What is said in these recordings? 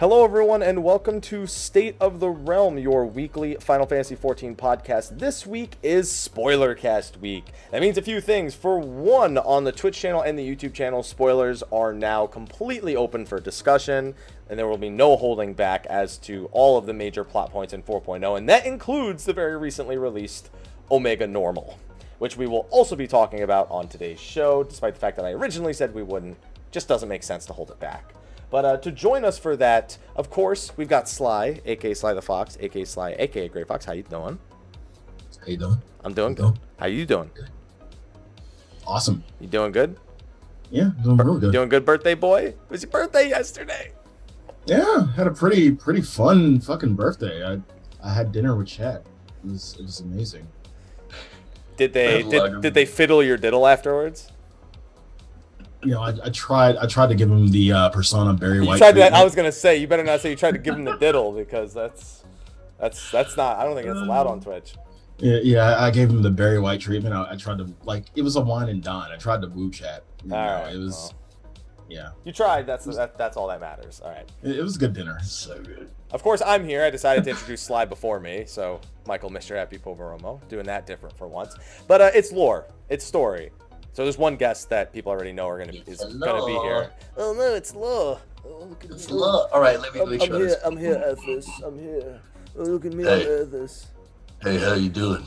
Hello, everyone, and welcome to State of the Realm, your weekly Final Fantasy XIV podcast. This week is Spoilercast week. That means a few things. For one, on the Twitch channel and the YouTube channel, spoilers are now completely open for discussion, and there will be no holding back as to all of the major plot points in 4.0, and that includes the very recently released Omega Normal, which we will also be talking about on today's show, despite the fact that I originally said we wouldn't. Just doesn't make sense to hold it back. But uh, to join us for that, of course, we've got Sly, aka Sly the Fox, aka Sly, aka Gray Fox. How you doing? How you doing? I'm doing good. How you doing? Good. Awesome. You doing good? Yeah, doing real good. Doing good, birthday boy? It was your birthday yesterday. Yeah, had a pretty pretty fun fucking birthday. I I had dinner with Chad. It was it was amazing. Did they did, did they fiddle your diddle afterwards? You know, I, I tried I tried to give him the uh, persona Barry White. that. I was gonna say you better not say you tried to give him the diddle because that's that's that's not. I don't think that's allowed on Twitch. Yeah, yeah, I gave him the Barry White treatment. I, I tried to like it was a wine and dine. I tried to woo chat. All know, right, it was well. yeah, You tried. That's that, that's all that matters. All right. it, it was a good dinner. So good. Of course, I'm here. I decided to introduce Sly before me, so Michael, Mr. Happy Poveromo, doing that different for once. But uh, it's lore, it's story. So there's one guest that people already know are gonna is It's gonna be here. Oh no, it's lore. Oh, look at It's me. love. All right, let me I'm, make I'm here. this- I'm here, Ethos. I'm here. Oh, look at me, Hey. I'm Ethos. Hey, how you doing?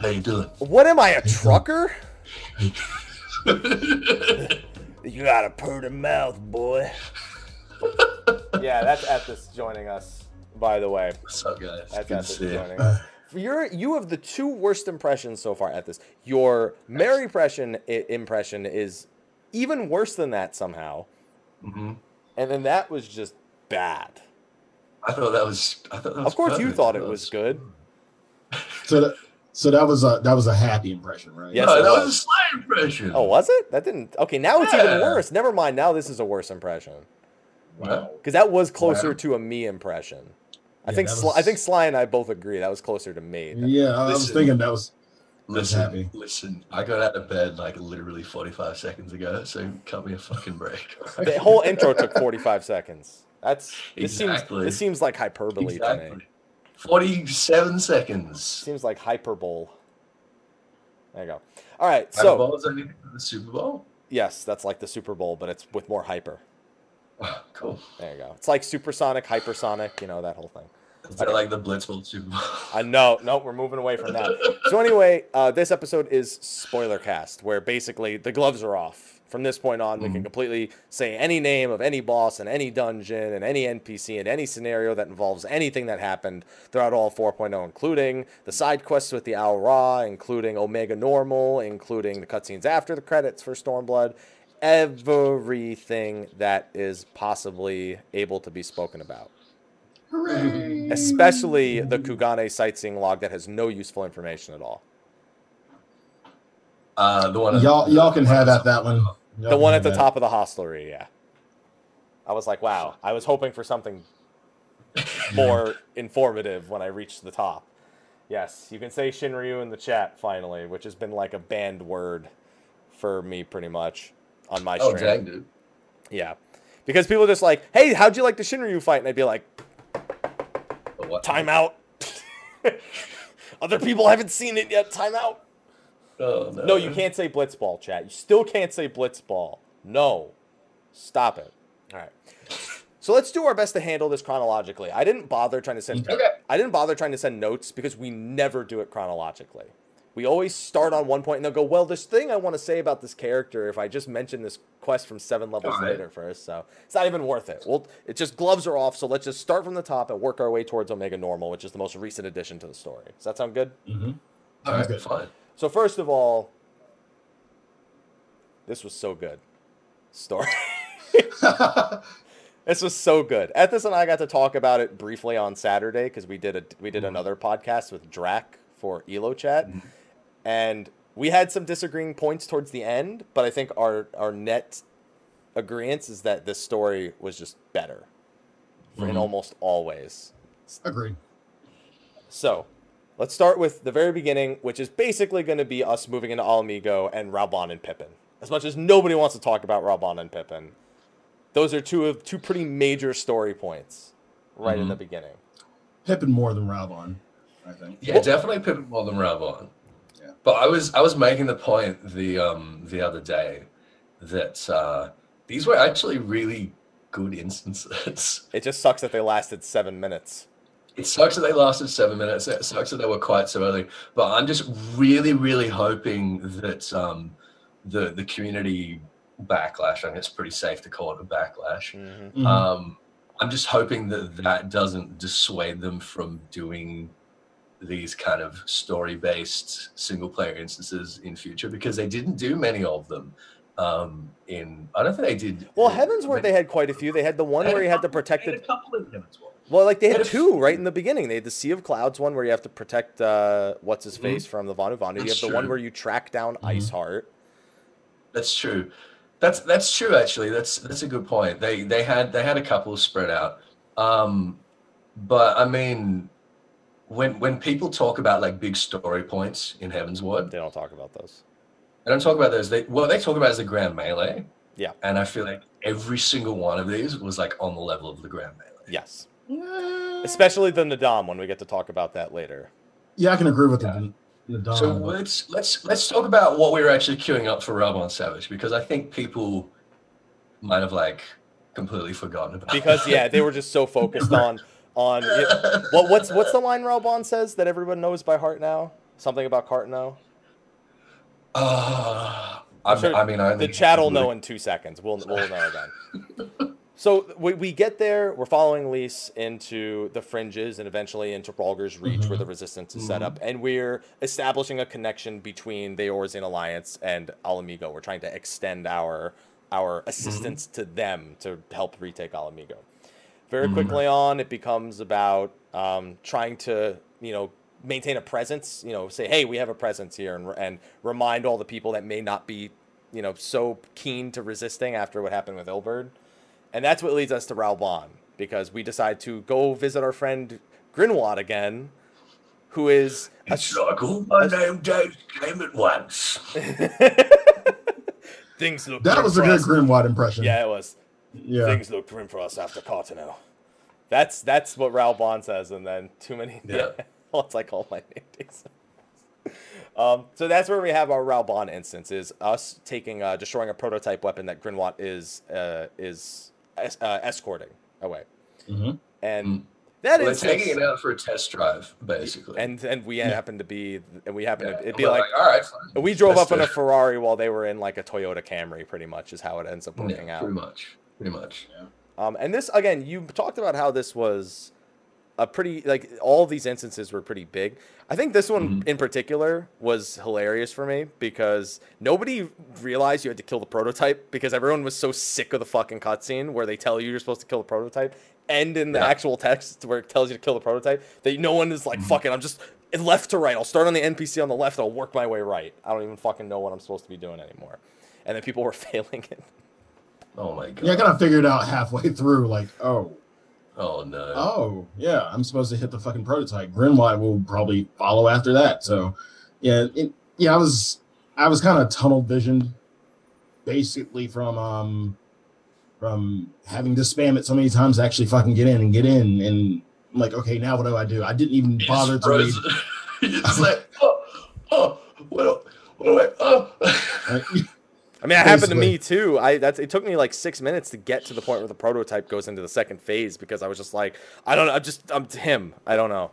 How you doing? What am I, a trucker? You got a purty mouth, boy. yeah, that's Ethos joining us. By the way, What's up, guys? that's Good to Ethos see you. joining us. You're you have the two worst impressions so far at this. Your Mary impression impression is even worse than that somehow, Mhm. and then that was just bad. I thought that was. I thought that was Of course, you thought it was good. So that so that was a that was a happy impression, right? Yes, no, that was. was. a slight impression. Oh, was it? That didn't. Okay, now it's even worse. Never mind. Now this is a worse impression Wow. because that was closer Wow. to a me impression. I Yeah, think that Sly, I think Sly and I both agree that was closer to me. Yeah, I was thinking that was listen, happy. listen. I got out of bed like literally 45 seconds ago, so cut me a fucking break. all The whole intro took 45 seconds. That's this seems Exactly. this seems like hyperbole to me. 47 seconds. Seems like hyperbole. There you go. All right, So, so Bowl's anything for the Super Bowl? yes, that's like the Super Bowl, but it's with more hyper. Oh, cool. There you go. It's like supersonic, hypersonic, you know that whole thing. Is that like the Blitzball Super Bowl? I know. No, we're moving away from that. So anyway, uh, this episode is spoiler cast, where basically the gloves are off. From this point on, we can Mhm. completely say any name of any boss in any dungeon and any NPC in any scenario that involves anything that happened throughout all 4.0, including the side quests with the Al Ra, including Omega Normal, including the cutscenes after the credits for Stormblood, everything that is possibly able to be spoken about hooray. especially the Kugane sightseeing log that has no useful information at all. Uh, the one. Y'all y'all can have at that one. Y'all The one at the that. top of the hostelry, yeah. I was like, wow, I was hoping for something more informative when I reached the top. Yes, you can say Shinryu in the chat finally, which has been like a banned word for me pretty much on my Oh, stream. dang, dude. Yeah. Because people are just like, hey, how'd you like the Shinryu fight? And I'd be like, timeout. Other people haven't seen it yet. Timeout. Oh, no. No, you can't say blitzball, chat. You still can't say blitzball. No. Stop it. All right. So let's do our best to handle this chronologically. I didn't bother trying to send Okay. I didn't bother trying to send notes because we never do it chronologically. We always start on one point and they'll go, "Well, this thing I want to say about this character if I just mention this quest from 7 levels All right. later first—so it's not even worth it. Well, it just gloves are off, so let's just start from the top and work our way towards Omega Normal, which is the most recent addition to the story. Does that sound good? Mhm. All right, Sounds good. fine. So first of all, this was so good. Story. this was so good. Ethis and I got to talk about it briefly on Saturday because we did a we did Mhm. another podcast with Drac for Elo Chat, Mhm. And we had some disagreeing points towards the end. But I think our our net agreement is that this story was just better in Mhm. almost all ways. Agreed. So, let's start with the very beginning, which is basically going to be us moving into Ala Mhigo and Raubahn and Pipin. As much as nobody wants to talk about Raubahn and Pipin, those are two of two pretty major story points right in Mhm. the beginning. Pipin more than Raubahn, I think. Yeah, definitely Pipin more than Raubahn. Yeah. But I was I was making the point the um the other day that uh, these were actually really good instances. It just sucks that they lasted seven minutes. It sucks that they lasted seven minutes. It sucks that they were quite so early. But I'm just really, really hoping that um, the the community backlash. I think it's pretty safe to call it a backlash. Mhm. Mhm. Um, I'm just hoping that that doesn't dissuade them from doing these kind of story-based single-player instances in future because they didn't do many of them. Um, in I don't think they did. Well, Heavensward, they had quite a few. They had the one where you had to protect the a couple of Heaven's. Well, like they had But two right in the beginning. They had the Sea of Clouds one where you have to protect uh, what's his Mhm. face from the Vanu Vanu. You have the one where you track down Mhm. Ice Heart. That's true. That's that's true. Actually, that's that's a good point. They they had they had a couple spread out. Um, but I mean, when when people talk about like big story points in Heavensward, They don't talk about those. I don't talk about those. They what they talk about is the Grand Melee. Yeah. And I feel like every single one of these was like on the level of the Grand Melee. Yes, especially the Nadam when we get to talk about that later. yeah, I can agree with Yeah. the, the So let's let's let's talk about what we were actually queuing up for Raubahn Savage because I think people might have like completely forgotten about Because yeah, they were just so focused on on it. What's what's the line Raubahn says that everyone knows by heart now? Something about Carteneau. Uh, sure I mean, I The chat will know in two seconds. We'll we'll know again. So we, we get there. We're following Lyse into the fringes and eventually into Rhalgr's Reach, where the resistance is set Mhm. up, and we're establishing a connection between the Eorzean Alliance and Ala Mhigo. We're trying to extend our our assistance to them to help retake Ala Mhigo. Very Mhm. quickly on, it becomes about um, trying to you know maintain a presence. You know, say, hey, we have a presence here, and and remind all the people that may not be you know so keen to resisting after what happened with Ilberd. And that's what leads us to Raubahn, because we decide to go visit our friend Grynewaht again, who is a It's like all my name days came at once. things look that grim was a good us. Grynewaht impression. Yeah, it was. Yeah. Things look grim for us after Carteneau. That's that's what Raubahn says, and then too many. Yeah. it's like all my name days. Um, so that's where we have our Raubahn instance is us taking uh, destroying a prototype weapon that Grynewaht is uh, is es- uh, escorting away, Mhm. and Mm. that Well, they're instance, taking it out for a test drive, basically. and and we happen to be and we happen Yeah, to it'd be we're like, all right, fine. we drove Let's up in a. Ferrari while they were in like a Toyota Camry, pretty much is how it ends up Yeah, working out. pretty much, pretty much. Um, and this again, you talked about how this was a pretty like all these instances were pretty big. I think this one Mhm. in particular was hilarious for me because nobody realized you had to kill the prototype because everyone was so sick of the fucking cutscene where they tell you you're supposed to kill the prototype, and in the Yeah. actual text where it tells you to kill the prototype, that no one is like Mhm. fucking. I'm just left to right. I'll start on the NPC on the left. I'll work my way right. I don't even fucking know what I'm supposed to be doing anymore. And then people were failing it. Oh my god. Yeah, I kind of figured out halfway through, like, oh, Oh no. oh, yeah, I'm supposed to hit the fucking prototype. Grynewaht will probably follow after that. So, yeah, it, yeah, I was, I was kind of tunnel visioned, basically from um, from having to spam it so many times to actually fucking get in and get in, and I'm like, okay, now what do I do? I didn't even You bother to read. froze. Like, oh, oh, what, what do I, oh. I mean, it happened to me too. I that's it took me like six minutes to get to the point where the prototype goes into the second phase because I was just like, I don't know, I'm just I'm him. I don't know.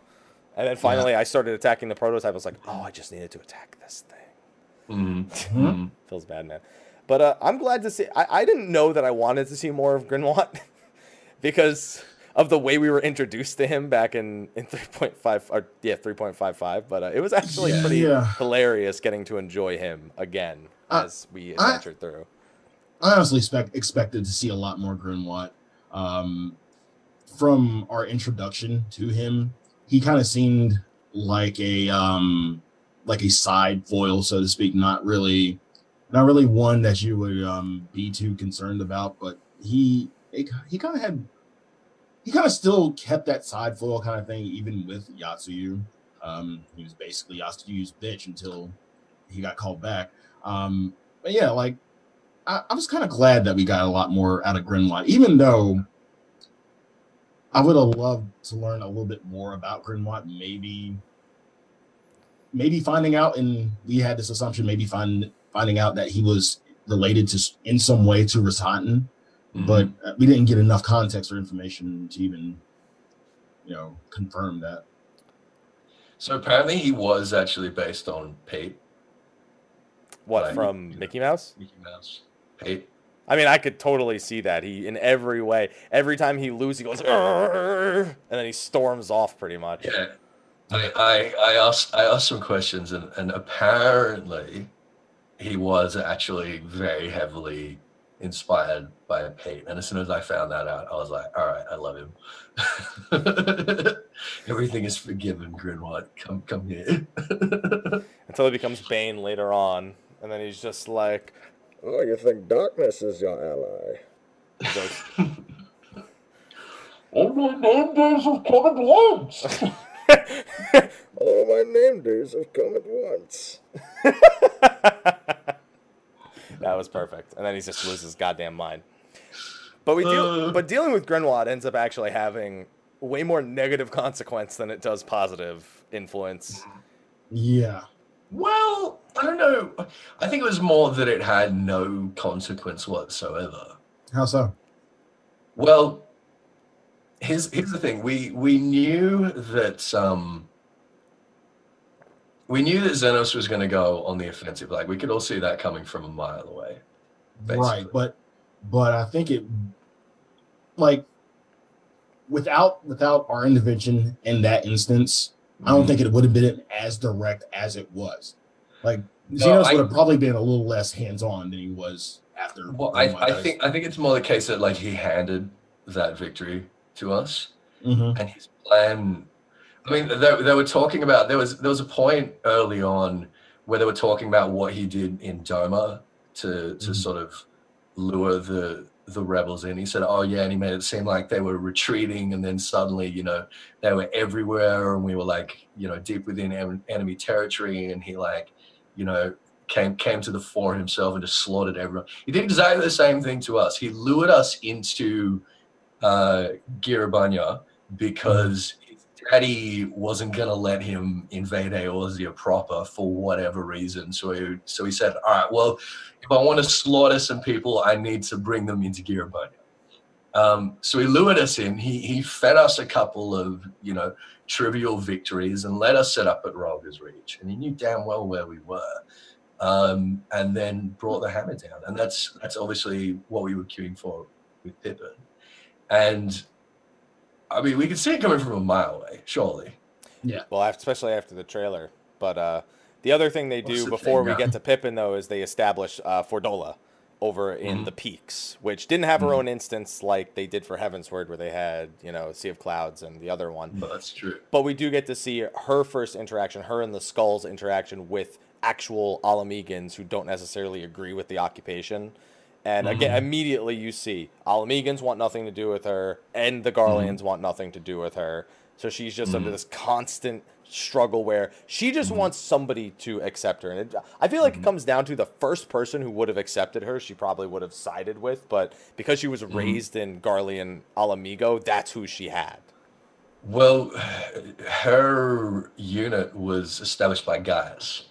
And then finally, I started attacking the prototype. I was like, oh, I just needed to attack this thing. Mhm, Mhm. mhm. Feels bad, man. But uh, I'm glad to see. I, I didn't know that I wanted to see more of Grynewaht because of the way we were introduced to him back in in 3.5 or yeah 3.55. But uh, it was actually Yeah, pretty yeah. hilarious getting to enjoy him again Uh, as we I- through. I honestly expect, expected to see a lot more Grynewaht. Um, from our introduction to him, he kind of seemed like a um, like a side foil, so to speak. Not really, not really one that you would um, be too concerned about. But he it, he kind of had he kind of still kept that side foil kind of thing, even with Yotsuyu. Um, he was basically Yotsuyu's bitch until he got called back. Um, but yeah, like I, I was kind of glad that we got a lot more out of Grynewaht, even though I would have loved to learn a little bit more about Grynewaht. Maybe, maybe finding out, and we had this assumption, maybe find, finding out that he was related to in some way to Rasatan, mm-hmm. but uh, we didn't get enough context or information to even, you know, confirm that. So apparently, he was actually based on Pate. What like, from Mickey Mouse? Mickey Mouse. Pete. I mean, I could totally see that. He, in every way, every time he loses, he goes, and then he storms off pretty much. Yeah. I, I, I asked I asked some questions and, and apparently he was actually very heavily inspired by Pete. And as soon as I found that out, I was like, all right, I love him. Everything is forgiven, Grynewaht. Come come here. Until he becomes Bane later on. And then he's just like, Oh, you think darkness is your ally? All my name days have come at once. All my name days have come at once. that was perfect. And then he just loses his goddamn mind. But we deal, uh, but dealing with Grynewaht ends up actually having way more negative consequence than it does positive influence. Yeah. Well, I don't know. I think it was more that it had no consequence whatsoever. How so? Well, here's here's the thing. We we knew that um we knew that Zenos was going to go on the offensive. Like we could all see that coming from a mile away. Basically. Right, but but I think it like without without our intervention in that instance, I don't think it would have been as direct as it was. Like Zenos no, would have probably been a little less hands on than he was after. Well, I, I think I think it's more the case that like he handed that victory to us, mm-hmm. and his plan. I mean, they, they were talking about there was there was a point early on where they were talking about what he did in Doma to to mm-hmm. sort of lure the the rebels in. He said, "Oh yeah," and he made it seem like they were retreating, and then suddenly, you know, they were everywhere, and we were like, you know, deep within en- enemy territory, and he like, you know, came came to the fore himself and just slaughtered everyone. He did exactly the same thing to us. He lured us into uh, Gyr Abania because Daddy wasn't gonna let him invade Eorzea proper for whatever reason. So he so he said, All right, well, if I want to slaughter some people, I need to bring them into Gyr Abania. Um, so he lured us in. He he fed us a couple of, you know, trivial victories and let us set up at Rhalgr's Reach. And he knew damn well where we were. Um, and then brought the hammer down. And that's that's obviously what we were queuing for with Pipin. And I mean, we can see it coming from a mile away, surely. Yeah. Well, especially after the trailer. But uh, the other thing they do the before thing, we get to Pipin, though, is they establish uh, Fordola over in mm-hmm. the peaks, which didn't have her mm-hmm. own instance like they did for Heavensward, where they had, you know, Sea of Clouds and the other one. But that's true. But we do get to see her first interaction, her and the Skulls interaction with actual Ala Mhigans who don't necessarily agree with the occupation. And mm-hmm. again, immediately you see Ala Mhigans want nothing to do with her, and the Garleans mm-hmm. want nothing to do with her. So she's just under mm-hmm. this constant struggle where she just mm-hmm. wants somebody to accept her. And it, I feel like it comes down to the first person who would have accepted her, she probably would have sided with. But because she was raised in Garlean Ala Mhigo, that's who she had. Well, her unit was established by Gaius.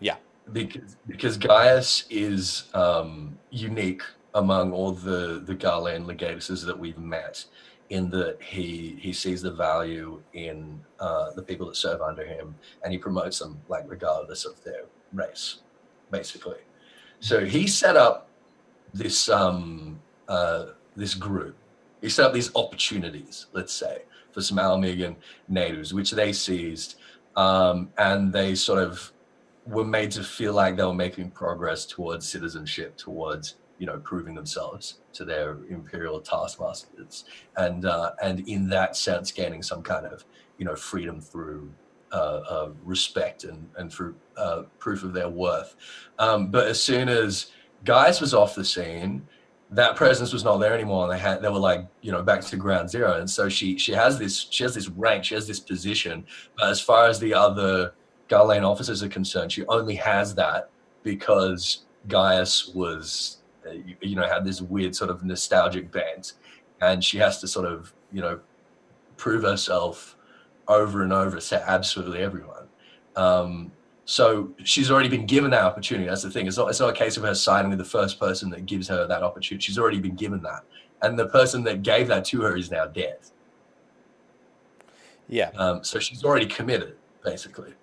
Yeah because because Gaius is um, unique among all the the Garlean legatuses that we've met, in that he he sees the value in uh, the people that serve under him, and he promotes them like regardless of their race, basically. So he set up this um, uh, this group. He set up these opportunities, let's say, for some Ala Mhigan natives, which they seized, um, and they sort of were made to feel like they were making progress towards citizenship, towards you know proving themselves to their imperial taskmasters, and uh, and in that sense, gaining some kind of you know freedom through uh, uh, respect and and through uh, proof of their worth. Um, but as soon as Gaius was off the scene, that presence was not there anymore and they had they were like you know back to ground zero and so she she has this she has this rank she has this position but as far as the other Garlean officers are concerned, she only has that because Gaius was you, you know had this weird sort of nostalgic bent, and she has to sort of you know prove herself over and over to absolutely everyone. Um, so she's already been given that opportunity. That's the thing. It's not, it's not a case of her siding with the first person that gives her that opportunity. She's already been given that. And the person that gave that to her is now dead. Yeah. Um, so she's already committed, basically.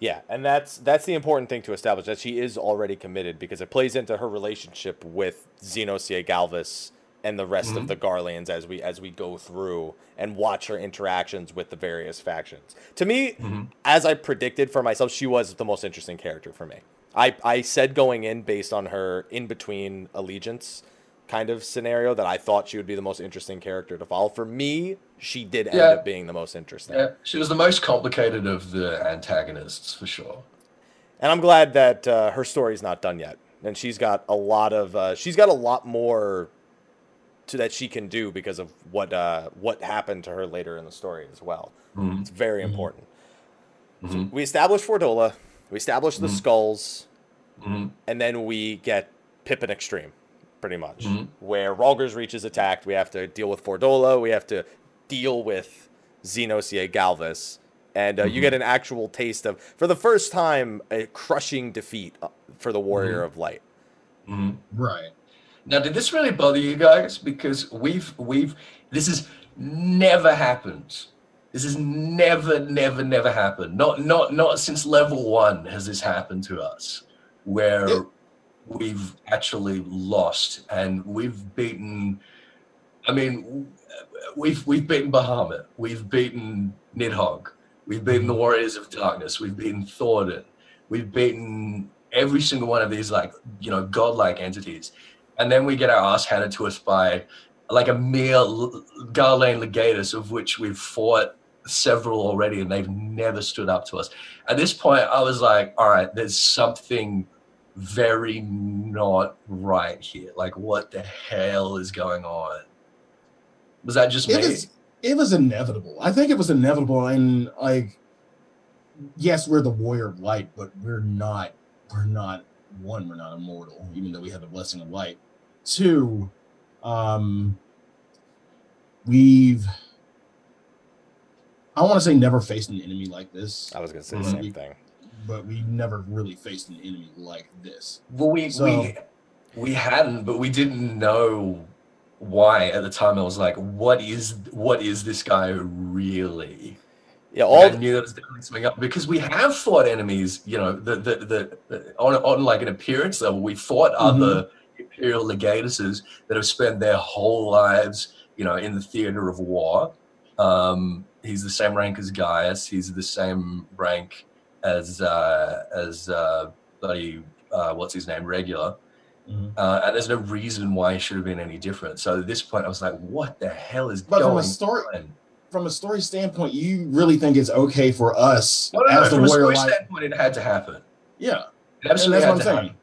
Yeah, and that's that's the important thing to establish that she is already committed because it plays into her relationship with Zenos yae Galvus and the rest Mhm. of the Garleans as we as we go through and watch her interactions with the various factions. To me, Mhm. as I predicted for myself, she was the most interesting character for me. I, I said going in based on her in between allegiance kind of scenario that I thought she would be the most interesting character to follow. For me, she did end Yeah. up being the most interesting. Yeah, she was the most complicated of the antagonists for sure. And I'm glad that uh, her story's not done yet. And she's got a lot of uh, she's got a lot more to that she can do because of what uh, what happened to her later in the story as well. Mhm. It's very Mhm. important. Mhm. We establish Fordola, we establish the Mhm. skulls, Mhm. and then we get Pipin Extreme, pretty much, Mhm. where is attacked. We have to deal with Fordola. We have to deal with Zenos yae Galvus. And uh, you Mhm. get an actual taste of, for the first time, a crushing defeat uh, for the Warrior Mhm. of Light. Mhm. Right. Now, did this really bother you guys? Because we've we've this has never happened. This has never, never, never happened. Not not not since level one has this happened to us, where Yeah. We've actually lost and we've beaten. I mean, we've we've beaten Bahamut, we've beaten Nidhogg, we've beaten the Warriors of Darkness, we've beaten Thordan, we've beaten every single one of these like you know godlike entities and then we get our ass handed to us by like a mere Garlean Legatus, of which we've fought several already, and they've never stood up to us. At this point, I was like, all right, there's something very not right here. Like, what the hell is going on? Was that just It me? was it was inevitable. I think it was inevitable and like yes, we're the warrior of light, but we're not we're not one, we're not immortal, even though we have the blessing of light. Two, um we've I want to say never faced an enemy like this, I was going to say the same thing. But we never really faced an enemy like this. Well, we So- we we hadn't, but we didn't know why at the time. I was like, what is what is this guy really? Yeah, All all I knew there was definitely something up because we have fought enemies, you know, the the, the, the on on like an appearance level, we fought Mm-hmm. other imperial legatuses that have spent their whole lives, you know, in the theater of war. Um, he's the same rank as Gaius. He's the same rank as uh, as uh, bloody uh, what's his name, Regula. Mhm. Uh, and there's no reason why it should have been any different. So at this point, I was like, "What the hell is But from a story on?" from a story standpoint, you really think it's okay for us No, no, no, as the from a warrior story light? standpoint, it had to happen. Yeah. It absolutely that's had what I'm happen. saying.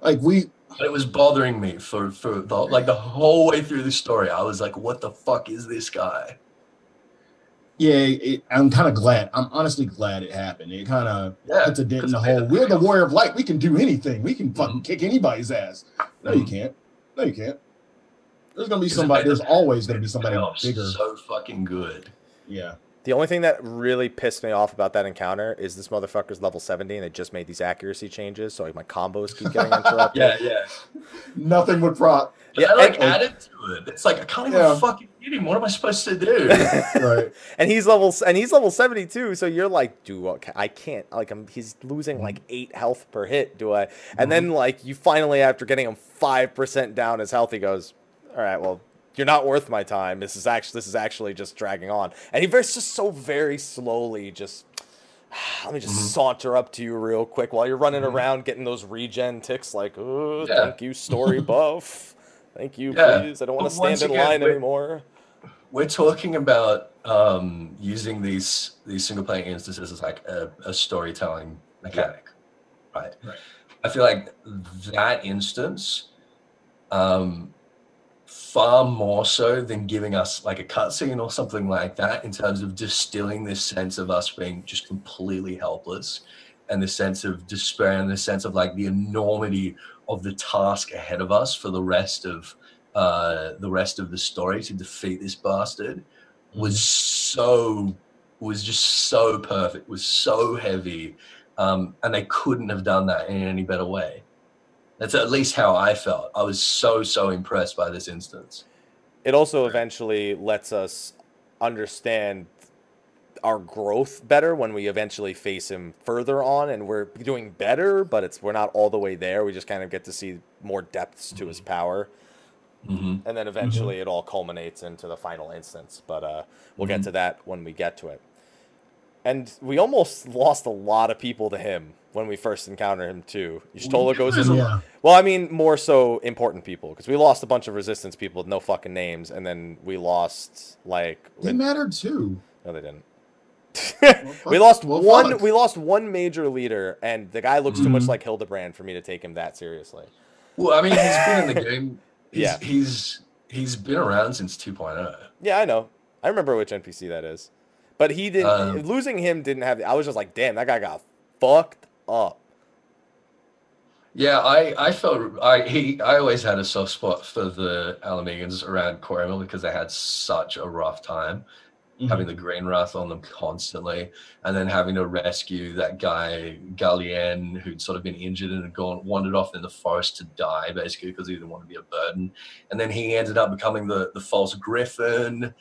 Like we But it was bothering me for for the like the whole way through the story. I was like, "What the fuck is this guy?" Yeah, it, I'm kind of glad. I'm honestly glad it happened. It kind of Yeah, puts a dent in the it made hole. We're the warrior of light. We can do anything. We can fucking Mhm. kick anybody's ass. No, you Mhm. can't. No, you can't. There's gonna be somebody. There's always gonna be somebody payoff's bigger. So fucking good. Yeah. The only thing that really pissed me off about that encounter is this motherfucker's level 70 and they just made these accuracy changes, so like my combos keep getting interrupted. Yeah, yeah. Nothing would prop. But Yeah, I like and- added to it. It's like I can't even Yeah. fucking hit him. What am I supposed to do? Right. and he's level and he's level 72, so you're like, do what I can't like I'm he's losing like 8 health per hit, do I? And then like you finally after getting him 5% down his health he goes, "All right, well, you're not worth my time. This is actually this is actually just dragging on." And he very just so very slowly just let me just Mhm. saunter up to you real quick while you're running Mhm. around getting those regen ticks like, oh, Yeah. thank you, story buff. Thank you, Yeah. please. I don't want to stand in again, line anymore. We're talking about um, using these these single player instances as like a, a storytelling mechanic, right? Right. I feel like that instance, um, far more so than giving us like a cutscene or something like that, in terms of distilling this sense of us being just completely helpless and the sense of despair and the sense of like the enormity of the task ahead of us for the rest of uh, the rest of the story to defeat this bastard was so was just so perfect was so heavy um, and they couldn't have done that in any better way. That's at least how i felt. I was so so impressed by this instance. It also eventually lets us understand our growth better when we eventually face him further on and we're doing better, but it's we're not all the way there. We just kind of get to see more depths to his power. hmm and then eventually it all culminates into the final instance. But uh, we'll get Mhm. to that when we get to it. And we almost lost a lot of people to him when we first encounter him too. Y'shtola goes in. Yeah. Well, I mean more so important people because we lost a bunch of resistance people with no fucking names, and then we lost like They mattered too. no, they didn't. Fuck- we lost well, one. fuck. We lost one major leader, and the guy looks too much Mhm. like Hildibrand for me to take him that seriously. well i mean he's been in the game he's, Yeah. he's he's been around since oh. 2.0 Yeah, I know. I remember which NPC that is. But he didn't Um, losing him didn't have I was just like, damn, that guy got fucked up. Yeah, I, I felt I he I always had a soft spot for the Ala Mhigans around Quarrymill because they had such a rough time Mhm. having the green wrath on them constantly, and then having to rescue that guy Galien who'd sort of been injured and had gone wandered off in the forest to die basically because he didn't want to be a burden, and then he ended up becoming the the false griffin,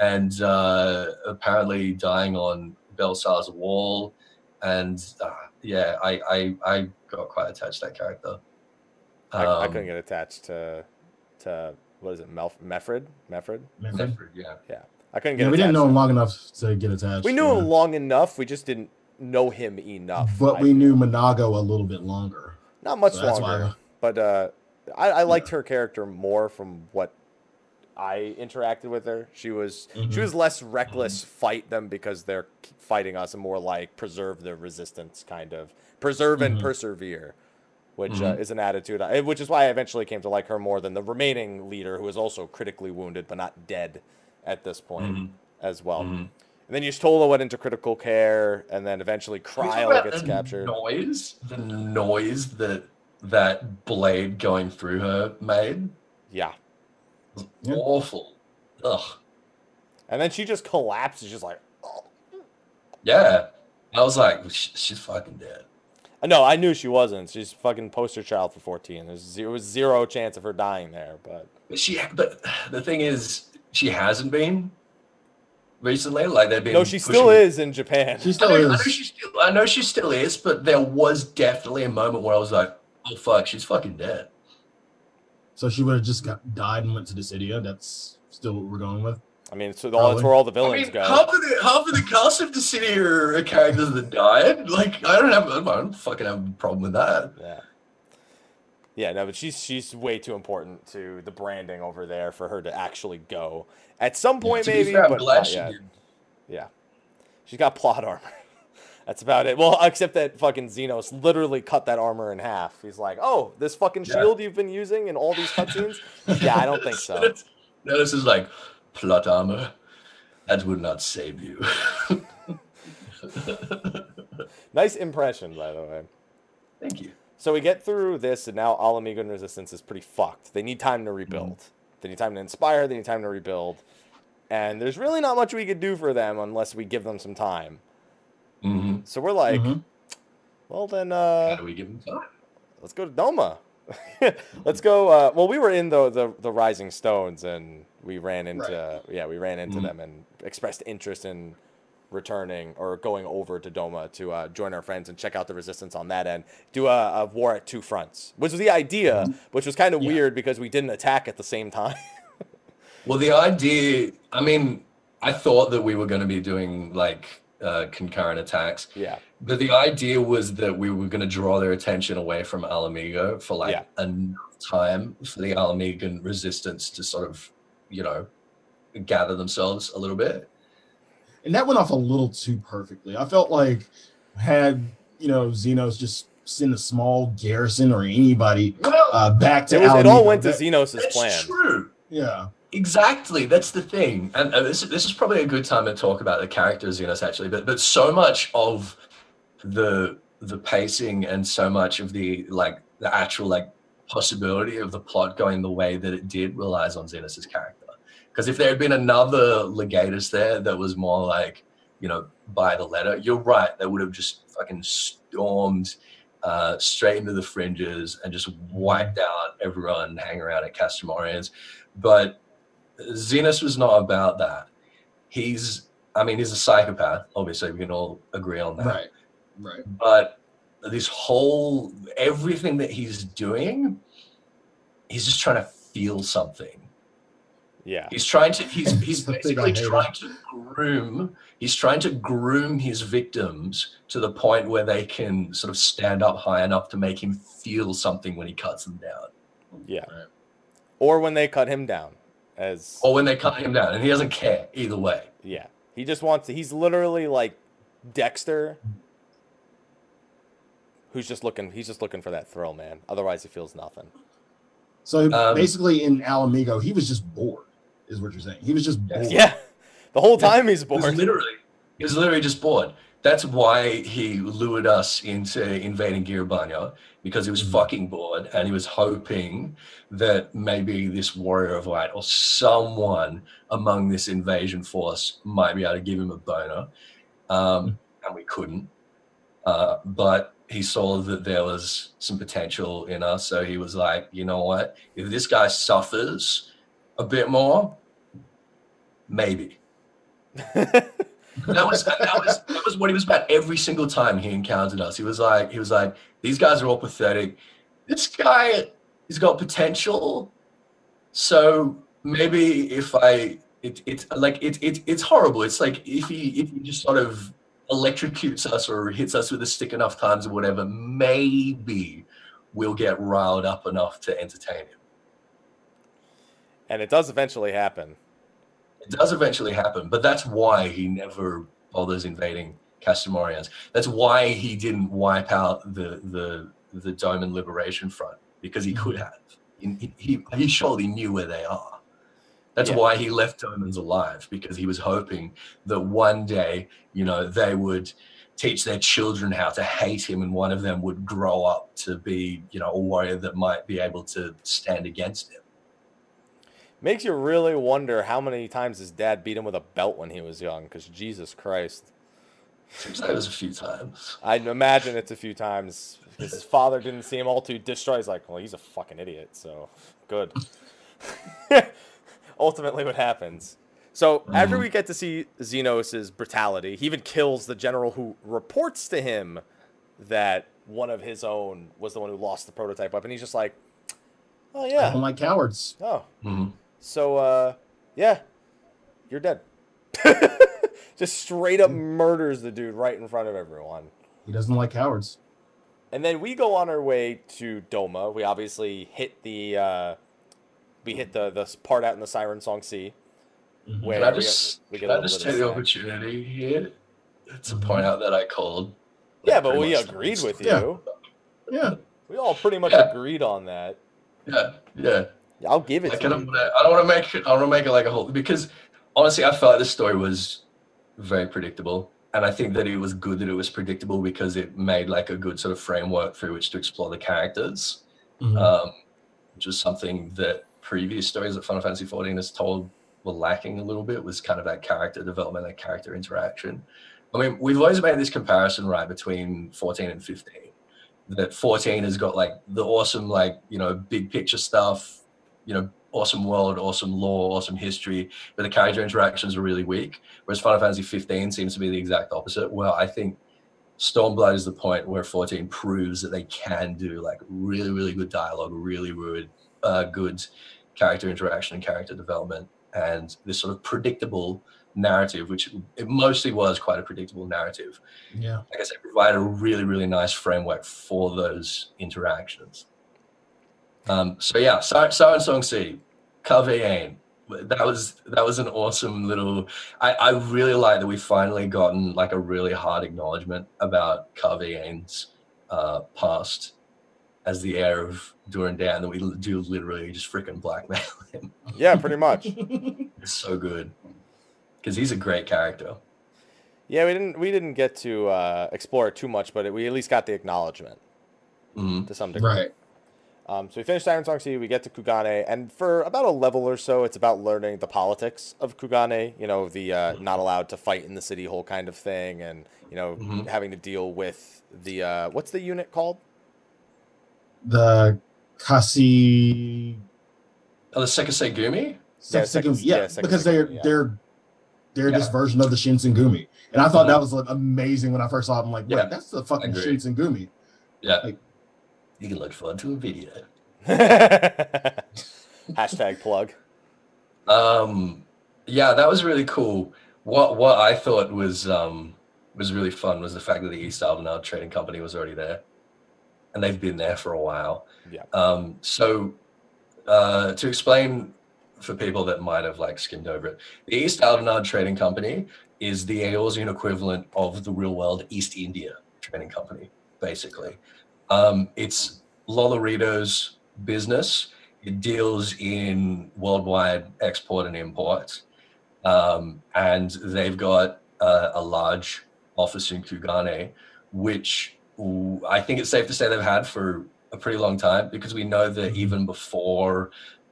and uh, apparently dying on Baelsar's wall, and uh, yeah, I, I I got quite attached to that character. I, I Um, couldn't get attached to to what is it, Melf Mefred? Mefred? Remember? Zephyr, yeah. I couldn't get Yeah, we didn't know him long enough to get attached. We knew yeah. him long enough. We just didn't know him enough. but I we feel. knew M'naago a little bit longer. not much so longer. But uh, I, I liked her character more from what I interacted with her. She was she Mhm. was less reckless fight them because they're fighting us, and more like preserve the resistance, kind of preserve and Mhm. persevere, which uh, Mhm. is an attitude. I, which is why I eventually came to like her more than the remaining leader, who is also critically wounded but not dead at this point Mhm. as well. Mhm. And then Y'shtola went into critical care, and then eventually Can we talk Cryo about gets the captured. Noise, the noise that that blade going through her made Yeah. Yeah. awful. Ugh. And then she just collapses, just like, oh. Yeah. I was like, she's fucking dead. No, I knew she wasn't. She's fucking poster child for 14. There's zero, was zero chance of her dying there, but But she, but the thing is, she hasn't been recently. Like they've been. no, she still pushing- is in Japan. She I still know, I know is. she still. I know she still is, but there was definitely a moment where I was like, "Oh fuck, she's fucking dead." So she would have just got died and went to Dissidia. That's still what we're going with. I mean, so all, that's where all the I villains mean, go. half of the half of the cast of the city are, are characters that died. Like, I don't have, I don't fucking have a problem with that. Yeah. Yeah, no, but she's she's way too important to the branding over there for her to actually go. At some point, maybe, fair, I'm but glad not she yet. did. Yeah. She's got plot armor. That's about it. Well, except that fucking Zenos literally cut that armor in half. He's like, "Oh, this fucking Yeah. shield you've been using in all these cutscenes." yeah, I don't think so. No, this is like plot armor. That would not save you. Nice impression, by the way. Thank you. So we get through this, and now Ala Mhigo Resistance is pretty fucked. They need time to rebuild. They need time to inspire. They need time to rebuild. And there's really not much we could do for them unless we give them some time. hmm So we're like, Mhm. well then, How uh, do we give them time? let's go to Doma. let's go. Uh, well, we were in the, the the Rising Stones, and we ran into yeah, we ran into Mhm. them and expressed interest in returning or going over to Doma to uh, join our friends and check out the resistance on that end. Do a, a war at two fronts, which was the idea, which was kind of Yeah. weird because we didn't attack at the same time. Well, the idea, I mean, I thought that we were going to be doing like uh, concurrent attacks, yeah, but the idea was that we were going to draw their attention away from Ala Mhigo for like Yeah. enough time for the Ala Mhigan resistance to sort of, you know, gather themselves a little bit. And that went off a little too perfectly. I felt like had you know Zenos just send a small garrison or anybody Well, uh, back to it, was, it all went to that- Zenos' that's plan. true. Yeah, Exactly, that's the thing, and uh, this this is probably a good time to talk about the characters in us actually. But but so much of the the pacing and so much of the like the actual like possibility of the plot going the way that it did relies on Zenos's character. Because if there had been another Legatus there that was more like, you know, by the letter, you're right. They would have just fucking stormed uh, straight into the fringes and just wiped out everyone hanging around at Castrum Oriens. But Zenos was not about that. He's, I mean, he's a psychopath. Obviously, we can all agree on that. Right. Right. But this whole everything that he's doing, he's just trying to feel something. Yeah. He's trying to. He's he's The thing I basically trying to groom. He's trying to groom his victims to the point where they can sort of stand up high enough to make him feel something when he cuts them down, Yeah. Right. Or when they cut him down, as or when they cut him down, and he doesn't care either way. yeah, he just wants. To, he's literally like Dexter, who's just looking. He's just looking for that thrill, man. Otherwise, he feels nothing. So Um, basically, in Ala Mhigo, he was just bored, is what you're saying. He was just bored. Yeah. The whole time he's He bored. literally, he was literally just bored. That's why he lured us into invading Gyr Abania because he was Mhm. fucking bored and he was hoping that maybe this warrior of light or someone among this invasion force might be able to give him a boner. Um, and we couldn't. Uh, but he saw that there was some potential in us. So he was like, you know what? If this guy suffers a bit more, maybe that was that was that was what he was about every single time he encountered us. He was like he was like these guys are all pathetic. This guy he's got potential. So maybe if I it it's like it, it it's horrible. It's like if he if he just sort of electrocutes us or hits us with a stick enough times or whatever, maybe we'll get riled up enough to entertain him. and it does eventually happen. It does eventually happen, but that's why he never bothers invading Castrum Oriens. That's why he didn't wipe out the the the Doman Liberation Front because he mm-hmm. could have. He, he, he surely knew where they are. That's Yeah. why he left Domans alive because he was hoping that one day, you know, they would teach their children how to hate him, and one of them would grow up to be, you know, a warrior that might be able to stand against him. Makes you really wonder how many times his dad beat him with a belt when he was young. Because Jesus Christ, Seems like it was a few times. I imagine it's a few times. His father didn't see him all too distraught. He's like, well, he's a fucking idiot. So good. Ultimately, what happens? So after Mhm. we get to see Zenos' brutality, he even kills the general who reports to him that one of his own was the one who lost the prototype weapon. He's just like, oh I yeah, don't like cowards. oh Mhm. So, uh, yeah, you're dead. Just straight up murders the dude right in front of everyone. He doesn't like cowards. And then we go on our way to Doma. We obviously hit the, uh, we hit the the part out in the Siren Song Sea. Mhm. Where Can I we just, get, we get can a I little just take the snack. opportunity here to Mhm. point out that I called? Yeah, but we agreed the- with Yeah. you. Yeah. We all pretty much Yeah. agreed on that. Yeah, yeah. I'll give it Like, to I don't you. want to. I don't want to make it. I don't want to make it like a whole because honestly, I felt like the story was very predictable, and I think that it was good that it was predictable because it made like a good sort of framework through which to explore the characters, Mhm. um, which was something that previous stories that Final Fantasy XIV has told were lacking a little bit. Was kind of that character development, that character interaction. I mean, we've always made this comparison, right, between 14 and 15. That 14 has got like the awesome, like, you know, big picture stuff, you know, awesome world, awesome lore, awesome history, but the character interactions are really weak. Whereas Final Fantasy 15 seems to be the exact opposite. Well, I think Stormblood is the point where 14 proves that they can do like really, really good dialogue, really, really uh, good character interaction and character development, and this sort of predictable narrative, which it mostly was quite a predictable narrative. Yeah. Like I said, provide a really, really nice framework for those interactions. Um, so yeah, Siren Siren Song C, Carvallain. That was that was an awesome little. I, I really like that we finally gotten like a really hard acknowledgement about Carvallain's uh, past as the heir of Durendaire that we do literally just freaking blackmail him. Yeah, pretty much. It's so good because he's a great character. Yeah, we didn't we didn't get to uh, explore it too much, but it, we at least got the acknowledgement Mhm. to some degree. Right. Um, so we finish Siren Song Sea, we get to Kugane, and for about a level or so, it's about learning the politics of Kugane. You know, the uh, not allowed to fight in the city hall kind of thing, and you know, Mhm. having to deal with the uh, what's the unit called? The Kasi. Oh, the Sekiseigumi? Yeah, Yeah, Seki- yeah, yeah, because they're yeah. they're they're this version of the Shinsengumi, and I thought that was like, amazing when I first saw it. I'm like, wait, Yeah, that's the fucking. Shinsengumi. Yeah. Like- you can look forward to a video. Hashtag plug. Um, yeah, that was really cool. What what I thought was um was really fun was the fact that the East Aldenard Trading Company was already there, and they've been there for a while. Yeah. Um, so uh, to explain for people that might have like skimmed over it, the East Aldenard Trading Company is the Eorzean equivalent of the real world East India Trading Company, basically. Um, it's Lolorito's business. It deals in worldwide export and import. Um, and they've got uh, a large office in Kugane, which I think it's safe to say they've had for a pretty long time because we know that even before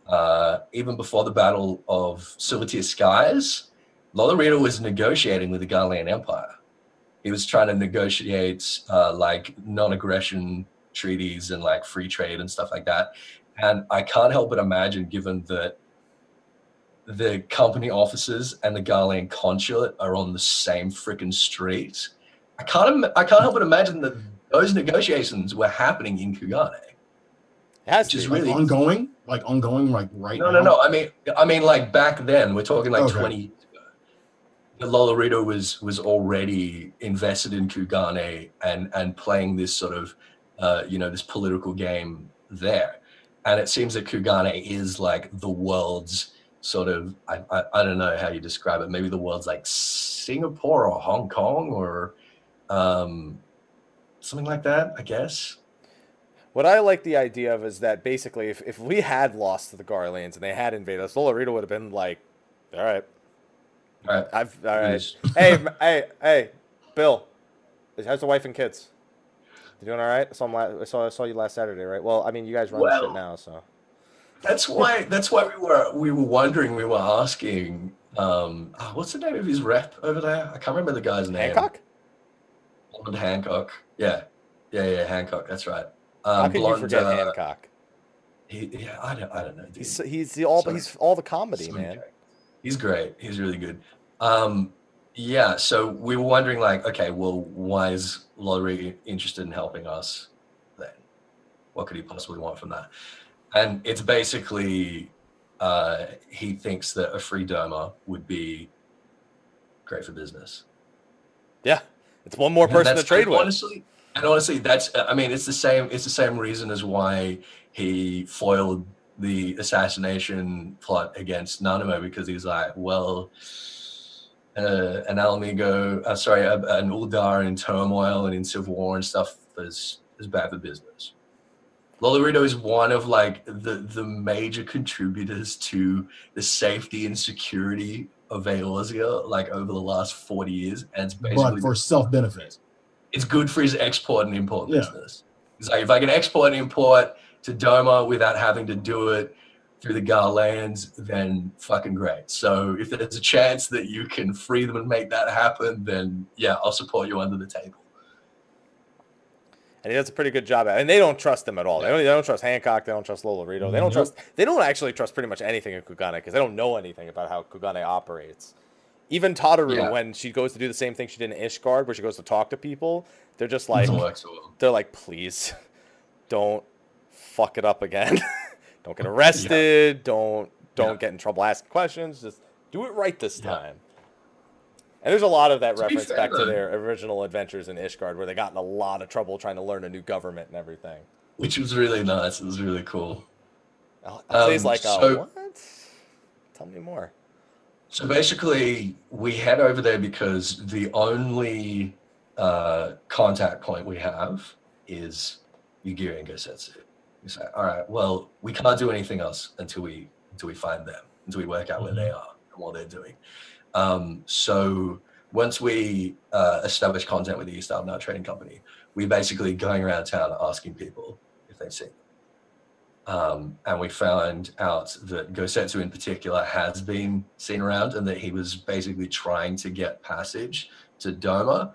uh, even before the Battle of Silvertear Skies, Lolorito was negotiating with the Garlean Empire. He was trying to negotiate uh, like non-aggression treaties and like free trade and stuff like that. And I can't help but imagine, given that the company offices and the Garlean consulate are on the same freaking street, I can't. Im- I can't help but imagine that those negotiations were happening in Kugane. It has Which is. Like Really? ongoing, like ongoing, like right No, now. no, no. No. I mean, I mean, like back then, we're talking like Okay. twenty Lolorito was was already invested in Kugane and and playing this sort of, uh, you know, this political game there, and it seems that Kugane is like the world's sort of I, I I don't know how you describe it. Maybe the world's like Singapore or Hong Kong or um, something like that. I guess. What I like the idea of is that basically, if, if we had lost to the Garleans and they had invaded us, would have been like, all right, All right. I've all right. Hey, hey, hey, Bill, how's the wife and kids? You doing all right? I saw, 'em la- I saw I saw you last Saturday, right? Well, I mean, you guys run the shit now, so That's why. That's why we were we were wondering. We were asking. Um, oh, what's the name of his rep over there? I can't remember the guy's name. Hancock. Blonde Hancock. Yeah, yeah, yeah. Hancock. That's right. How Um, could you blonde, forget uh, Hancock? He, yeah, I don't. I don't know. Dude. He's he's the all Sorry. he's all the comedy, Sweet man. He's great. He's really good. Um, yeah. So we were wondering, like, okay, well, why is Lottery interested in helping us? Then, what could he possibly want from that? And it's basically, uh, he thinks that a free Doma would be great for business. Yeah, it's one more person to trade with. Honestly, and honestly, that's I mean, it's the same. It's the same reason as why he foiled the assassination plot against Nanamo because he's like, well, uh, an Ala Mhigo, uh, sorry, a, an Ul'dah in turmoil and in civil war and stuff is is bad for business. Lolorito is one of like the the major contributors to the safety and security of Eorzea like over the last 40 years and it's basically but for self benefit. it's good for his export and import Yeah. business. It's like if I can export and import to Doma without having to do it through the Garleans, then fucking great. So if there's a chance that you can free them and make that happen, then yeah, I'll support you under the table. and he does a pretty good job at. it. And they don't trust him at all. They don't, they don't trust Hancock. They don't trust Lolorito. They don't Nope. trust. They don't actually trust pretty much anything in Kugane because they don't know anything about how Kugane operates. Even Tataru, Yeah. when she goes to do the same thing she did in Ishgard, where she goes to talk to people, they're just like, Doesn't work so well. they're like, please, don't fuck it up again. don't get arrested. Don't don't Yeah. get in trouble asking questions. Just do it right this Yeah. time. And there's a lot of that To reference fair, back to their original adventures in Ishgard, where they got in a lot of trouble trying to learn a new government and everything. Which was really nice. It was really cool. Alce's Um, like, oh, so- what? Tell me more. So basically, we head over there because the only uh, contact point we have is Gosetsu. We say, all right, well, we can't do anything else until we until we find them, until we work out where they are and what they're doing. Um, so once we uh, established content with the East Arbor Trading Company, we're basically going around town asking people if they've seen them. Um, and we found out that Gosetsu in particular has been seen around and that he was basically trying to get passage to Doma.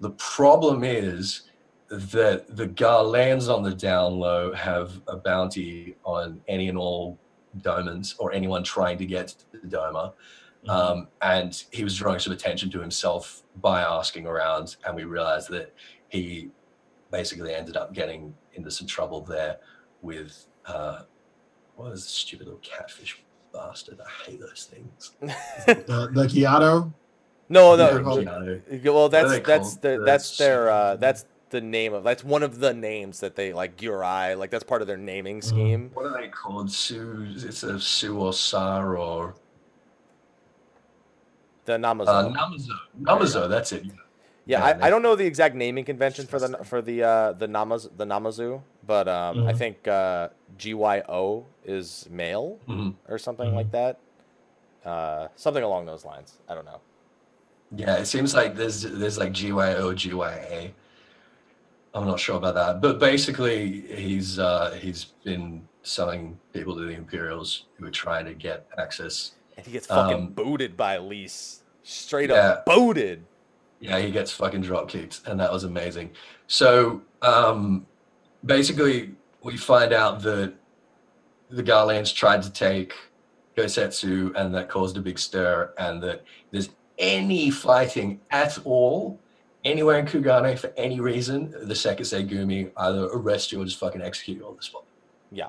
The problem is that the Garleans on the down low have a bounty on any and all Domans or anyone trying to get to the Doma. Um, and he was drawing some attention to himself by asking around, and we realized that he basically ended up getting into some trouble there with uh, what is the stupid little catfish bastard? I hate those things. the, the Kyoto. No, no. called- Well, that's that's the The that's their uh, that's the name of that's one of the names that they like Gurai like that's part of their naming Mhm. scheme. What are they called? Su? It's a Su or Sa or The Namazu. uh, Namazu. Namazu. That's it. yeah, yeah, I, I don't know the exact naming convention for the for the uh, the Namaz the Namazu, but um, I Mhm. think uh, GYO is male Mhm. or something Mhm. like that. Uh, something along those lines. I don't know. Yeah, it seems like there's there's like GYO, GYA. I'm not sure about that, but basically he's uh, he's been selling people to the Imperials who are trying to get access. And he gets fucking Um, booted by Elise. Straight yeah. up booted. Yeah, he gets fucking drop kicked, and that was amazing. So um, basically, we find out that the Garleans tried to take Gosetsu, and that caused a big stir, and that there's any fighting at all anywhere in Kugane for any reason, the Sekisei Gumi either arrest you or just fucking execute you on the spot. Yeah.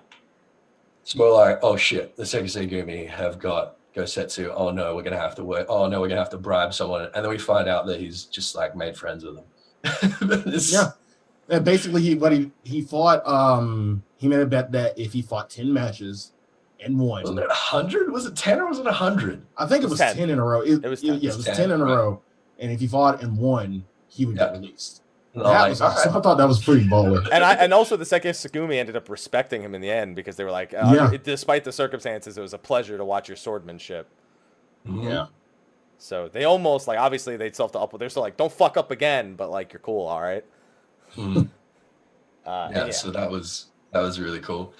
It's more like, oh shit, the Sekisei Gumi have got Gosetsu. Oh no, we're gonna have to work. Oh no, we're gonna have to bribe someone, and then we find out that he's just like made friends with them. It's- Yeah. And basically, he what he he fought. Um, he made a bet that if he fought ten matches and won, Wasn't it a hundred? Was it ten or was it a hundred? I think it was 10. ten, in a row. It, It was yeah, 10. it was 10, ten in a right. row. And if he fought and won, he would get released. And That I'm was all awesome. I thought that was pretty baller. and I and also the second Sagumi ended up respecting him in the end because they were like, uh, Yeah. it- despite the circumstances, it was a pleasure to watch your swordmanship. Mhm. Yeah. So they almost like obviously they still have to up. They're still like, don't fuck up again, but like you're cool, all right. Mhm. Uh, yeah, and so that was that was really cool.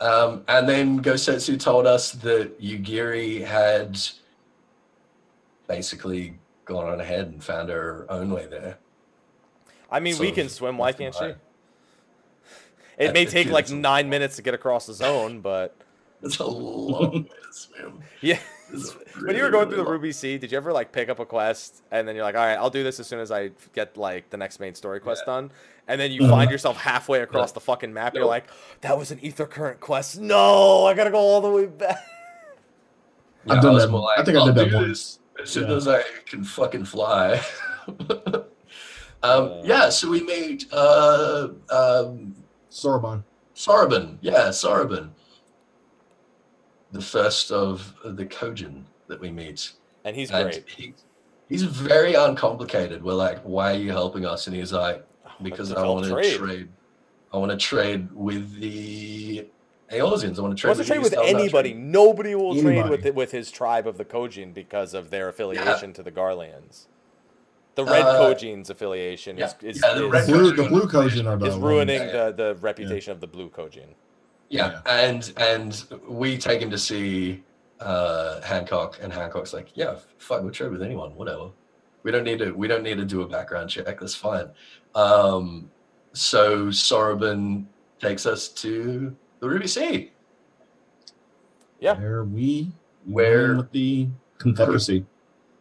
Um, and then Gosetsu told us that Yugiri had basically gone on ahead and found her own way there. I mean, we can swim. Why can't she? right. It may take like nine minutes to get across the zone, but It's a long way to swim. yeah. It's when you were going really through the long. Ruby Sea, did you ever like pick up a quest and then you're like, all right, I'll do this as soon as I get like the next main story quest done, and then you Mhm. find yourself halfway across Yeah. the fucking map. You're Nope. like, that was an ether current quest. No, I gotta go all the way back. Yeah, I've I done was that. more I think I "I'll did that do once. this As soon Yeah. as I can fucking fly. um, Uh. yeah, so we made uh, um, Soroban. Soroban. Yeah, Soroban. The first of the Kojin that we meet. And he's and great. He, he's very uncomplicated. We're like, why are you helping us? And he's like, because I want to trade. trade. I want to trade with the Aeolosians. I want to trade wants to trade the with anybody. Trade. Nobody will trade with with his tribe of the Kojin because of their affiliation to the Garleans. The Red Uh, Kojin's affiliation yeah, is, is, yeah, the is, Blue, Kojin the blue Kojin are is ruining Yeah, yeah. the, the reputation of the Blue Kojin. Yeah, and and we take him to see uh, Hancock, and Hancock's like, yeah, fuck, we'll trade with anyone, whatever. We don't need to. We don't need to do a background check. That's fine. Um, so Soroban takes us to the Ruby Sea. Yeah. Where we Where- with the Confederacy.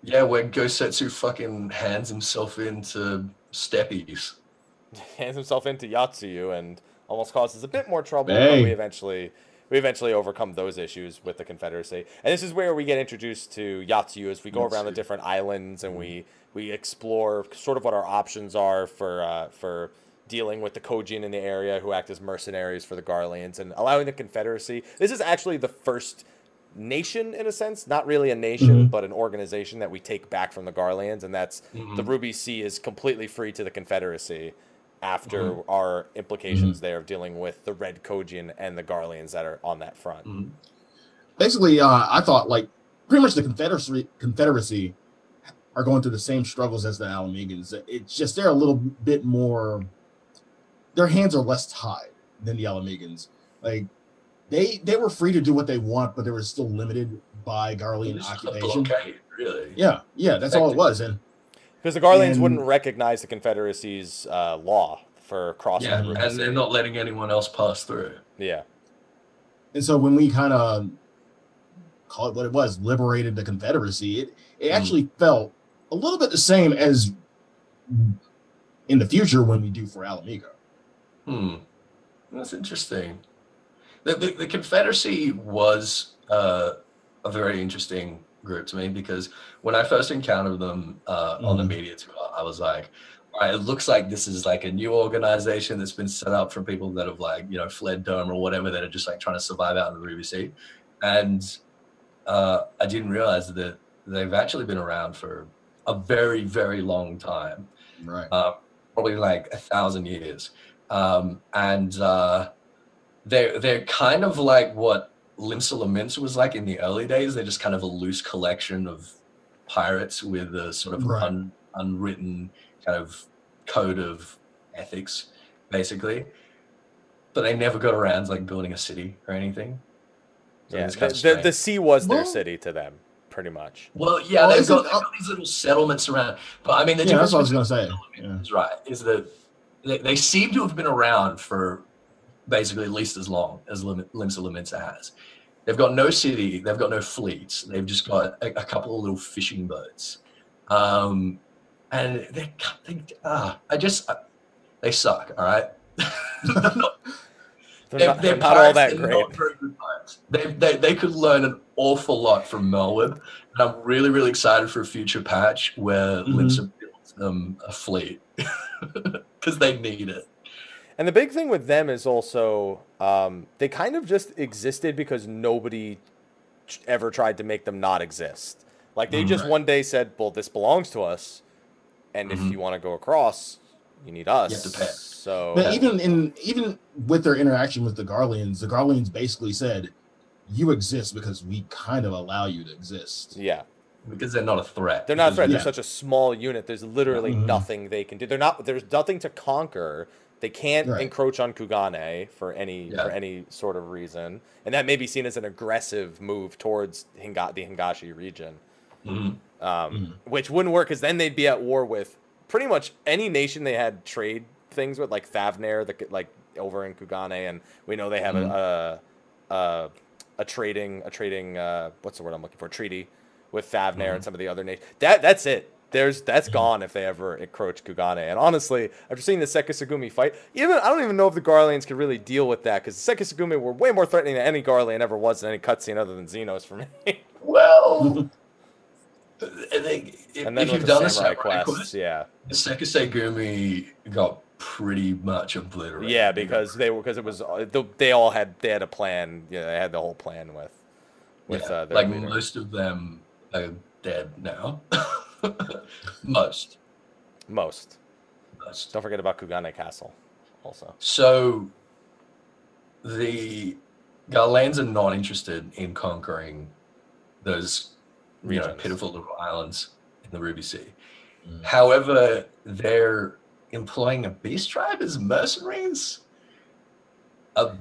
Yeah, where Gosetsu fucking hands himself into steppies. hands himself into Yotsuyu and almost causes a bit more trouble, but we eventually we eventually overcome those issues with the Confederacy. And this is where we get introduced to Yotsuyu as we go around the different islands and we we explore sort of what our options are for uh, for dealing with the Kojin in the area who act as mercenaries for the Garleans and allowing the Confederacy. This is actually the first nation in a sense, not really a nation, Mhm. but an organization that we take back from the Garleans, and that's the Ruby Sea is completely free to the Confederacy after our implications there of dealing with the Red Kojin and the Garleans that are on that front. Basically, uh, I thought like pretty much the Confederacy Confederacy are going through the same struggles as the Ala Mhigans. It's just they're a little bit more. Their hands are less tied than the Ala Mhigans. Like they they were free to do what they want, but they were still limited by Garlean It's just a occupation. blockade, really. Yeah, yeah, that's all it was. And Because the Garleans And- wouldn't recognize the Confederacy's uh, law for crossing Yeah, the Ruby and they're not letting anyone else pass through. Yeah, and so when we kind of call it what it was, liberated the Confederacy, it it Mm. actually felt a little bit the same as in the future when we do for Ala Mhigo. Hmm, that's interesting. The, the, the Confederacy was uh, a very interesting group to me because when I first encountered them uh, on the Mhm. media tour, I was like, all right, it looks like this is like a new organization that's been set up for people that have like, you know, fled Dome or whatever that are just like trying to survive out in the Ruby Sea. And uh, I didn't realize that they've actually been around for a very, very long time Right. uh, probably like a thousand years. Um, and uh, they're they're kind of like what Limsa Lominsa was like in the early days. They're just kind of a loose collection of pirates with a sort of Right. un, unwritten kind of code of ethics, basically. But they never got around to like building a city or anything. So yeah. The, kind of the, the strange. sea was their city to them, pretty much. well, yeah, Well, they've got, they've got these little settlements around. But I mean, the yeah, that's what I was gonna say. Yeah. is right is that they, they seem to have been around for basically at least as long as Limsa Lominsa has. They've got no city, they've got no fleets, they've just got a, a couple of little fishing boats. Um, and they, they ah, I just, they suck, all right? They're not- They're, they're, not, they're not all that great. Not very good pirates. They, they, they could learn an awful lot from Merlwyb. And I'm really, really excited for a future patch where Mhm. Limsa builds them a fleet because they need it. And the big thing with them is also um, they kind of just existed because nobody ever tried to make them not exist. Like they Mhm. just one day said, "Well, this belongs to us, and if Mhm. you want to go across, you need us." have to pay. So But even in even with their interaction with the Garleans, the Garleans basically said, "You exist because we kind of allow you to exist." yeah, Because they're not a threat. they're not a threat. we- They're such a small unit. There's literally Mhm. nothing they can do. They're not. There's nothing to conquer. They can't Right. encroach on Kugane for any Yeah. for any sort of reason, and that may be seen as an aggressive move towards Hinga- the Hingashi region. Mhm. um, which wouldn't work because then they'd be at war with pretty much any nation they had trade things with, like Thavnair, the like over in Kugane, and we know they have a, a a a trading a trading uh, what's the word I'm looking for treaty with Thavnair and Mhm. some of the other nations. That that's it. There's that's gone if they ever encroach Kugane. And honestly, after seeing the Sekiseigumi fight, even I don't even know if the Garleans could really deal with that because the Sekiseigumi were way more threatening than any Garlean ever was in any cutscene other than Zenos for me. Well, they, if, and then if you've the done the samurai samurai quests, quest, yeah. the Sekisei got pretty much obliterated. Yeah, because they were because it was they all had they had a plan. Yeah, they had the whole plan with with Yeah, uh, their like leader. most of them are dead now. most, most. most. Don't forget about Kugane Castle, also. So the Garleans are not interested in conquering those you know, pitiful little islands in the Ruby Sea. Mm. However, they're employing a beast tribe as mercenaries. A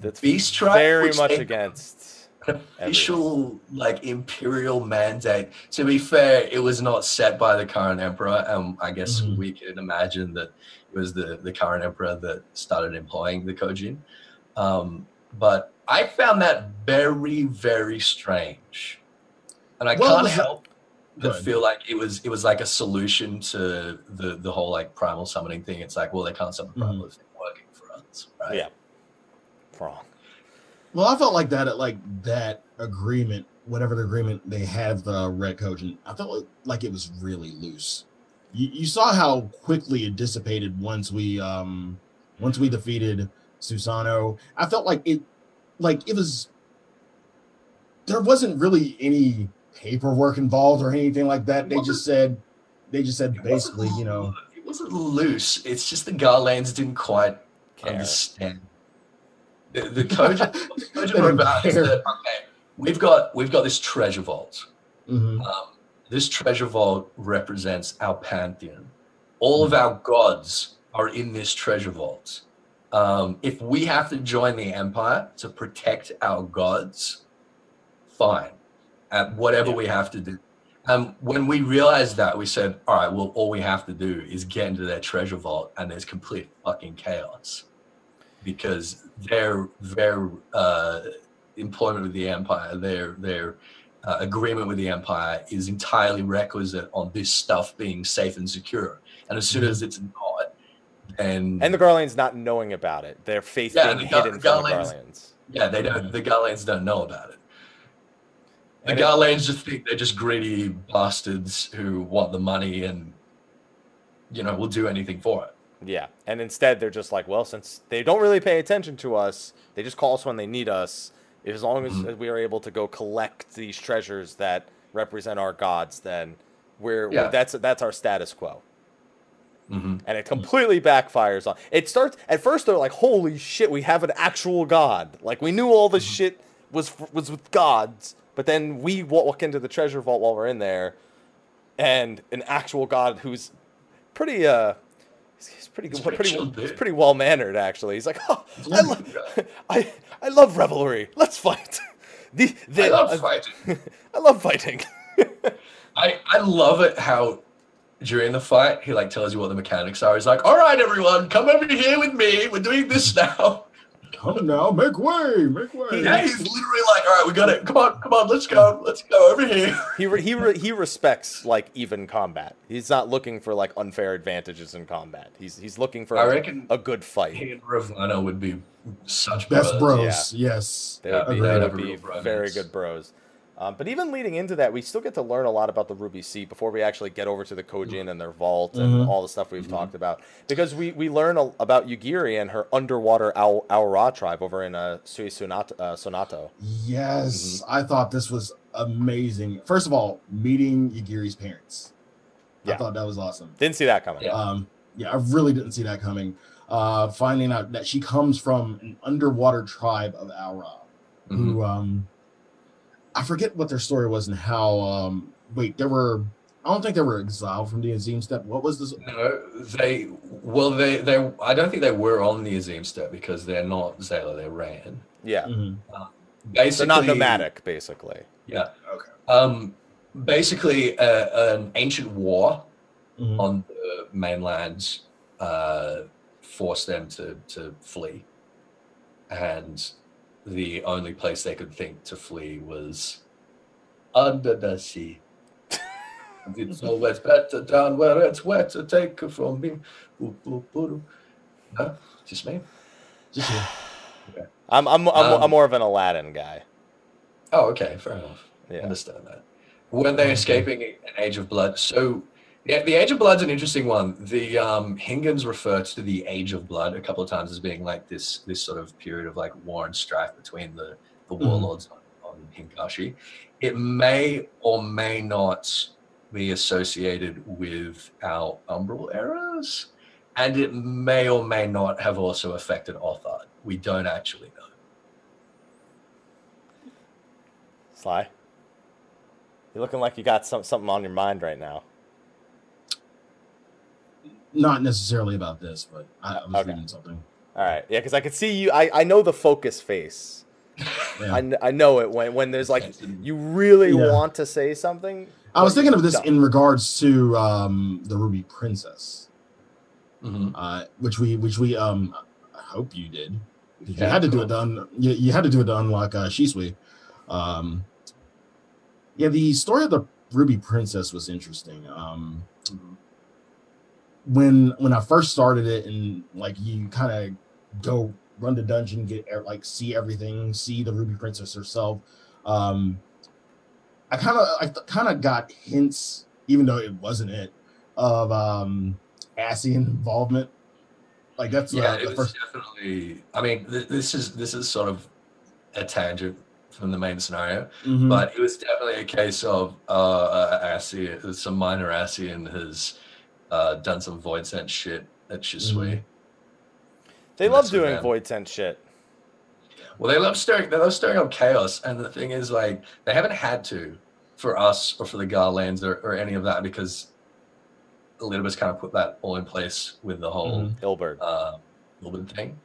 That's beast tribe, very much against. official like imperial mandate. To be fair, it was not set by the current emperor, and I guess Mhm. we can imagine that it was the the current emperor that started employing the Kojin. Um, but I found that very very strange, and I Well, can't help but feel like it was it was like a solution to the the whole like primal summoning thing. It's like, well, they can't summon primal if they're working for us, right? Yeah. Wrong. Well, I felt like that at like that agreement, whatever the agreement they have the Red coach, and I felt like, like it was really loose. You, you saw how quickly it dissipated once we um once we defeated Susano. I felt like it like it was there wasn't really any paperwork involved or anything like that. They just said they just said basically, you know, it wasn't loose. It's just the Garleans didn't quite Care. understand. The, the Kojin, the Kojin They about is that okay, we've got we've got this treasure vault. mhm, Um, this treasure vault represents our pantheon. All of our gods are in this treasure vault. Um, if we have to join the empire to protect our gods, fine. At whatever Yeah. we have to do. Um, when we realized that, we said, "All right, well, all we have to do is get into their treasure vault, and there's complete fucking chaos." because their their uh, employment with the empire, their their uh, agreement with the empire is entirely requisite on this stuff being safe and secure. And as soon as it's not, then And the Garleans not knowing about it, their faith Yeah, being the hidden from the Garleans. yeah, they don't. The Garleans don't know about it. The And Garleans just think they're just greedy bastards who want the money and you know will do anything for it. Yeah, and instead they're just like, well, since they don't really pay attention to us, they just call us when they need us. If as long as Mhm. we are able to go collect these treasures that represent our gods, then we're Yeah. that's that's our status quo. hmm And it completely backfires on. It starts at first they're like, holy shit, we have an actual god. Like we knew all this Mm-hmm. shit was was with gods, but then we walk into the treasure vault while we're in there, and an actual god who's pretty uh. He's pretty good. pretty Pretty, chill he's pretty well mannered, actually. He's like, oh, I, lo- I, I love revelry. Let's fight. The, the, I love uh, fighting. I love fighting. I I love it how during the fight he like tells you what the mechanics are. He's like, "All right, everyone, come over here with me. We're doing this now." Come now, make way, make way. Yeah, he's literally like, "All right, we got it. Come on, come on, let's go, let's go over here." He re- he re- he respects like even combat. He's not looking for like unfair advantages in combat. He's he's looking for I a, reckon a good fight. he and Ravana would be such Best brothers. bros, yes. They would be, Yeah, they they'd would have a be very good bros. Um, but even leading into that, we still get to learn a lot about the Ruby Sea before we actually get over to the Kojin and their vault and Mhm. all the stuff we've Mhm. talked about. Because we, we learn a, about Yugiri and her underwater Au- Aura tribe over in uh, Sui-no-Sato. Uh, Sonato. Yes, I thought this was amazing. First of all, meeting Yugiri's parents. Yeah. I thought that was awesome. Didn't see that coming. Yeah. Um, yeah, I really didn't see that coming. Uh, finding out that she comes from an underwater tribe of Au Ra, who um, I forget what their story was and how. Um, wait, there were. I don't think they were exiled from the Azim Steppe. What was this? No, they well, they they. I don't think they were on the Azim steppe because they're not Xaela. They're Raen. Yeah. Mhm. Basically, They're not nomadic, basically. Yeah. Okay. Um, basically, uh, an ancient war Mhm. on the mainland uh, forced them to to flee, and the only place they could think to flee was under the sea. And it's always better down where it's wetter. Take it from me. Ooh, ooh, ooh. Huh? Just me? Just here. I'm I'm I'm, Um, I'm more of an Aladdin guy. Oh, okay, fair enough. Yeah. Understand that. When they're escaping an Age of Blood, so yeah, the Age of Blood's an interesting one. The um, Hingans refer to the Age of Blood a couple of times as being like this this sort of period of like war and strife between the the Mhm. warlords on, on Hingashi. It may or may not be associated with our Umbral eras, and it may or may not have also affected Othard. We don't actually know. Sly. You're looking like you got some something on your mind right now. Not necessarily about this, but I, I was Okay. reading something. All right. Yeah, because I could see you. I, I know the focus face. Yeah. I, I know it when when there's like you really Yeah. want to say something. I was thinking of this don't. in regards to um, the Ruby Princess, Mhm. uh, which we which we um, I hope you did. You Yeah, had to do it to un- you, you had to do it to unlock uh, Shisui. Um, yeah, the story of the Ruby Princess was interesting. Um, when when I first started it, and like you kind of go run the dungeon, get like see everything, see the Ruby Princess herself. Um, I kind of I kind of got hints, even though it wasn't it, of um Ascian involvement. Like that's yeah, uh, it the was first. definitely. I mean, th- this is this is sort of a tangent from the main scenario, Mhm. but it was definitely a case of uh, uh Assi, some minor Ascian has uh, done some voidsent shit at Shisui. Mhm. They And love doing them. voidsent shit. Well, they love stirring. They love stirring up chaos, and the thing is, like, they haven't had to for us or for the Garleans or, or any of that because Elidibus kind of put that all in place with the whole Mhm. Ilberd. uh, Melbourne thing.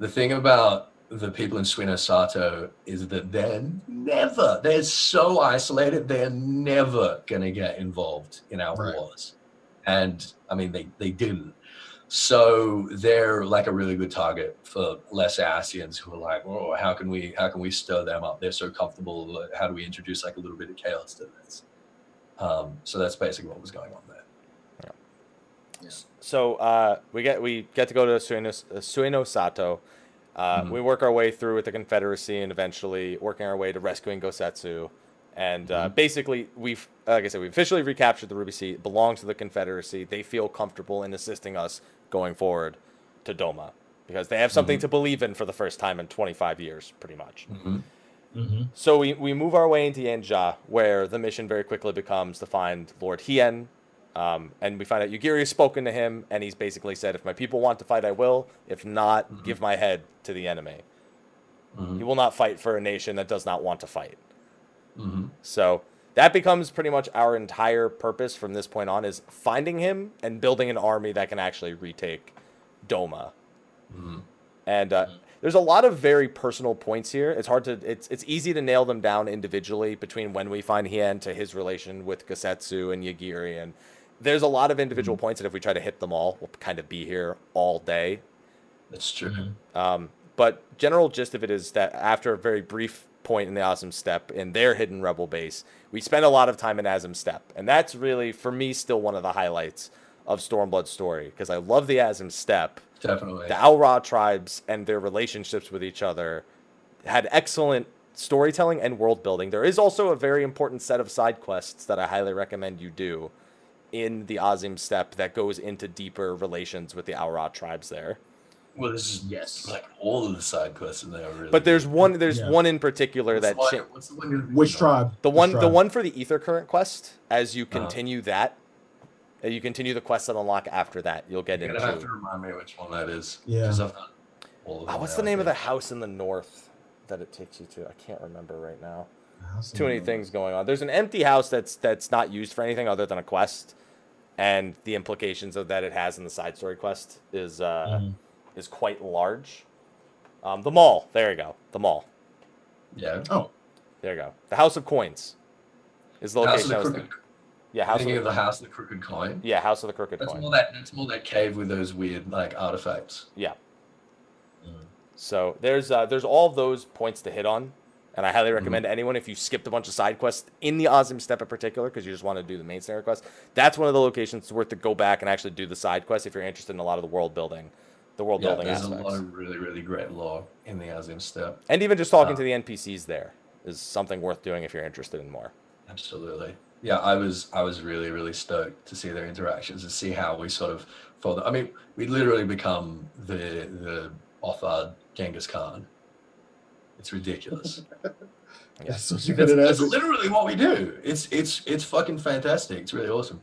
The thing about the people in Sui-no-Sato is that they're never, they're so isolated, they're never going to get involved in our Right. wars. And I mean, they, they didn't. So they're like a really good target for less Ascians who are like, oh, how can we, how can we stir them up? They're so comfortable. How do we introduce like a little bit of chaos to this? Um, so that's basically what was going on there. So uh, we get we get to go to Sueno, Sui-no-Sato. Uh, Mhm. We work our way through with the Confederacy and eventually working our way to rescuing Gosetsu. And uh, basically, we've like I said, we've officially recaptured the Ruby Sea. It belongs to the Confederacy. They feel comfortable in assisting us going forward to Doma because they have something to believe in for the first time in 25 years, pretty much. Mm-hmm. So we, we move our way into Yanxia, where the mission very quickly becomes to find Lord Hien. Um, and we find out Yugiri has spoken to him, and he's basically said, if my people want to fight, I will. If not, give my head to the enemy. Mhm. He will not fight for a nation that does not want to fight. Mhm. So that becomes pretty much our entire purpose from this point on is finding him and building an army that can actually retake Doma. Mhm. And uh, there's a lot of very personal points here. It's hard to it's it's easy to nail them down individually between when we find Hien to his relation with Gosetsu and Yugiri and there's a lot of individual points that if we try to hit them all, we'll kind of be here all day. That's true. Mm-hmm. Um, but general gist of it is that after a very brief point in the Azim Steppe in their hidden rebel base, we spend a lot of time in Azim Steppe, and that's really for me still one of the highlights of Stormblood's story because I love the Azim Steppe. Definitely. The Au Ra tribes and their relationships with each other had excellent storytelling and world building. There is also a very important set of side quests that I highly recommend you do in the Azim Steppe that goes into deeper relations with the Au Ra tribes there. Well, this is Yes. like all of the side quests in there. Really But there's one there's Yeah. one in particular What's that the one- cha- what's the one you're- Which tribe? the Which one the one for the ether current quest as you Uh-huh. continue that uh, you continue the quest that unlock after that you'll get You're into gonna have to remind me which one that is. Yeah. 'cause I've all of Ah, them what's the name of the house in the north that it takes you to i can't remember right now House too many Lords. things going on there's an empty house that's that's not used for anything other than a quest and the implications of that it has in the side story quest is uh Mhm. Is quite large um the mall there you go the mall Yeah. Oh, there you go the house of coins is the House of location I the was Crooked. thinking. yeah house of Thinking the, of the House of the Crooked Coin. yeah house of the crooked That's coin more that. That's more that cave with those weird like artifacts. Yeah. Mm. So there's uh, there's all those points to hit on, and I highly recommend to anyone if you skipped a bunch of side quests in the Azim steppe in particular because you just want to do the main scenario quest. That's one of the locations it's worth to go back and actually do the side quest if you're interested in a lot of the world building, the world Yeah, building there's aspects, a lot of really, really great lore in the Azim Steppe. and even just talking Uh, to the NPCs there is something worth doing if you're interested in more. Absolutely. Yeah, I was I was really really stoked to see their interactions and see how we sort of fold. I mean, we literally become the the Othard Genghis Khan. It's ridiculous. that's such that's, that's literally what we do. It's it's it's fucking fantastic. It's really awesome.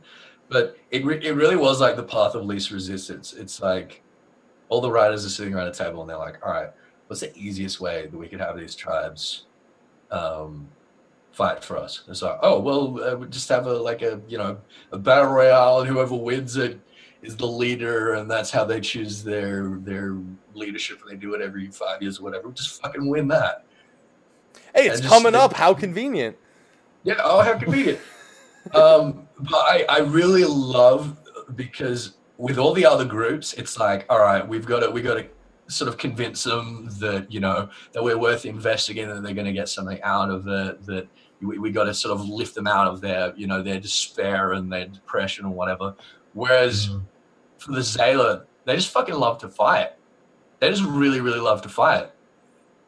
But it re- it really was like the path of least resistance. It's like all the riders are sitting around a table and they're like, all right, what's the easiest way that we could have these tribes um, fight for us? It's like, oh well, uh, we just have a like a you know a battle royale, and whoever wins it is the leader, and that's how they choose their their leadership, and they do it every five years or whatever. Just fucking win that. Hey, it's just- coming up. How convenient. Yeah, oh, how convenient. um, but I, I really love because with all the other groups, it's like, all right, we've got to, we got to sort of convince them that you know that we're worth investing in, and they're going to get something out of it. That we, we got to sort of lift them out of their, you know, their despair and their depression or whatever. Whereas Mhm. for the Xaela, they just fucking love to fight. They just really, really love to fight.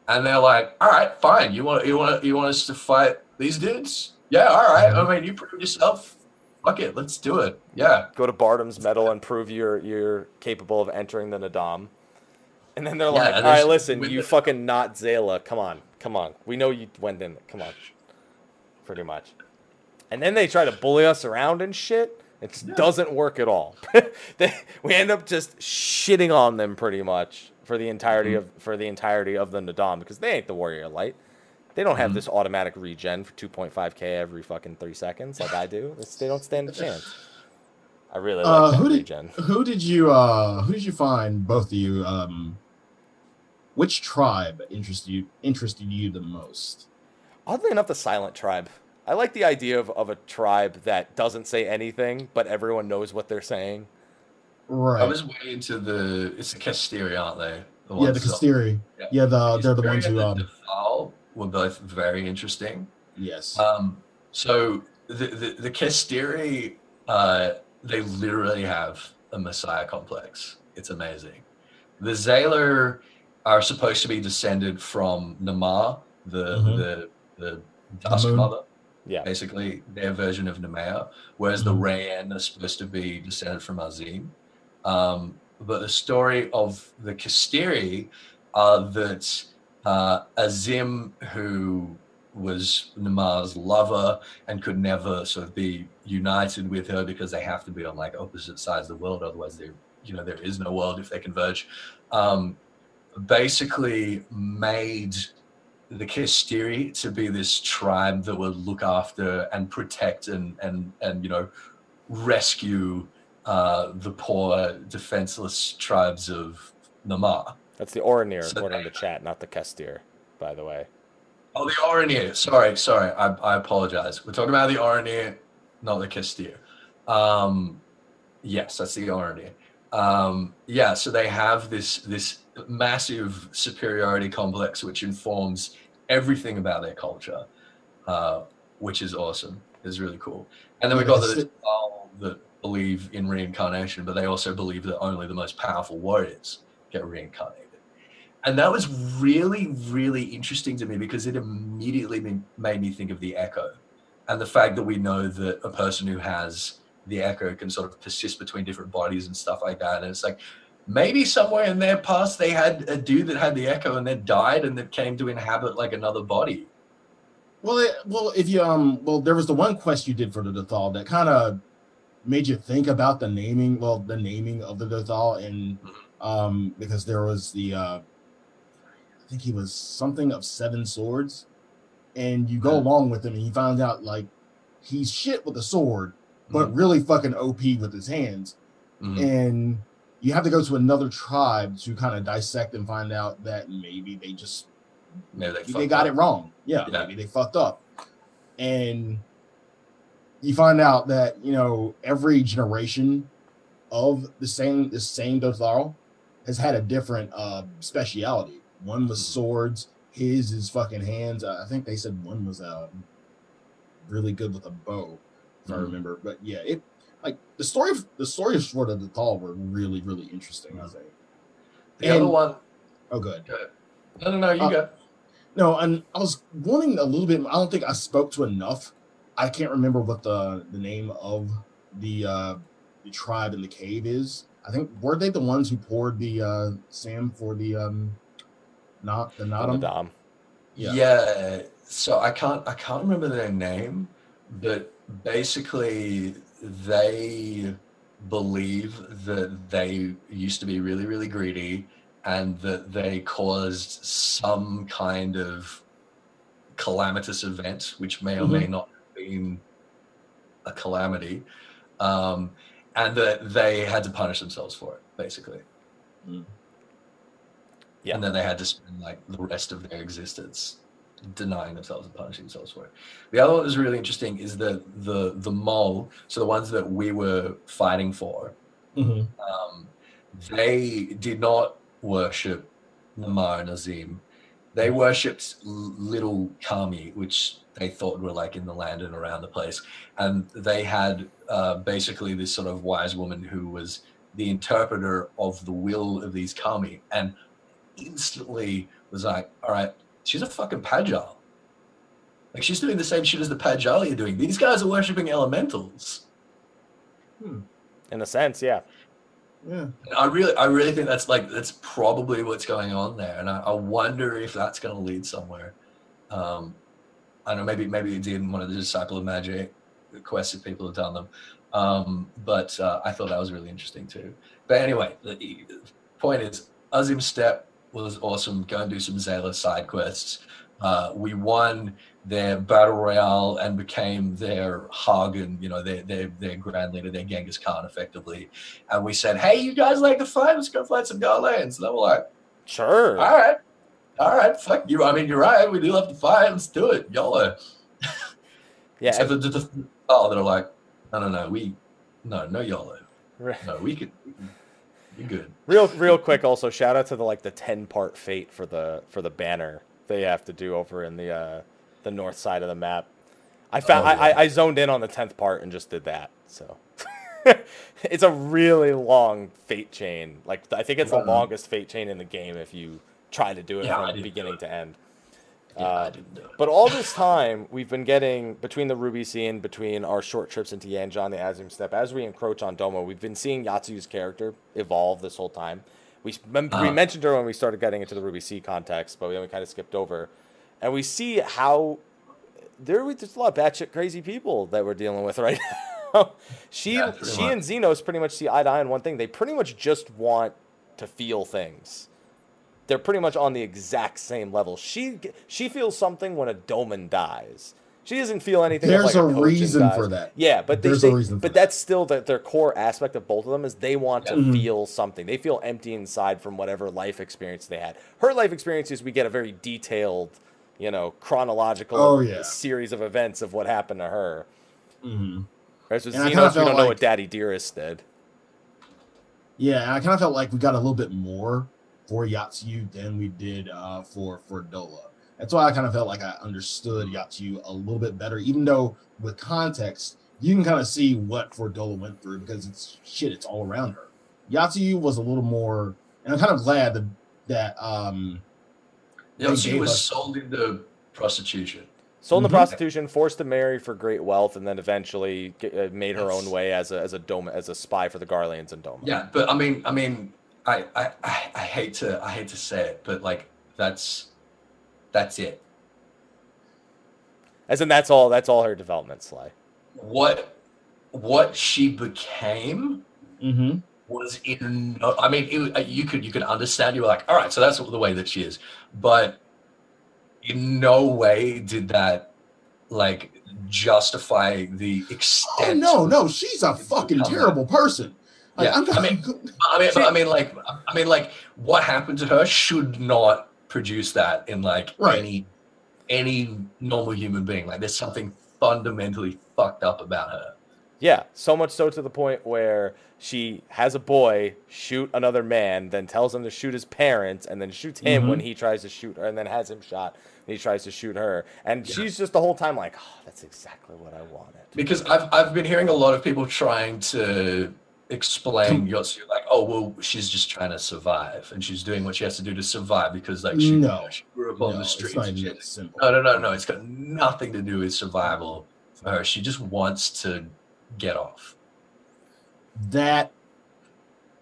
And they're like, all right, fine. You want you want you want us to fight these dudes? Yeah, all right. I mean, you prove yourself. Fuck it, let's do it. Yeah. Go to Bardam's Mettle and prove you're you're capable of entering the Naadam. And then they're Yeah, like, all right, listen, you fucking not Xaela. Come on, come on. We know you went in. Come on. Pretty much. And then they try to bully us around and shit. It just doesn't work at all. they, we end up just shitting on them pretty much for the entirety Mhm. of for the entirety of the Naadam because they ain't the warrior light. They don't have Mhm. this automatic regen for 2.5k every fucking three seconds like I do. It's, they don't stand a chance. I really like Uh, who did regen. who did you uh who did you find both of you um which tribe interested you interested you the most? Oddly enough, the Silent Tribe. I like the idea of, of a tribe that doesn't say anything, but everyone knows what they're saying. Right. I was way into the. It's the Castiri, aren't they? The yeah, the ones that- Castiri. Yeah. Yeah, the they're the ones who and the um Defal were both very interesting. yes. Um, so the the, the Qestiri, uh, they literally have a messiah complex. It's amazing. The Xaela are supposed to be descended from Nhaama, the Mhm. the the Dusk. Mother, Yeah. basically their version of Nymeia, whereas the Mhm. Raen are supposed to be descended from Azim. Um, but the story of the Kastiri are that uh, Azim, who was Nhaama's lover and could never sort of be united with her because they have to be on like opposite sides of the world, otherwise there, you know, there is no world if they converge. Um, basically made the Qestiri to be this tribe that would look after and protect and and and you know rescue uh, the poor defenseless tribes of Namar. That's the Oronir, So according they- to chat, not the Kestir, by the way. Oh, the Oronir. Sorry, sorry. I, I apologize. We're talking about the Oronir, not the Kestir. Um, yes, that's the Oronir. Um, yeah, so they have this this massive superiority complex which informs everything about their culture, uh, which is awesome. It's really cool. And then we got the Dal that believe in reincarnation, but they also believe that only the most powerful warriors get reincarnated. And that was really, really interesting to me because it immediately made me think of the echo and the fact that we know that a person who has the echo can sort of persist between different bodies and stuff like that. And it's like maybe somewhere in their past they had a dude that had the echo and then died and then came to inhabit like another body. Well, it, well, if you um, well, there was the one quest you did for the Dotharl that kind of made you think about the naming, well, the naming of the Dotharl, and um, because there was the, uh, I think he was something of seven swords, and you go Yeah. along with him, and he finds out like he's shit with a sword, but Mhm. really fucking OP with his hands, Mhm. and you have to go to another tribe to kind of dissect and find out that maybe they just Maybe they, they got up. it wrong. Yeah, Yeah. maybe they fucked up. And you find out that, you know, every generation of the same the same Dotharl has had a different uh speciality. One was swords, his is fucking hands. Uh, I think they said one was um really good with a bow, if I Mhm. remember. But yeah, it like the story of the stories for the Tall were really, really interesting, I think. The other And- one, Oh good. no, no, no, you Uh, go. No, and I was wanting a little bit. I don't think I spoke to enough. I can't remember what the the name of the uh the tribe in the cave is. I think were they the ones who poured the uh Sam for the um not the On not the Dom. Yeah. Yeah. So I can't I can't remember their name, but basically they believe that they used to be really really greedy and that they caused some kind of calamitous event which may or may not have been a calamity um, and that they had to punish themselves for it basically Mm. Yeah. and then they had to spend like the rest of their existence denying themselves and punishing themselves for it. The other one that was really interesting is that the the mole, so the ones that we were fighting for, Mhm. um, they did not worship Nhaama and Azim. They worshipped little Kami, which they thought were like in the land and around the place. And they had uh, basically this sort of wise woman who was the interpreter of the will of these Kami and instantly was like, all right, she's a fucking Padjal. Like she's doing the same shit as the Padjali are doing. These guys are worshipping elementals. In a sense, yeah. Yeah. I really, I really think that's like that's probably what's going on there, and I, I wonder if that's going to lead somewhere. Um, I don't know, maybe maybe it did in one of the Disciple of Magic quests if people have done them, um, but uh, I thought that was really interesting too. But anyway, the, the point is, Azim Steppe was awesome. Go and do some Xaela side quests. Uh, we won their battle royale and became their Hagen, you know, their their their grand leader, their Genghis Khan, effectively. And we said, "Hey, you guys like to fight? Let's go fight some Garleans." And they were like, Sure. "All right, all right, fuck you." I mean, you're right. We do love to fight. Let's do it, YOLO. Yeah. So the, the, the oh, they're like, "No, no, no, we, no, no YOLO. and- No, we could, we could you're good." Real, real quick. Also, shout out to the like the ten part fate for the for the banner they have to do over in the uh, the north side of the map. I found Oh, I, yeah. I, I zoned in on the tenth part and just did that. So it's a really long fate chain. Like I think it's the longest fate chain in the game if you try to do it Yeah, from beginning to end. Yeah, I Uh, didn't do it. But all this time, we've been getting between the Ruby Sea, between our short trips into Yanjon, the Azim Steppe, as we encroach on Domo, we've been seeing Yatsu's character evolve this whole time. We we Uh-huh. mentioned her when we started getting into the Ruby Sea context, but we then we kind of skipped over, and we see how there just a lot of batshit crazy people that we're dealing with right now. she Yeah, she much. and Zenos pretty much see eye to eye on one thing. They pretty much just want to feel things they're pretty much on the exact same level. She she feels something when a Doman dies. She doesn't feel anything. There's like, a Kojin reason dies. for that. Yeah, but they, There's a they- reason for but that. that's still the, their core aspect of both of them is they want to Mhm. feel something. They feel empty inside from whatever life experience they had. Her life experiences, we get a very detailed, you know, chronological Oh, yeah. series of events of what happened to her. hmm Whereas with And I Zenos, we don't know what Daddy Dearest did. Yeah, and I kind of felt like we got a little bit more for Yatsu than we did uh, for for Dola. That's why I kind of felt like I understood Yatsu a little bit better, even though with context you can kind of see what Fordola went through because it's shit. It's all around her. Yatsu was a little more, and I'm kind of glad that that um Yeah, she was us- sold into prostitution. Sold into Mhm. prostitution, forced to marry for great wealth, and then eventually g- uh, made her Yes. own way as a as a dome as a spy for the Garleans and Doma. Yeah, but I mean, I mean, I, I, I, I hate to, I hate to say it, but like that's, that's it. As in, that's all. That's all her development, Sly. What, what she became mhm. was in. no- I mean, it, uh, you could, you could understand. You were like, all right, so that's the way that she is, but in no way did that like justify the Oh extent. no, no, she's a fucking terrible person. Like, Yeah, I'm not, I mean- I mean, I mean, like, I mean, like, what happened to her should not produce that in like Right. any any normal human being. Like, there's something fundamentally fucked up about her. Yeah, so much so to the point where she has a boy shoot another man, then tells him to shoot his parents, and then shoots him Mhm. when he tries to shoot her, and then has him shot when he tries to shoot her. And she's just the whole time like, oh, that's exactly what I wanted. Because I've I've been hearing a lot of people trying to explain Yotsu like, oh well, she's just trying to survive, and she's doing what she has to do to survive because like she, No. she grew up on no, the it's streets. not and even shit. that simple. No, no, no, no. It's got nothing to do with survival for her. She just wants to get off. that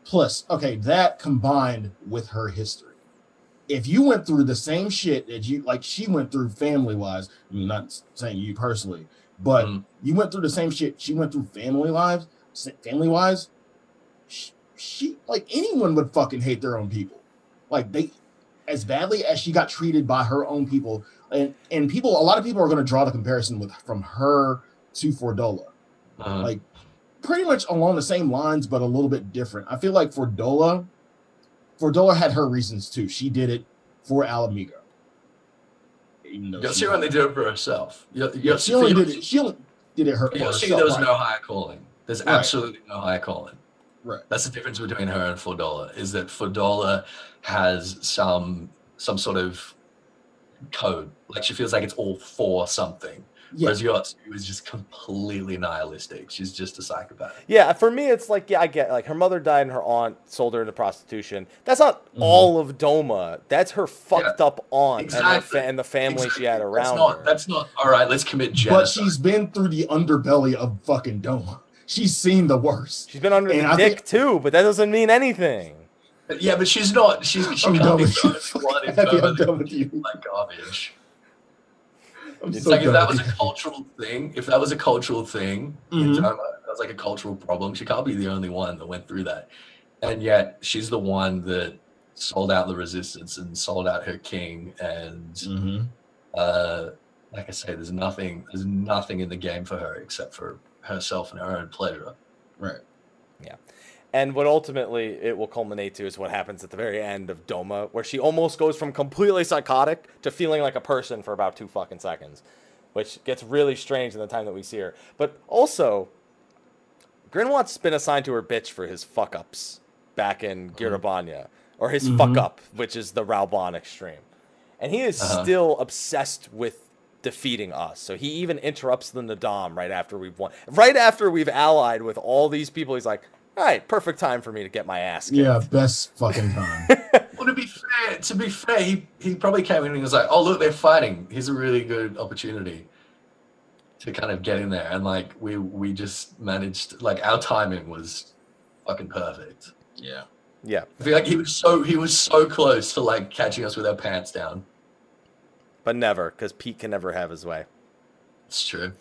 plus okay that combined with her history if you went through the same shit that you like she went through family wise i mean not saying you personally but Mm. you went through the same shit she went through family lives family wise she, she like anyone would fucking hate their own people like they as badly as she got treated by her own people and and people a lot of people are going to draw the comparison with from her to fordola Uh, like pretty much along the same lines, but a little bit different. I feel like for Dola, for Dola had her reasons too. She did it for Ala Mhigo. Even though she, only did it for herself. Yo- yeah, she only did it. She only did it her. for Yotsu, herself, there was right? no higher calling. There's Right. absolutely no higher calling. Right. That's the difference between her and Fordola. Is that Fordola has some some sort of code. Like she feels like it's all for something. Yeah, Whereas Yotsu is just completely nihilistic. She's just a psychopath. Yeah, for me, it's like yeah, I get like her mother died and her aunt sold her into prostitution. That's not Mhm. all of Doma. That's her fucked up aunt and, the fa- and the family she had around That's not. her. That's not. All right. Let's commit but she's been through the underbelly of fucking Doma. She's seen the worst. She's been under And the I dick think- too, but that doesn't mean anything. yeah, but she's not. She's she I'm can't done be with you. the only one in Happy I'm Burma done with you. like garbage. I'm It's so like if that was a cultural thing, if that was a cultural thing in Mhm. Toma, that was like a cultural problem. She can't be the only one that went through that. And yet she's the one that sold out the resistance and sold out her king and Mhm. Uh, like I say, there's nothing there's nothing in the game for her except for herself and her own pleasure. Right. Yeah. And what ultimately it will culminate to is what happens at the very end of Doma, where she almost goes from completely psychotic to feeling like a person for about two fucking seconds, which gets really strange in the time that we see her. But also, Grynewaht's been assigned to her bitch for his fuck ups back in Gyr Abania, or his fuck Mhm. up, which is the Raubahn extreme. And he is Uh-huh. still obsessed with defeating us. So he even interrupts the Naadam right after we've won. Right after we've allied with all these people, he's like, all right, perfect time for me to get my ass kicked. Yeah, best fucking time. Well, to be fair, to be fair, he he probably came in and was like, "Oh, look, they're fighting. Here's a really good opportunity to kind of get in there." And like we we just managed, like our timing was fucking perfect. yeah. Yeah. I feel like he was so he was so close to like catching us with our pants down. But never, because Pete can never have his way. It's true.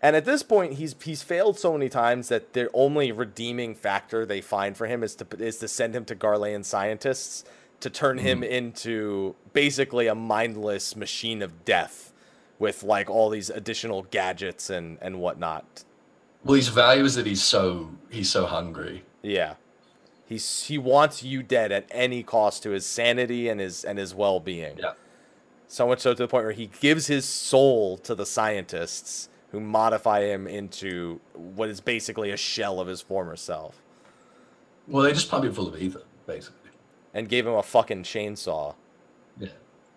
And at this point, he's he's failed so many times that the only redeeming factor they find for him is to is to send him to Garlean scientists to turn him mm-hmm. into basically a mindless machine of death with like all these additional gadgets and and whatnot. Well, his value is that he's so he's so hungry. Yeah. He's he wants you dead at any cost to his sanity and his and his well-being. Yeah. So much so to the point where he gives his soul to the scientists who modify him into what is basically a shell of his former self Well, they just pump him full of ether, basically. and gave him a fucking chainsaw. Yeah.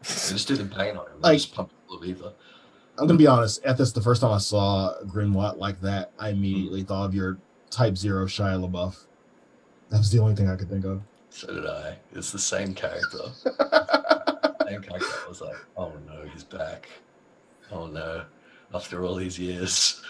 They just do the pain on him. They Like- just pump him full of ether. I'm gonna be honest. At this, the first time I saw Grynewaht like that, I hmm. immediately thought of your Type Zero Shia LaBeouf. That was the only thing I could think of. So did I. It's the same character. same character. I was like, oh no, he's back. Oh no. After all these years.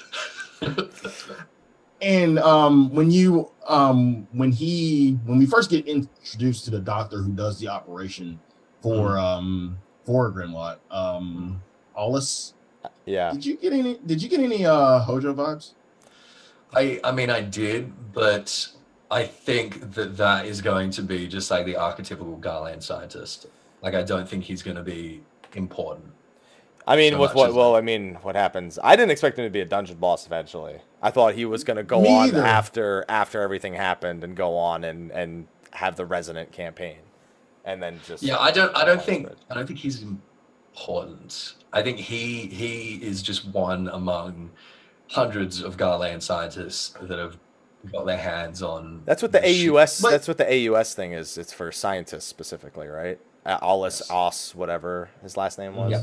And um, when you um, when he when we first get introduced to the doctor who does the operation for um for Grynewaht, um, Hollis, Yeah. did you get any? Did you get any uh Hojo vibes? I I mean I did, but I think that that is going to be just like the archetypical Garlean scientist. Like I don't think he's going to be important. I mean, So with what? Well. I mean, what happens? I didn't expect him to be a dungeon boss eventually. I thought he was going to go Me on either. after after everything happened and go on and and have the resonant campaign, and then just Yeah, I don't I don't think But- I don't think he's important. I think he he is just one among hundreds of Garlean scientists that have got their hands on That's what the. AUS. That's what the AUS thing is. It's for scientists specifically, right? Uh, Alice Yes. Os, whatever his last name was. Yeah.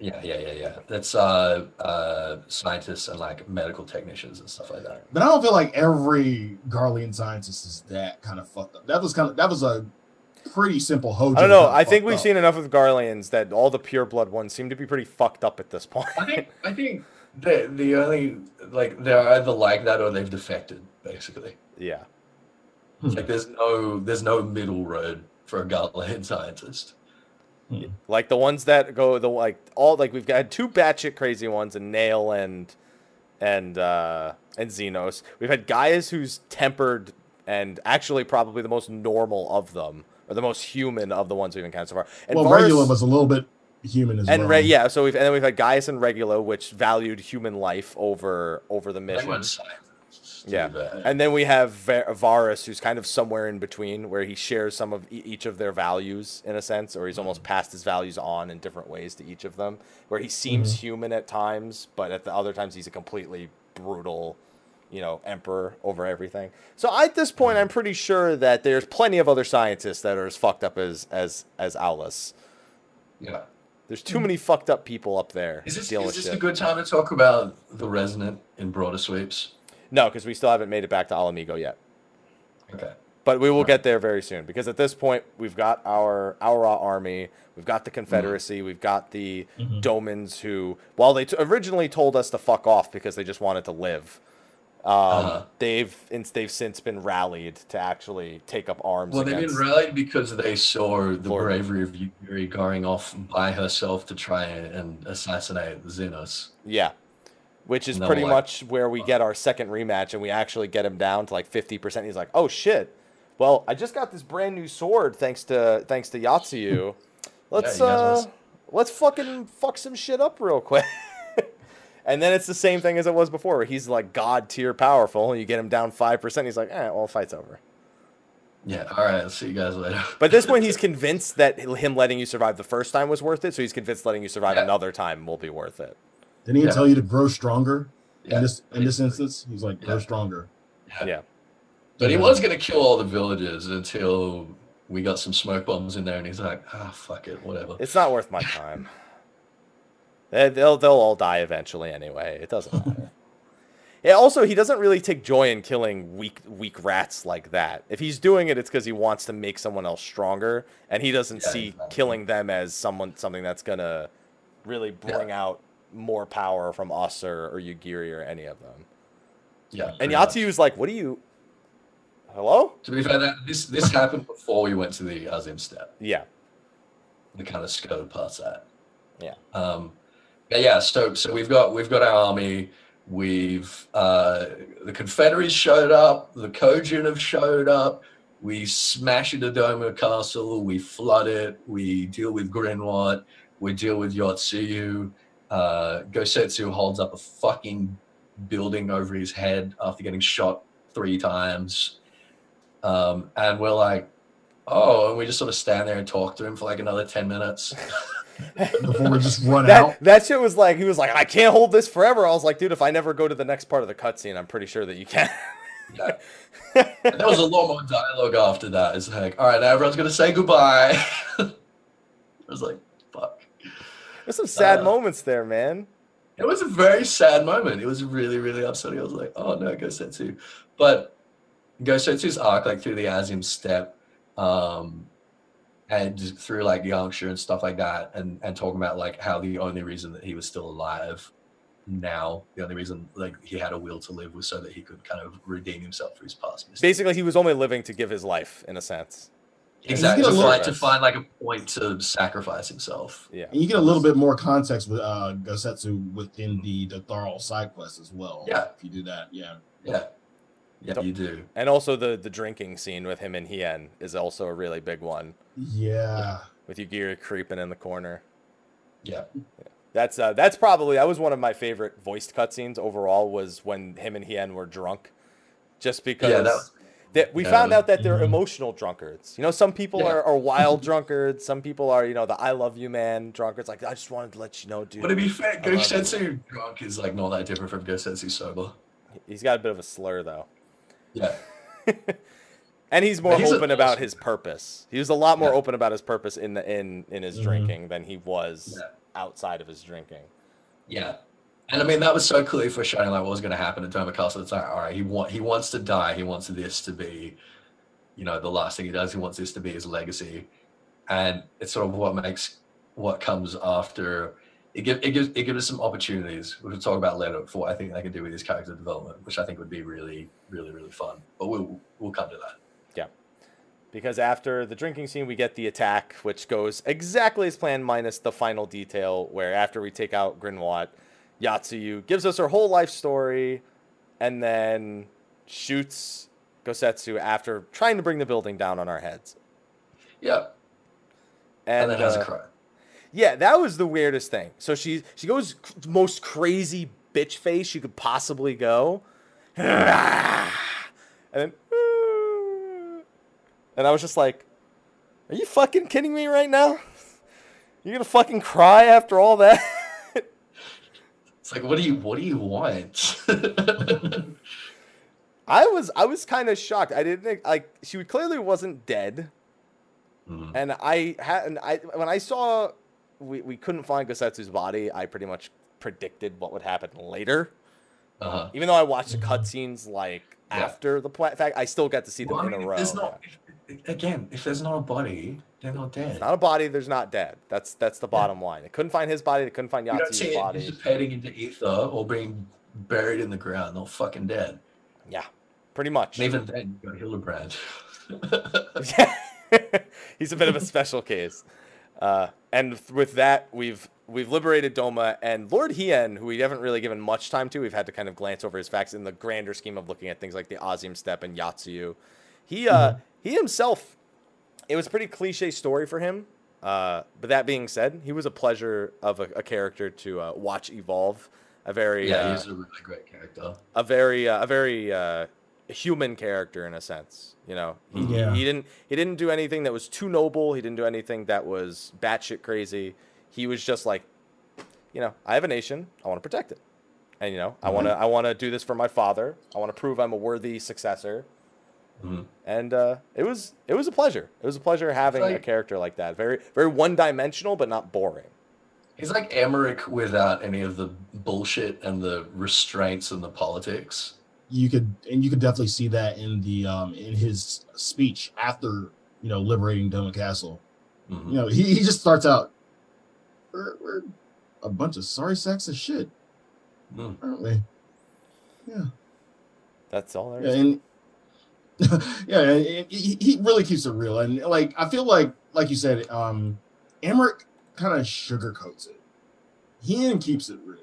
Yeah, yeah, yeah, yeah. That's uh, uh, scientists and like medical technicians and stuff like that. But I don't feel like every Garlean scientist is that kind of fucked up. That was kind of that was a pretty simple Hojo. I don't know. kinda I think we've up. seen enough of Garleans that all the pure blood ones seem to be pretty fucked up at this point. I think I think the the only like they're either like that or they've defected basically. yeah. Like there's no there's no middle road for a Garlean scientist. Like the ones that go the like all like we've got two batshit crazy ones and Nael and and uh and Zenos. We've had guys who's tempered and actually probably the most normal of them, or the most human of the ones we've encountered so far. And well, Varus- Regula was a little bit human as well. and well. Re- yeah, so we've and then we've had Gaius and Regula, which valued human life over over the They mission. Weren't to Yeah. be bad. And then we have Va- Varus, who's kind of somewhere in between, where he shares some of e- each of their values in a sense, or he's almost passed his values on in different ways to each of them. Where he seems mm-hmm. human at times, but at the other times he's a completely brutal, you know, emperor over everything. So at this point, I'm pretty sure that there's plenty of other scientists that are as fucked up as as as Aulus. yeah. There's too many fucked up people up there Is this, dealing is this a good time to talk about the resonant in broader sweeps? No, because we still haven't made it back to Ala Mhigo yet. Okay. But we will Right. get there very soon because at this point we've got our our army, we've got the Confederacy, we've got the Mhm. Domans who, while they t- originally told us to fuck off because they just wanted to live, um, Uh-huh. they've they've since been rallied to actually take up arms. Well, they've been rallied because they saw the Lord. bravery of Yuri going off by herself to try and assassinate Zenos. yeah, which is No, pretty like- much where we get our second rematch, and we actually get him down to like fifty percent. He's like, "Oh shit." Well, I just got this brand new sword thanks to thanks to Yotsuyu. Let's has uh let's fucking fuck some shit up real quick. and then it's the same thing as it was before, where he's like god tier powerful, and you get him down five percent, he's like, "Eh, well, fight's over." Yeah, all right, I'll see you guys later. But at this point, he's convinced that him letting you survive the first time was worth it, so he's convinced letting you survive Yeah. another time will be worth it. Didn't he Yeah. tell you to grow stronger? Yeah. In this in this instance, he's like grow Yeah. stronger. Yeah. But he was gonna kill all the villagers until we got some smoke bombs in there, and he's like, ah, fuck it, whatever. It's not worth my time. They- They'll they'll all die eventually anyway. It doesn't matter. Yeah. Also, he doesn't really take joy in killing weak weak rats like that. If he's doing it, it's because he wants to make someone else stronger, and he doesn't Yeah, see exactly. killing them as someone something that's gonna really bring out more power from us or, or Yugiri or any of them. Yeah. And pretty much. Yatsu's like, "What do you? Hello? To be fair, that this this happened before we went to the Azim steppe. Yeah, The kind of skirted past that. yeah, Um, yeah, yeah. So so we've got we've got our army. We've uh, the Confederates showed up. The Kojin have showed up. We smash into Doma Castle. We flood it. We deal with Grynewaht. We deal with Yotsuyu. Uh, Gosetsu holds up a fucking building over his head after getting shot three times. Um, and we're like, oh, and we just sort of stand there and talk to him for like another 10 minutes. Before we just run that out. that shit was like he was like, "I can't hold this forever." I was like, "Dude, if I never go to the next part of the cutscene, I'm pretty sure that you can." Yeah. There was a lot more dialogue after that. It's like, all right, now everyone's gonna say goodbye. I was like, fuck. There's some sad Uh, moments there, man. It was a very sad moment. It was really, really upsetting. I was like, oh no, Gosetsu. But Gosetsu's arc, like through the Azim steppe, um, and through like Yanxia and stuff like that, and and talking about like how the only reason that he was still alive now, the only reason like he had a will to live was so that he could kind of redeem himself for his past mistakes. Basically, he was only living to give his life, in a sense. Exactly. He's To gonna find, look- to find like a point to sacrifice himself. Yeah. And you get a little bit more context with uh Gosetsu within the the Tharl side quest as well. Yeah. If you do that, yeah. Yeah. Yeah, you do. And also the the drinking scene with him and Hien is also a really big one Yeah. with Yugiri creeping in the corner. Yeah. That's uh, that's probably that was one of my favorite voiced cutscenes overall was when him and Hien were drunk, just because Yeah, that was- that we yeah, found out that they're Mhm. emotional drunkards. You know, some people Yeah. are, are wild drunkards. Some people are you know the I love you man drunkards. Like I just wanted to let you know, dude. But to be fair, I love Gosetsu drunk is like not that different from Gosetsu sober. He's got a bit of a slur though. Yeah. and he's more He's a- open about his purpose. He was a lot more Yeah. open about his purpose in the in in his Mhm. drinking than he was Yeah. outside of his drinking. Yeah. And I mean that was so clearly foreshadowing like what was gonna happen at Doma Castle. It's like, all right, he want he wants to die. He wants this to be, you know, the last thing he does. He wants this to be his legacy. And it's sort of what makes what comes after it gives it gives it gives us some opportunities. We'll talk about later for what I think they can do with his character development, which I think would be really, really, really fun. But we'll we'll come to that. Yeah, because after the drinking scene, we get the attack, which goes exactly as planned, minus the final detail where after we take out Grynewaht, Yotsuyu gives us her whole life story and then shoots Gosetsu after trying to bring the building down on our heads. Yeah. And, And, then has uh, a cry. Yeah, that was the weirdest thing. So she she goes most crazy bitch face you could possibly go, and then, and I was just like, "Are you fucking kidding me right now? You're gonna fucking cry after all that?" It's like, what do you what do you want? I was I was kind of shocked. I didn't think- like she clearly wasn't dead. Mhm. And I had, and I when I saw we, we couldn't find Gosetsu's body, I pretty much predicted what would happen later. Uh-huh. Even though I watched the cutscenes like Yeah. after the pla- fact, I still got to see them Well, I in mean, a row. There's not, again, if there's not a body, they're not dead. It's not a body. There's not dead. That's that's the bottom line. They couldn't find his body. They couldn't find you don't see Yatsu's it body. dissipating into ether or being buried in the ground. They're fucking dead. Yeah, pretty much. And even then, you got Hildibrand. He's a bit of a special case. Uh, and with that, we've we've liberated Doma and Lord Hien, who we haven't really given much time to. We've had to kind of glance over his facts in the grander scheme of looking at things like the Azim Steppe and Yotsuyu. He uh, he himself, it was a pretty cliche story for him. Uh, but that being said, he was a pleasure of a, a character to uh, watch evolve. A very Yeah, uh, he's a really great character. a very uh, a very uh, human character in a sense. You know, he, he- Yeah. he, didn't he didn't do anything that was too noble. He didn't do anything that was batshit crazy. He was just like, you know, I have a nation. I want to protect it, and you know, I want to I want to do this for my father. I want to prove I'm a worthy successor. Mhm. And uh, it was it was a pleasure. It was a pleasure having a character like that. Very very one dimensional, but not boring. He's like Aymeric without any of the bullshit and the restraints and the politics. You could and you could definitely see that in the um in his speech after you know liberating Doma Castle. Mhm. You know, he, he just starts out. We're, we're a bunch of sorry sacks of shit, Mm. aren't we? That's all there is. Yeah, and yeah, he really keeps it real. And like I feel like, like you said, um, Aymeric kind of sugarcoats it. He keeps it real.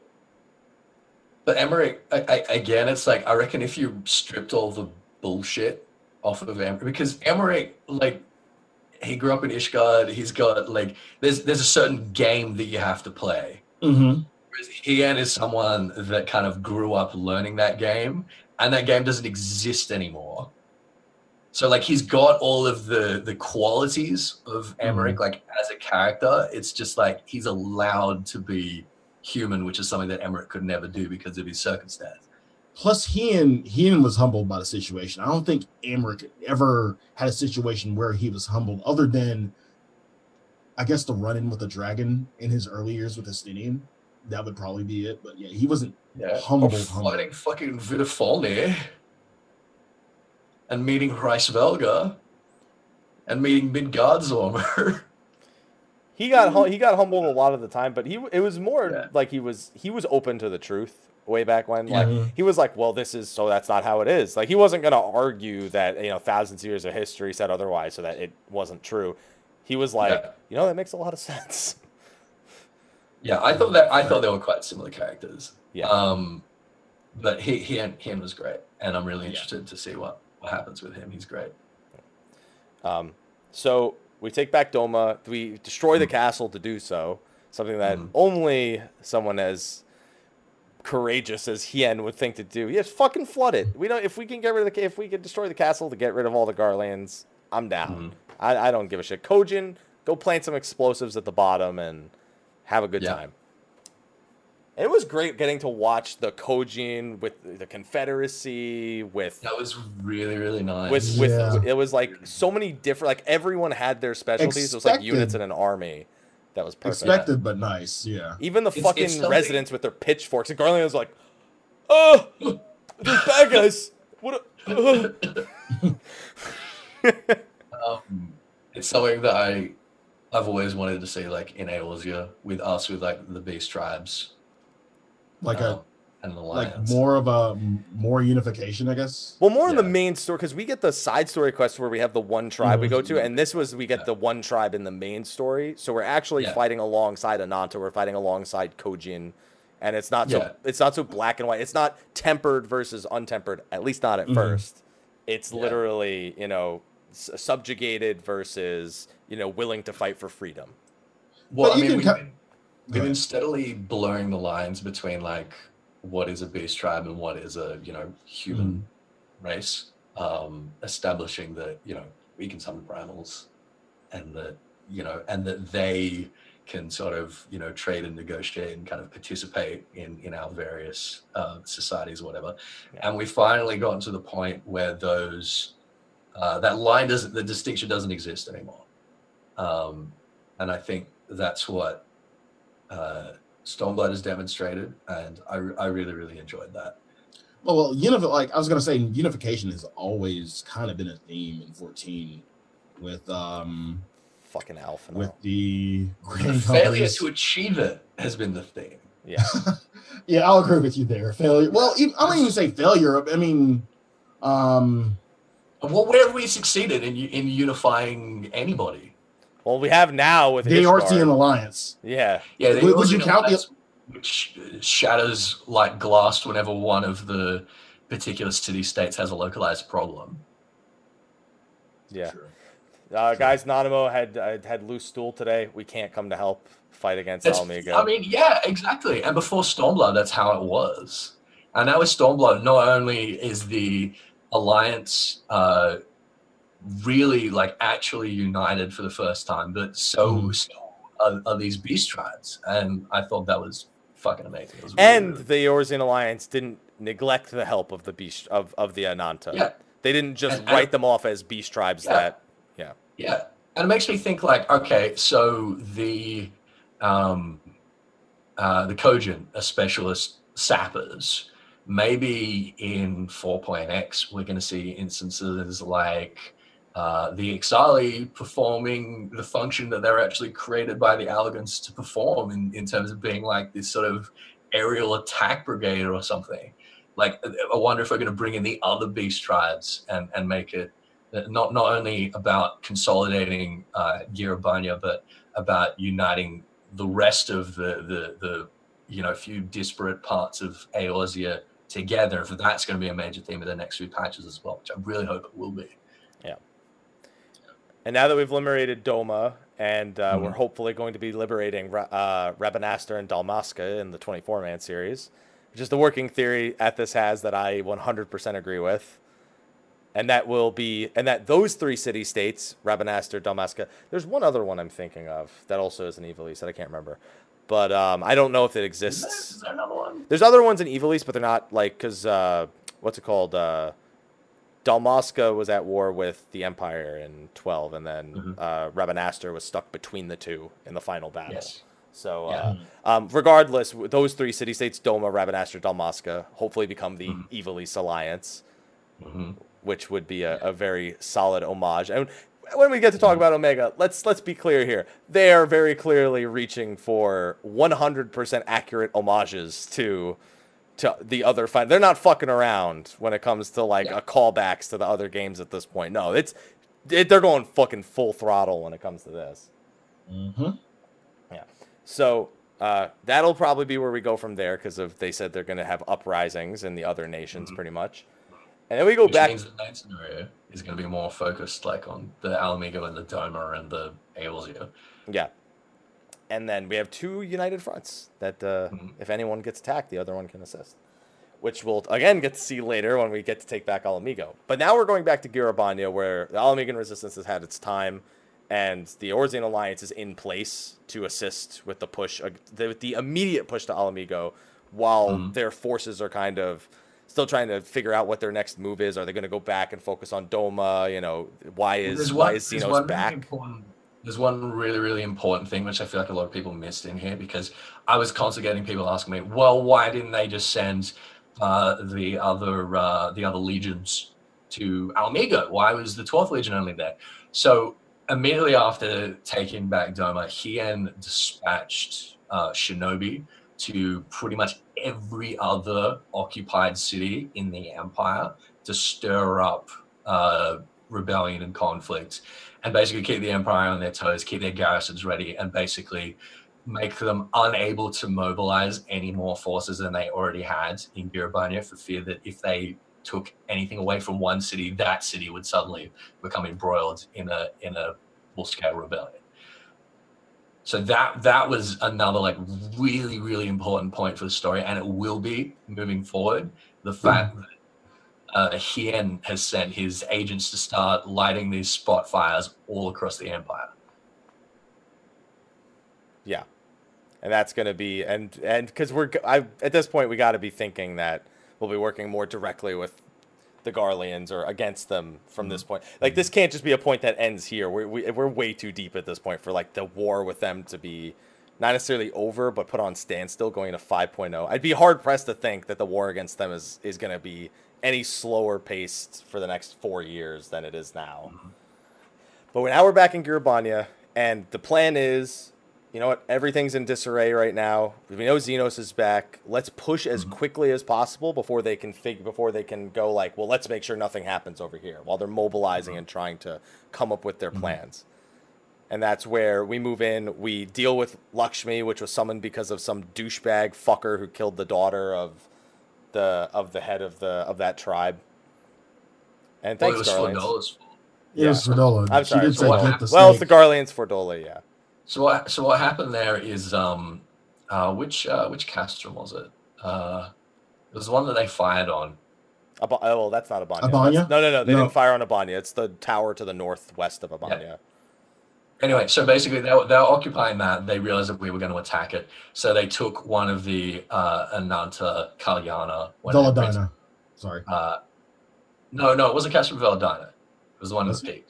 But Aymeric, I, I, again, it's like I reckon if you stripped all the bullshit off of Aymeric, because Aymeric, like, he grew up in Ishgard. He's got like there's there's a certain game that you have to play. Mm-hmm. Hien is someone that kind of grew up learning that game, and that game doesn't exist anymore. So like he's got all of the the qualities of mm. Aymeric, like as a character. It's just like he's allowed to be human, which is something that Aymeric could never do because of his circumstance. Plus, Hien Hien was humbled by the situation. I don't think Aymeric ever had a situation where he was humbled, other than, I guess, the run-in with the dragon in his early years with Estinian. That would probably be it. But yeah, he wasn't. Yeah, Humbled, oh, Or humbled. fighting fucking Vidofnir and meeting Hraesvelgr and meeting Midgardsormr. He got hum- he got humbled a lot of the time, but he it was more Yeah. like he was he was open to the truth way back when. Like Mhm. he was like, well, this is so that's not how it is. Like he wasn't gonna argue that you know thousands of years of history said otherwise, so that it wasn't true. He was like, Yeah. you know, that makes a lot of sense. yeah, I thought that I thought they were quite similar characters. Yeah. Um, but he he and him was great, and I'm really Yeah. interested to see what what happens with him. He's great. Um, so we take back Doma. We destroy the castle to do so. Something that Mhm. only someone as courageous as Hien would think to do. Yes, fucking flood it. We don't. If we can get rid of the, if we can destroy the castle to get rid of all the Garleans, I'm down. Mhm. I, I don't give a shit. Kojin, go plant some explosives at the bottom and have a good Yeah. time. It was great getting to watch the Kojin with the Confederacy with That was really really nice. with with Yeah. it was like so many different like everyone had their specialties. It was like units in an army. That was perfect. Expected, but nice. Yeah. Even the It's- fucking it's residents with their pitchforks. And Garland was like, "Oh, there's bad guys. What? A, uh." um, it's something that I I've always wanted to see like in Eorzea with us with like the beast tribes Like a and the like more of a more unification, I guess. Well, more in the main story because we get the side story quest where we have the one tribe we go to, and this was we get Yeah. the one tribe in the main story. So we're actually Yeah. fighting alongside Ananta. We're fighting alongside Kojin, and it's not so Yeah. it's not so black and white. It's not tempered versus untempered. At least not at Mhm. first. It's Yeah. literally you know subjugated versus you know willing to fight for freedom. Well, But I you mean, can we've, cut- been, Go we've been steadily blurring the lines between like what is a beast tribe and what is a you know human race, um, establishing that you know we can summon primals, and that you know, and that they can sort of you know trade and negotiate and kind of participate in in our various uh, societies or whatever. Yeah. And we've finally gotten to the point where those uh, that line doesn't the distinction doesn't exist anymore. Um, and I think that's what uh, Stormblood has demonstrated, and I, I really really enjoyed that. Well, well, unif- like I was gonna say, unification has always kind of been a theme in 14, with um Fucking alpha. with now. the The failure to achieve it has been the theme. Yeah. yeah, I'll agree with you there. Failure. Well, even, I don't even say failure. I mean, um, Well, where have we succeeded in in unifying anybody? Well, we have now with the Ishgard. Artian alliance. Yeah. Yeah, Would- would you Elven count the- which shatters like glass whenever one of the particular city states has a localized problem. Yeah. Uh, guys, Nanamo had uh, had loose stool today. We can't come to help fight against It's- Ala Mhigo. I mean, yeah, exactly. And before Stormblood, that's how it was. And now with Stormblood, not only is the alliance uh, really like actually united for the first time, but so, Mhm. so are, are these beast tribes. And I thought that was fucking amazing. Was really, and really- the Eorzean Alliance didn't neglect the help of the beast of, of the Ananta. Yeah. They didn't just And- and- write them off as beast tribes Yeah. that yeah. Yeah, and it makes me think like, okay, so the um, uh, the Kojin are specialist sappers. Maybe in 4.x we're going to see instances like uh, the Ixali performing the function that they're actually created by the Allagans to perform in, in terms of being like this sort of aerial attack brigade or something. Like, I wonder if we're going to bring in the other beast tribes and, and make it uh, not not only about consolidating uh, Gyr Abania, but about uniting the rest of the the, the you know few disparate parts of Eorzea together. If that's going to be a major theme of the next few patches as well, which I really hope it will be. And now that we've liberated Doma, and uh, Mhm. we're hopefully going to be liberating Ra- uh, Rabanastre and Dalmasca in the 24 man series, which is the working theory Ethis has that I 100% agree with. And that will be, and that those three city states, Rabanastre, Dalmasca, there's one other one I'm thinking of that also is an Ivalice that I can't remember. But um, I don't know if it exists. is there another one? There's other ones in Ivalice, but they're not like because uh, what's it called? Uh, Dalmasca was at war with the Empire in 12, and then Mhm. uh, Rabanastre was stuck between the two in the final battle. Yes. So, Yeah. uh, um, regardless, those three city states, Doma, Rabanastre, Dalmasca, hopefully become the Mhm. Ivalice Alliance, hmm which would be a, a very solid homage. And when we get to talk about Omega, let's let's be clear here. They are very clearly reaching for 100% accurate homages to to the other fight. They're not fucking around when it comes to like Yeah. a callbacks to the other games at this point. No, it's it, they're going fucking full throttle when it comes to this. Mm-hmm. Yeah. So uh, that'll probably be where we go from there because of they said they're going to have uprisings in the other nations Mhm. pretty much, and then we go Which back. means the night scenario is going to be more focused, like on the Ala Mhigo and the Doma and the Eorzea. Yeah. And then we have two united fronts that uh, Mhm. if anyone gets attacked, the other one can assist. Which we'll again get to see later when we get to take back Ala Mhigo. But now we're going back to Gyr Abania where the Ala Mhigan resistance has had its time and the Eorzean alliance is in place to assist with the push, uh, the, with the immediate push to Ala Mhigo while Mhm. their forces are kind of still trying to figure out what their next move is. Are they going to go back and focus on Doma? You know, why is why is Zenos back? important- there's one really, really important thing which I feel like a lot of people missed in here because I was constantly getting people asking me, well, why didn't they just send uh, the other uh, the other legions to Ala Mhigo? Why was the 12th Legion only there? So immediately after taking back Doma, Hien dispatched uh, Shinobi to pretty much every other occupied city in the Empire to stir up uh, rebellion and conflict and basically keep the Empire on their toes, keep their garrisons ready, and basically make them unable to mobilize any more forces than they already had in Gyr Abania for fear that if they took anything away from one city, that city would suddenly become embroiled in a in a full scale rebellion. So that that was another like really really important point for the story, and it will be moving forward. The fact mm. that uh, Hien has sent his agents to start lighting these spot fires all across the empire. Yeah, and that's going to be and and because we're I at this point we got to be thinking that we'll be working more directly with the Garleans or against them from this point. Like this can't just be a point that ends here. We're we, we're way too deep at this point for like the war with them to be not necessarily over, but put on standstill going to 5.0. I'd be hard pressed to think that the war against them is is going to be any slower paced for the next four years than it is now. But now we're back in Gyr Abania, and the plan is, you know what? Everything's in disarray right now. We know Zenos is back. Let's push as mm-hmm. quickly as possible before they can fig- before they can go like, well, let's make sure nothing happens over here while they're mobilizing mm-hmm. and trying to come up with their mm-hmm. plans. And that's where we move in. We deal with Lakshmi, which was summoned because of some douchebag fucker who killed the daughter of the of the head of the of that tribe. And Well, thanks, it was darlings. Flagella's fault. It was Fordola. I'm She sorry. did so say what- get the well, it's the snake. Garleans for Dole, yeah. So what? So what happened there is um, uh, which uh, which castrum was it? Uh, it was the one that they fired on. Aba- oh, well, that's not Abania. Abania? That's- No, no, no. They No. didn't fire on Abania. It's the tower to the northwest of Abania. Anyway, so basically they were, they were occupying that. They realized that we were going to attack it, so they took one of the uh, Ananta Qalyana. Velodyna. Sorry. Uh, no, no, it wasn't Castrum Velodyna. It was the one Was at the peak.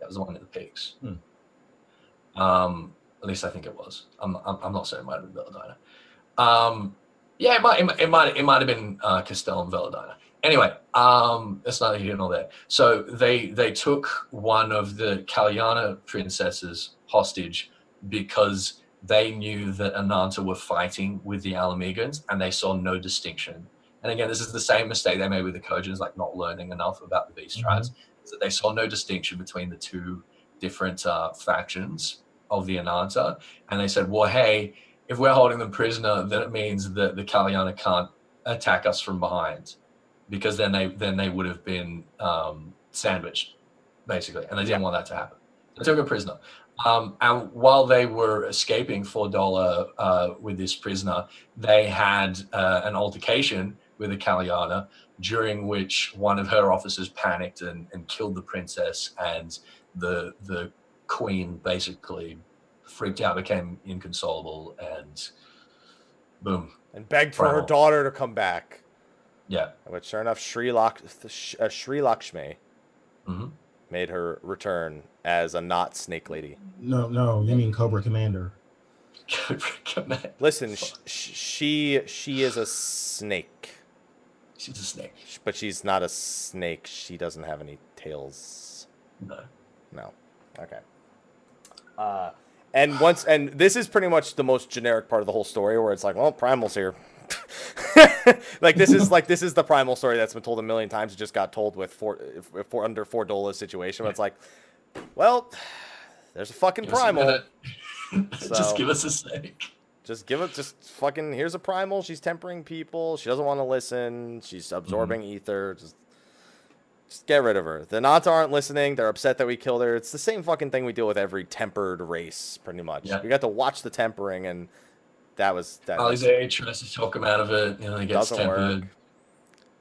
That was the one at the peaks. Hmm. Um, at least I think it was. I'm, I'm, I'm not certain it might have been Velodyna. Um, yeah, it might, it might, it might, it might have been uh, Castellum Velodyna. Anyway, um, that's neither here nor there. So they they took one of the Qalyana princesses hostage because they knew that Ananta were fighting with the Ala Mhigans and they saw no distinction. And again, this is the same mistake they made with the Kojans, like not learning enough about the beast tribes, is that they saw no distinction between the two different uh, factions of the Ananta. And they said, well, hey, if we're holding them prisoner, then it means that the Qalyana can't attack us from behind because then they then they would have been um, sandwiched, basically, and they didn't want that to happen. They took a prisoner. Um, and while they were escaping for Dollar uh, with this prisoner, they had uh, an altercation with a Qalyana, during which one of her officers panicked and, and killed the princess, and the the queen basically freaked out, became inconsolable, and boom, And begged for her daughter to come back. Yeah. Which, sure enough, Sri, Lak- uh, Sri Lakshmi hmm made her return as a not snake lady. No, no, you mean Cobra Commander. Listen, sh- sh- she she is a snake, She's a snake. But she's not a snake. She doesn't have any tails. No. No. Okay. Uh, and once, and this is pretty much the most generic part of the whole story, where it's like, well, Primal's here. like this is like this is the primal story that's been told a million times. It just got told with four, for under four dollars situation. But it's like, well, there's a fucking Give us a primal. So- Just give us a snake. Just give it, just fucking. Here's a primal. She's tempering people. She doesn't want to listen. She's absorbing mm-hmm. ether. Just, just get rid of her. The Nats aren't listening. They're upset that we killed her. It's the same fucking thing we deal with every tempered race, pretty much. Yeah. We got to watch the tempering, and that was that. Alisaie tries to talk him out of it. You know, he gets Doesn't work. tempered.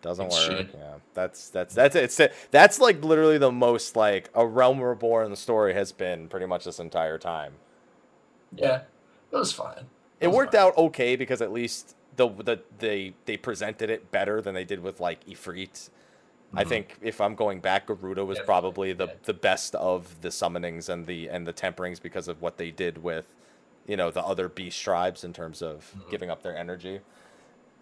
Doesn't Like work. shit. Yeah, that's that's that's it. It's that's like literally the most like a realm reborn story has been pretty much this entire time. Yeah, it was fine. It was worked fine. out okay because at least the the they they presented it better than they did with like Ifrit. I Mhm. think if I'm going back, Garuda was Yeah, probably the yeah. the best of the summonings and the and the temperings because of what they did with, you know, the other beast tribes in terms of Mhm. giving up their energy.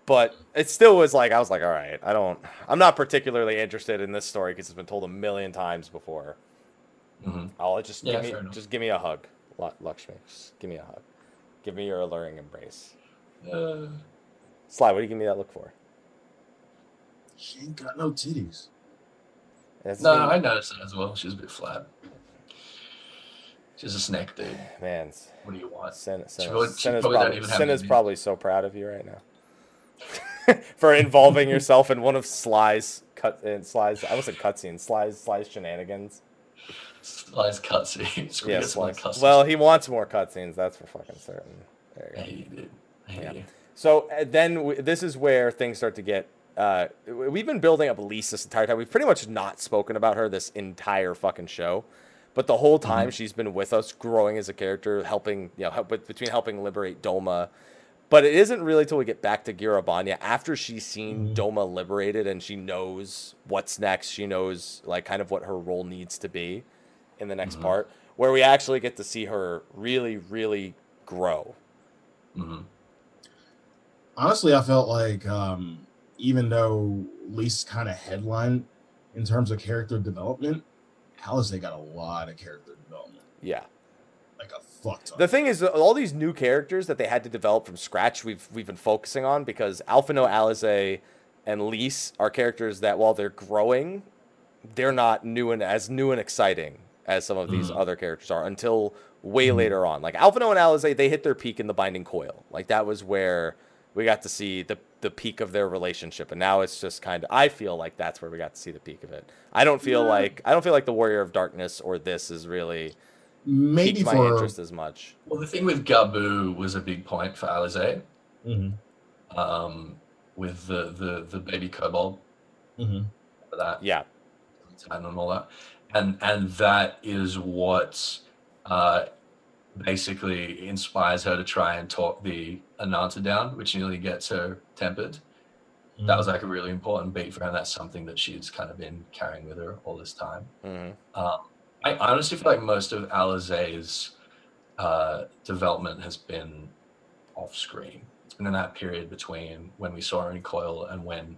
But it still was like I was like, all right, I don't, I'm not particularly interested in this story because it's been told a million times before. Mhm. I'll just Yeah, give me enough. just give me a hug, Lu- Lakshmi. Just give me a hug. Give me your alluring embrace. Uh, Sly, what do you give me that look for? She ain't got no titties. That's no, I noticed that as well. She's a bit flat. She's a snake, dude. man, What do you want? Sin, Sin, probably- she Sin is probably probably, even have is probably so proud of you right now for involving yourself in one of Sly's cut in Sly's. I was a cutscene. Sly's Sly's shenanigans. Slice cutscenes. Yeah, Sly's. cutscene. Well, he wants more cutscenes. That's for fucking certain. There you go. Hey, dude. Yeah. So uh, then w- this is where things start to get. Uh, we've been building up Lyse this entire time. We've pretty much not spoken about her this entire fucking show, but the whole time she's been with us, growing as a character, helping you know help between helping liberate Doma. But it isn't really till we get back to Gyr Abania after she's seen Doma liberated and she knows what's next. She knows like kind of what her role needs to be in the next part, where we actually get to see her really, really grow. Mhm. Honestly, I felt like um, even though Lee's kind of headline in terms of character development, Alisaie got a lot of character development, Yeah. like a fuck ton. The thing is, all these new characters that they had to develop from scratch, we've we've been focusing on because Alphinaud, Alisaie, and Lyse are characters that, while they're growing, they're not new and as new and exciting as some of these Mhm. other characters are until way later on. Like Alphinaud and Alisaie, they hit their peak in the Binding Coil. Like that was where we got to see the the peak of their relationship, and now it's just kind of. I feel like that's where we got to see the peak of it. I don't feel Yeah. like I don't feel like the Warrior of Darkness or this is really Maybe piqued my for interest as much. Well, the thing with Gabu was a big point for Alisaie, Mhm, um, with the, the the baby kobold mhm. for that. Yeah, and all that, and and that is what uh, basically inspires her to try and talk the Ananta down, which nearly gets her tempered. That was like a really important beat for her. And that's something that she's kind of been carrying with her all this time. hmm Um, I honestly feel like most of Alisaie's uh, development has been off screen. It's been in that period between when we saw her in Coil and when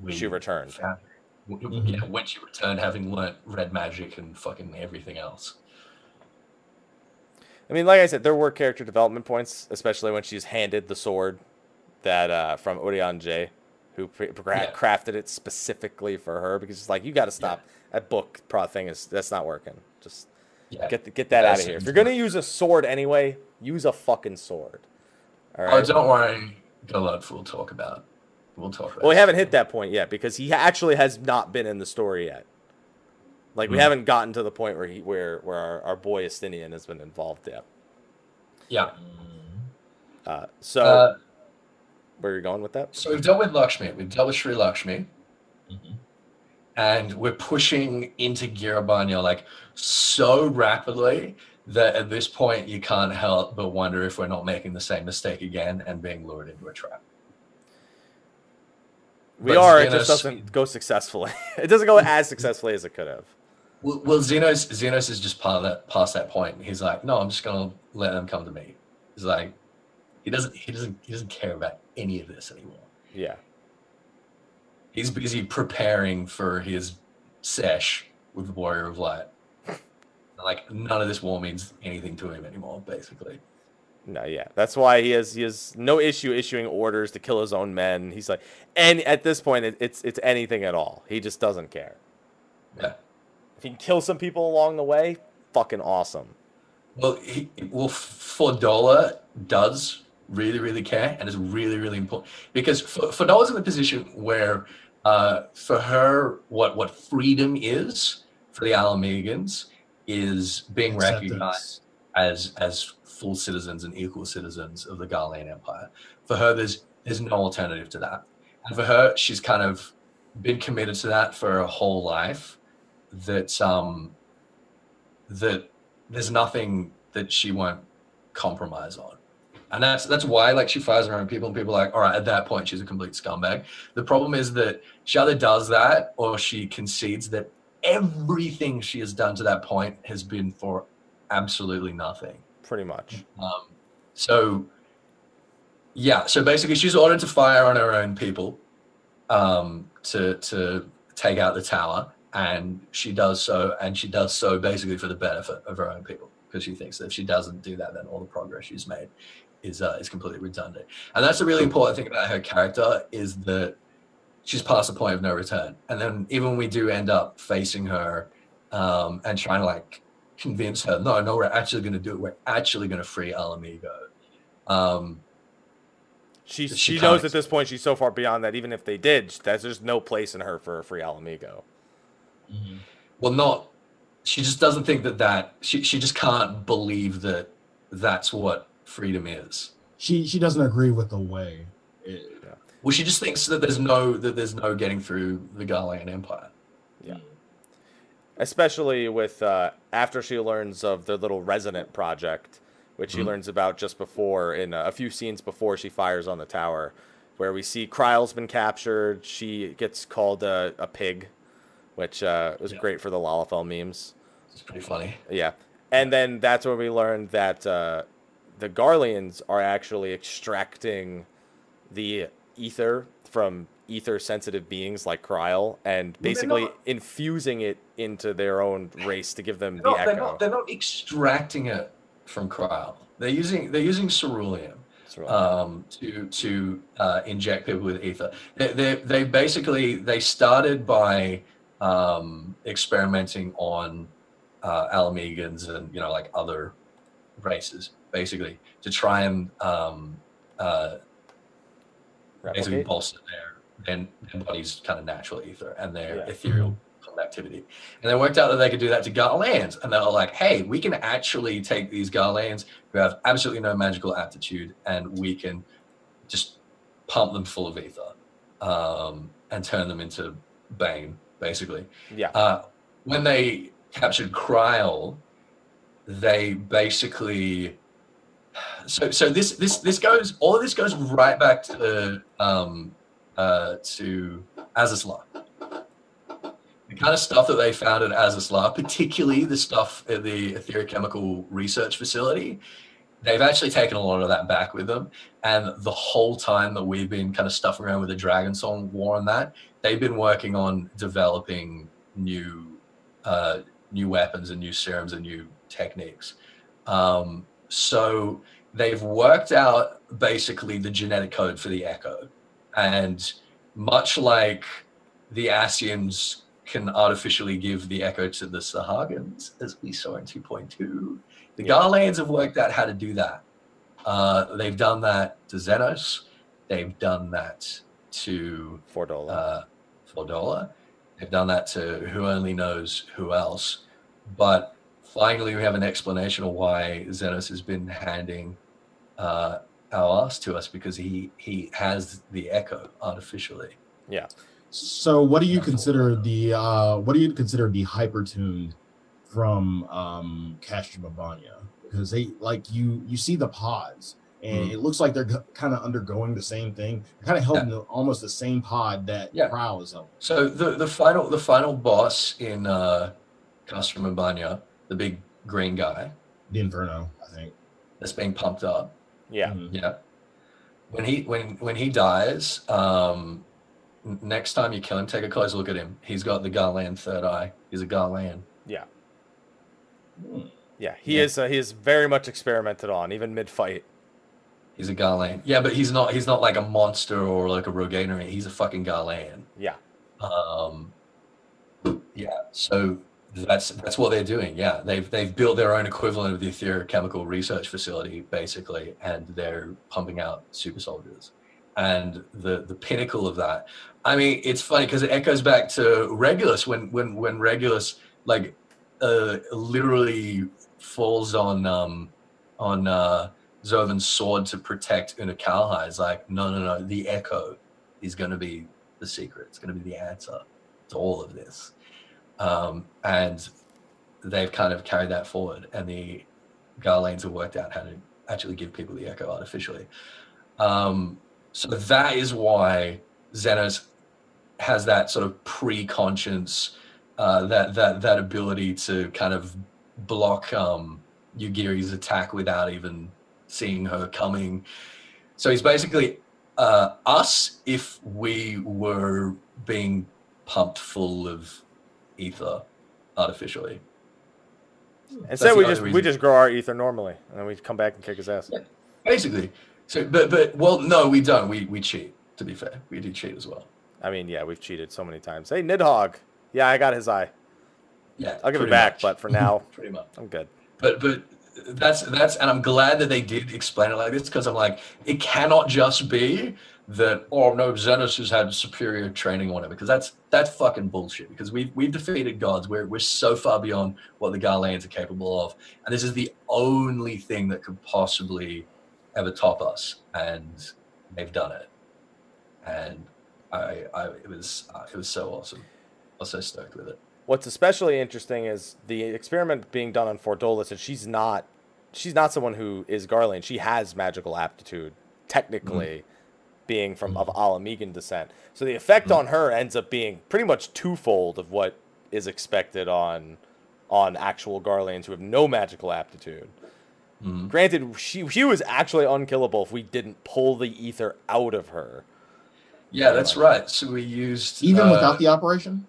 we she returned. found, w- Mhm. yeah, when she returned, having learnt red magic and fucking everything else. I mean, like I said, there were character development points, especially when she's handed the sword that uh, from Orion J, who pre- Yeah. crafted it specifically for her because it's like you got to stop that book pro thing is that's not working. Just Yeah. get the, get that Yeah, out of here. If you're gonna use a sword anyway, use a fucking sword. All Oh, don't worry, Golod, we'll talk about. We'll talk about. Well, we haven't hit that point yet because he actually has not been in the story yet. Like we Hmm. haven't gotten to the point where he where where our, our boy Estinian has been involved yet. Yeah. Uh, so Uh, where are you going with that? so we've dealt with Lakshmi. We've dealt with Sri Lakshmi. Mhm. and we're pushing into Gyr Abania like so rapidly that at this point you can't help but wonder if we're not making the same mistake again and being lured into a trap. We But are. It just doesn't go successfully. it doesn't go as successfully as it could have. Well, well Zenos Zenos is just part of that past that point. He's like, no, I'm just gonna let them come to me. He's like, he doesn't he doesn't he doesn't care about any of this anymore. Yeah. He's busy preparing for his sesh with the Warrior of Light. Like none of this war means anything to him anymore, basically. No, yeah. That's why he has he has no issue issuing orders to kill his own men. He's like, and at this point, it, it's it's anything at all. He just doesn't care. Yeah. If he can kill some people along the way, fucking awesome. Well, he, well, Fordola does really, really care, and is really, really important because F- Fordola's in the position where, uh, for her, what what freedom is for the Ala Mhigans is being recognized as as full citizens and equal citizens of the Garlean Empire. For her, there's there's no alternative to that, and for her, she's kind of been committed to that for her whole life. That um, that there's nothing that she won't compromise on. And that's that's why like she fires her own people and people are like, all right, at that point she's a complete scumbag. The problem is that she either does that or she concedes that everything she has done to that point has been for absolutely nothing. Pretty much. Um, so yeah, so basically she's ordered to fire on her own people um, to to take out the tower, and she does so, and she does so basically for the benefit of her own people because she thinks that if she doesn't do that, then all the progress she's made is uh, is completely redundant. And that's a really important thing about her character is that she's past the point of no return. And then even when we do end up facing her um, and trying to like convince her, no, no, we're actually going to do it. We're actually going to free Ala Mhigo. Um, She She she knows at this point she's so far beyond that. Even if they did, there's just no place in her for a free Ala Mhigo. Mhm. well, not. She just doesn't think that that she she just can't believe that that's what freedom is. She she doesn't agree with the way. It, Well, she just thinks that there's no that there's no getting through the Garlean Empire. Yeah. Especially with uh, after she learns of the little resonant project, which she Mhm. learns about just before in a, a few scenes before she fires on the tower, where we see Krile's been captured. She gets called a, a pig, which uh, was Yeah. great for the Lalafell memes. It's pretty funny. Yeah, and then that's where we learned that uh, the Garleans are actually extracting the ether from ether sensitive beings like Krile and basically not- infusing it into their own race to give them the not, they're, not, they're not extracting it from cryo. They're using they're using ceruleum. It's um, to to uh, inject people with ether. They, they, they basically they started by um, experimenting on uh, Ala Mhigans and you know like other races, basically to try and um, uh, basically replicate. bolster their their, their body's kind of natural ether and their Yeah. ethereal conductivity. And they worked out that they could do that to Garleans. And they were like, hey, we can actually take these Garleans who have absolutely no magical aptitude and we can just pump them full of ether um, and turn them into Bane, basically. Yeah. Uh, when they captured Krile, they basically so so this this this goes all of this goes right back to um uh to Azys Lla. The kind of stuff that they found at Azys Lla, particularly the stuff at the Etherochemical Research Facility, they've actually taken a lot of that back with them. And the whole time that we've been kind of stuffing around with the Dragon Song War and that, they've been working on developing new uh, new weapons and new serums and new techniques. Um, so they've worked out basically the genetic code for the Echo, and much like the Ascians can artificially give the Echo to the Sahagans, as we saw in 2.2, the Yeah. Garleans have worked out how to do that. Uh, they've done that to Zenos. They've done that to Fordola. uh, Fordola. They've done that to who only knows who else. But finally, we have an explanation of why Zenos has been handing uh, our ass to us because he he has the echo artificially. yeah. So, what do you consider the uh, what do you consider the hypertuned from um, Castrum Abania? Because they like you you see the pods, and Mhm. it looks like they're kind of undergoing the same thing. Kind of held in the, almost the same pod that Yeah. Prowl is held. So the the final the final boss in uh, Castrum Abania, the big green guy The Inferno, I think. that's being pumped up, Yeah. Mhm. Yeah. When he when when he dies, um, next time you kill him, take a close look at him. He's got the Garlean third eye. He's a Garlean. Yeah. Hmm. Yeah. He Yeah. is. Uh, he is very much experimented on, even mid fight. He's a Garlean. Yeah, but he's not. He's not like a monster or like a Rogainer. He's a fucking Garlean. Yeah. Um, yeah. So that's that's what they're doing. Yeah, they've they've built their own equivalent of the Etherochemical Research Facility, basically, and they're pumping out super soldiers. And the the pinnacle of that, I mean, it's funny because it echoes back to Regulus when when when Regulus like uh, literally falls on um on uh, Zovan's sword to protect Unakalhai. is like, no, no, no, the Echo is going to be the secret. It's going to be the answer to all of this. Um, and they've kind of carried that forward, and the Garleans have worked out how to actually give people the Echo artificially. Um, so that is why Zenos has that sort of pre-conscience, uh, that that that ability to kind of block um, Yugiri's attack without even seeing her coming. So he's basically uh, us if we were being pumped full of ether artificially. Instead, the we just we just grow our ether normally, and then we come back and kick his ass. Yeah. Basically. So, but but well, no, we don't. We we cheat. To be fair, we do cheat as well. I mean, yeah, we've cheated so many times. Hey, Nidhogg. Yeah, I got his eye. Yeah, I'll give it back, much. but for now, pretty much. I'm good. But but that's that's and I'm glad that they did explain it like this because I'm like it cannot just be that oh no Zenos has had superior training or whatever because that's that's fucking bullshit because we've we've defeated gods. We're we're so far beyond what the Garleans are capable of and this is the only thing that could possibly ever top us and they've done it. And I I it was uh, it was so awesome. I was so stoked with it What's especially interesting is the experiment being done on Fordola, and she's not she's not someone who is Garlean. She has magical aptitude, technically, mm-hmm. being from of mm-hmm. Ala Mhigan descent. So the effect on her mm-hmm. ends up being pretty much twofold of what is expected on on actual Garleans who have no magical aptitude. Granted, she she was actually unkillable if we didn't pull the ether out of her. yeah that's right so we used Even uh, without the operation?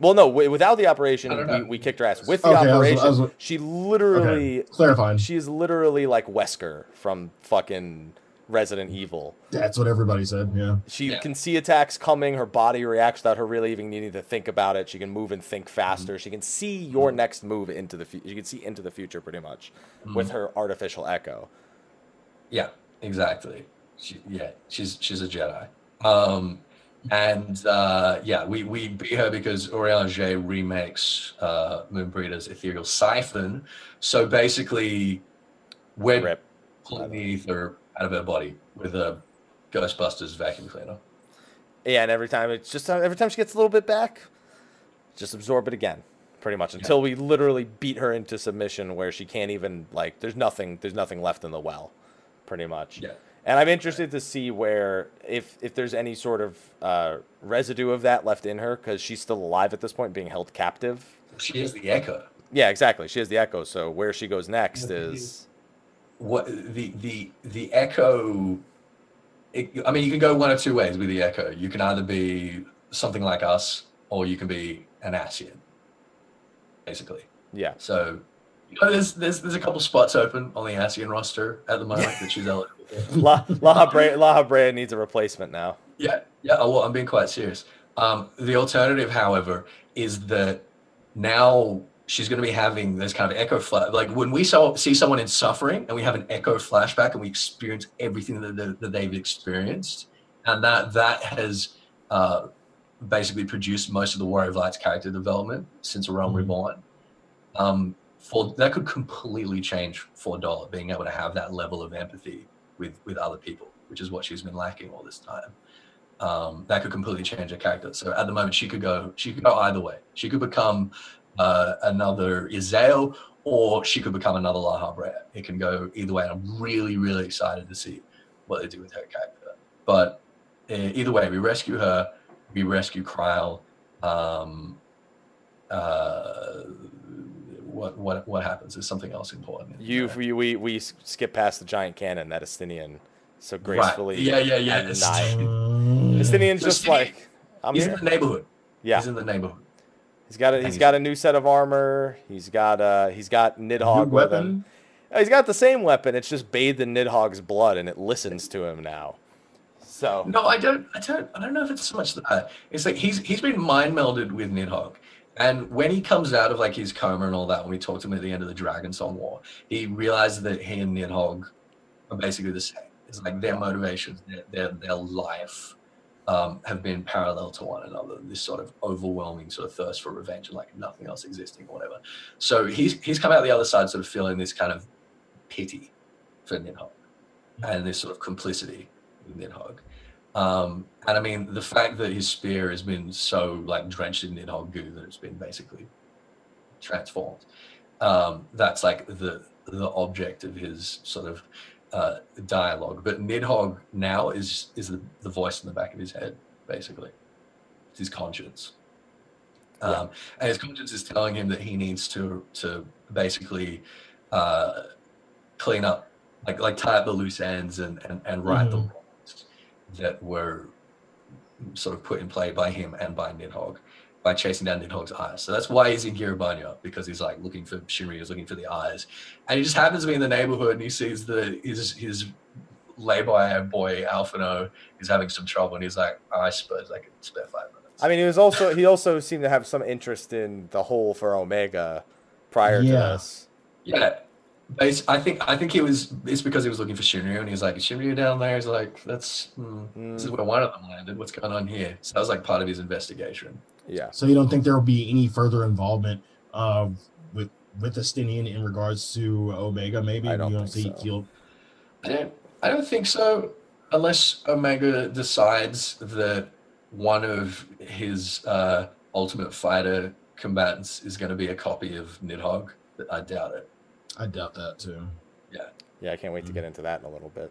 Well, no, wi- without the operation, we, we kicked her ass. With the Okay, I was- I operation, was- she literally Clarifying. She is literally like Wesker from fucking Resident Evil. That's what everybody said. Yeah. She Yeah. can see attacks coming. Her body reacts without her really even needing to think about it. She can move and think faster. She can see your next move into the future. She can see into the future pretty much with her artificial echo. Yeah, exactly. She, yeah, she's she's a Jedi. Um, and uh, yeah, we, we beat her because Urianger remakes uh, Moenbryda's Ethereal Siphon. So basically, we're Rip. pulling the ether out of her body with a Ghostbusters vacuum cleaner. Yeah, and every time it's just every time she gets a little bit back, just absorb it again, pretty much until we literally beat her into submission where she can't even like. There's nothing. There's nothing left in the well, pretty much. Yeah. And I'm interested to see where if if there's any sort of uh, residue of that left in her because she's still alive at this point, being held captive. She is the echo. Yeah, exactly. She has the echo. So where she goes next Yeah, is What the the the echo? It, I mean, you can go one of two ways with the echo. You can either be something like us, or you can be an Ascian, basically. yeah. So, you know, there's there's there's a couple spots open on the Ascian roster at the moment that she's eligible for. La Lahabrea, La needs a replacement now. Yeah, yeah. oh, Well, I'm being quite serious. Um, the alternative, however, is that now she's going to be having this kind of echo flash. Like when we saw, see someone in suffering and we have an echo flashback and we experience everything that, that, that they've experienced, and that that has uh, basically produced most of the Warrior of Light's character development since Realm Mhm. Reborn. Um, for that could completely change Fordola being able to have that level of empathy with with other people, which is what she's been lacking all this time um, that could completely change her character. So at the moment, she could go, she could go either way. She could become uh, another Ysayle, or she could become another Lahabrea. It can go either way. And I'm really, really excited to see what they do with her character. But uh, either way, we rescue her, we rescue Krile. Um, uh, what what what happens? Is something else important? You, we, we, we skip past the giant cannon that Estinian so gracefully. Right. Yeah, yeah, yeah. and It's- nice. Mm. Estinian's So just Estinian- like, I'm He's in the neighborhood. Yeah, He's in the neighborhood. he's got a and he's he's- got a new set of armor. He's got uh he's got Nidhogg New with him. weapon. Uh, He's got the same weapon. It's just bathed in Nidhogg's blood, and it listens to him now. So No, I don't. I don't. I don't know if it's so much that. It's like he's he's been mind melded with Nidhogg, and when he comes out of like his coma and all that, when we talked to him at the end of the Dragon Song War, he realizes that he and Nidhogg are basically the same. It's like their motivations, their their, their life, um, have been parallel to one another. This sort of overwhelming sort of thirst for revenge and like nothing else existing or whatever. So he's he's come out the other side, sort of feeling this kind of pity for Nidhogg and this sort of complicity with Nidhogg. Um, and I mean, the fact that his spear has been so like drenched in Nidhogg goo that it's been basically transformed. Um, that's like the the object of his sort of uh, dialogue. But Nidhogg now is is the, the voice in the back of his head, basically. It's his conscience. Um, and his conscience is telling him that he needs to to basically uh, clean up, like like tie up the loose ends and and, and right the Mhm. wrongs that were sort of put in play by him and by Nidhogg by chasing down Nidhogg's eyes. So that's why he's in Gyr Abania because he's like looking for Shinryu, he's looking for the eyes, and he just happens to be in the neighborhood and he sees the his his lay-by boy Alphinaud is having some trouble and he's like, I suppose I could spare five minutes. I mean, he was also he also seemed to have some interest in the whole for Omega prior to Yeah. this. Yeah. Bas- I think I think he was. It's because he was looking for Shinryu, and he was like, "Is Shinryu down there?" He's like, "That's hmm, this is where one of them landed. What's going on here?" So that was like part of his investigation. Yeah. So you don't think there will be any further involvement uh, with with Estinian in regards to Omega? Maybe I don't you don't think see. so. You'll, I don't. I don't think so, unless Omega decides that one of his uh, Ultimate Fighter combatants is going to be a copy of Nidhogg. I doubt it. I doubt that too. Yeah, Yeah, I can't wait to Mm. get into that in a little bit.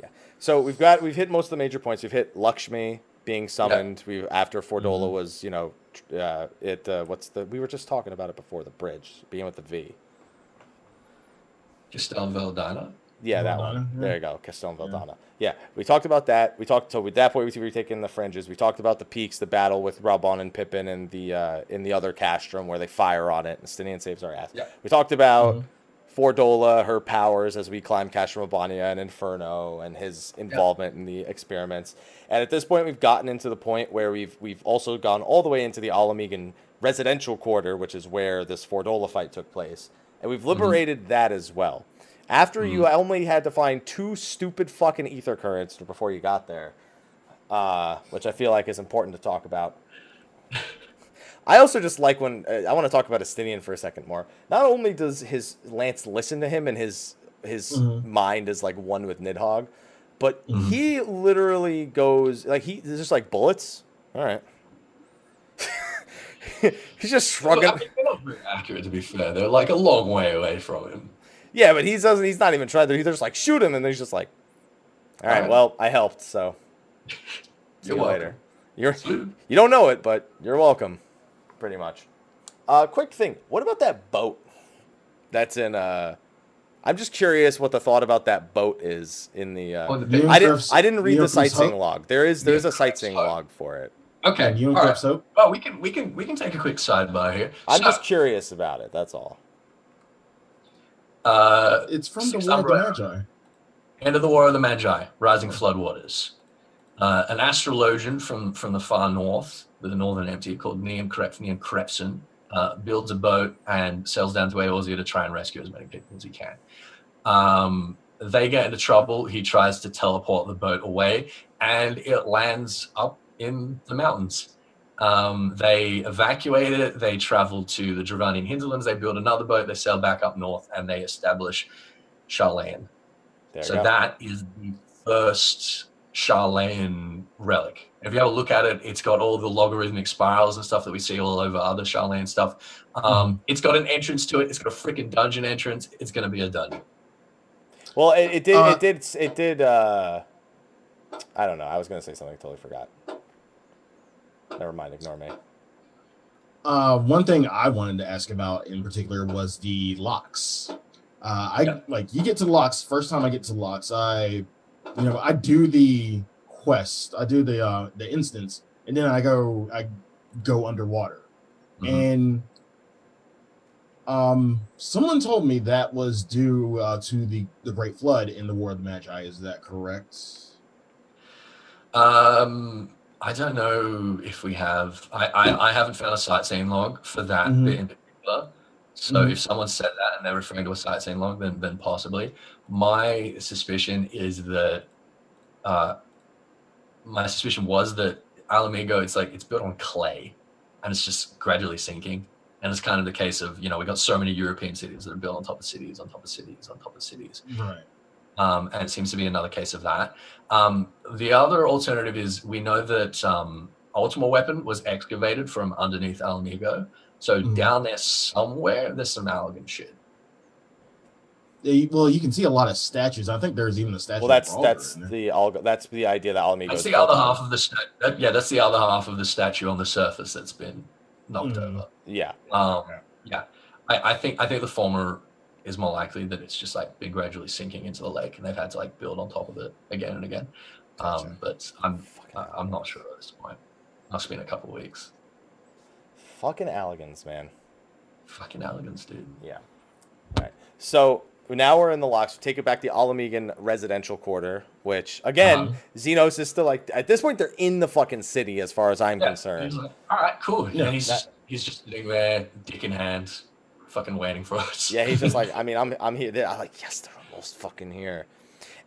Yeah. So we've got we've hit most of the major points. We've hit Lakshmi being summoned. We after Fordola Mhm. was you know uh, it uh, what's the we were just talking about it before the bridge being with the V. Just Castellum Velodyna. Yeah, that one. yeah. There you go, Castellum Velodyna. Yeah, we talked about that. We talked so with that point we were taking the fringes. We talked about the peaks, the battle with Raubahn and Pipin, and the uh, in the other castrum where they fire on it and Estinian saves our ass. Yeah. We talked about Mhm. Fordola, her powers as we climb Castrum Abania and Inferno, and his involvement in the experiments. And at this point, we've gotten into the point where we've we've also gone all the way into the Ala Mhigan residential quarter, which is where this Fordola fight took place, and we've liberated that as well. After you only had to find two stupid fucking ether currents before you got there, uh, which I feel like is important to talk about. I also just like when uh, I want to talk about Estinian for a second more. Not only does his Lance listen to him and his his Mhm. mind is like one with Nidhogg, but Mhm. he literally goes like he just like bullets. All right. He's just Well, shrugging. I mean, they're not very accurate, to be fair. They're like a long way away from him. Yeah, but he doesn't. He's not even trying. They're just like shoot him, and he's just like, all right, Alright. well, I helped, so see You're you welcome. later. You're you don't know it, but you're welcome, pretty much. Uh, quick thing. What about that boat? That's in. Uh, I'm just curious what the thought about that boat is in the. Uh, Oh, the I didn't. I didn't read the Neocref's sightseeing hook? log. There is there is a Neocref's sightseeing hook. log for it. Okay. You all and right. soap? Well, we can we can we can take a quick sidebar here. I'm So, just curious about it. That's all. Uh, It's from the War of the Magi. End of the War of the Magi, Rising Floodwaters. Uh, an astrologian from, from the far north, the northern empty, called Neon Krep, Neon Krepson, uh, builds a boat and sails down to Eorzea to try and rescue as many people as he can. Um, they get into trouble. He tries to teleport the boat away, and it lands up in the mountains. Um, they evacuate it. They travel to the Dravanian hinterlands. They build another boat. They sail back up north, and they establish Sharlayan. There So go. that is the first Sharlayan relic. If you have a look at it, it's got all the logarithmic spirals and stuff that we see all over other Sharlayan stuff. Um, Mm-hmm. It's got an entrance to it. It's got a freaking dungeon entrance. It's going to be a dungeon. Well, it, it did. Uh, it did. It did. Uh, I don't know. I was gonna say something. I totally forgot. Never mind. Ignore me. Uh, one thing I wanted to ask about in particular was the locks. Uh, I Yeah. like you get to the locks. First time I get to the locks, I, you know, I do the quest. I do the uh, the instance, and then I go I go underwater, Mhm. and um, someone told me that was due uh, to the the Great Flood in the War of the Magi. Is that correct? Um, I don't know if we have. I, I, I haven't found a sightseeing log for that Mhm. bit in particular. So Mhm. if someone said that and they're referring to a sightseeing log, then then possibly. My suspicion is that. Uh, my suspicion was that Ala Mhigo, it's like it's built on clay, and it's just gradually sinking. And it's kind of the case of you know we got so many European cities that are built on top of cities, on top of cities, on top of cities Right. Um, and it seems to be another case of that. Um, the other alternative is we know that um, Ultima Weapon was excavated from underneath Ala Mhigo. So Mhm. down there somewhere, there's some Allagan shit. Yeah, well, you can see a lot of statues. I think there's even a statue. Well, that's that's the Alga, that's the idea that Ala Mhigo. That's the other half of the sta- yeah, that's the other half of the statue on the surface that's been knocked Mhm. over. Yeah. Um, Okay. yeah, I, I think I think the former is more likely that it's just like been gradually sinking into the lake, and they've had to like build on top of it again and again. Gotcha. Um, but I'm I'm not sure at this point. Must have been a couple of weeks. fucking Allagans, man. Fucking elegance, dude. Yeah. All right. So now we're in the locks. Take it back to Ala Mhigan residential quarter, which again, Uh-huh. Zenos is still like at this point they're in the fucking city as far as I'm Yeah, concerned. Like, all right, cool. Yeah, and he's that- he's just sitting there, dick in hand, fucking waiting for us. Yeah, he's just like, I mean, I'm I'm here. I'm like, yes, they're almost fucking here.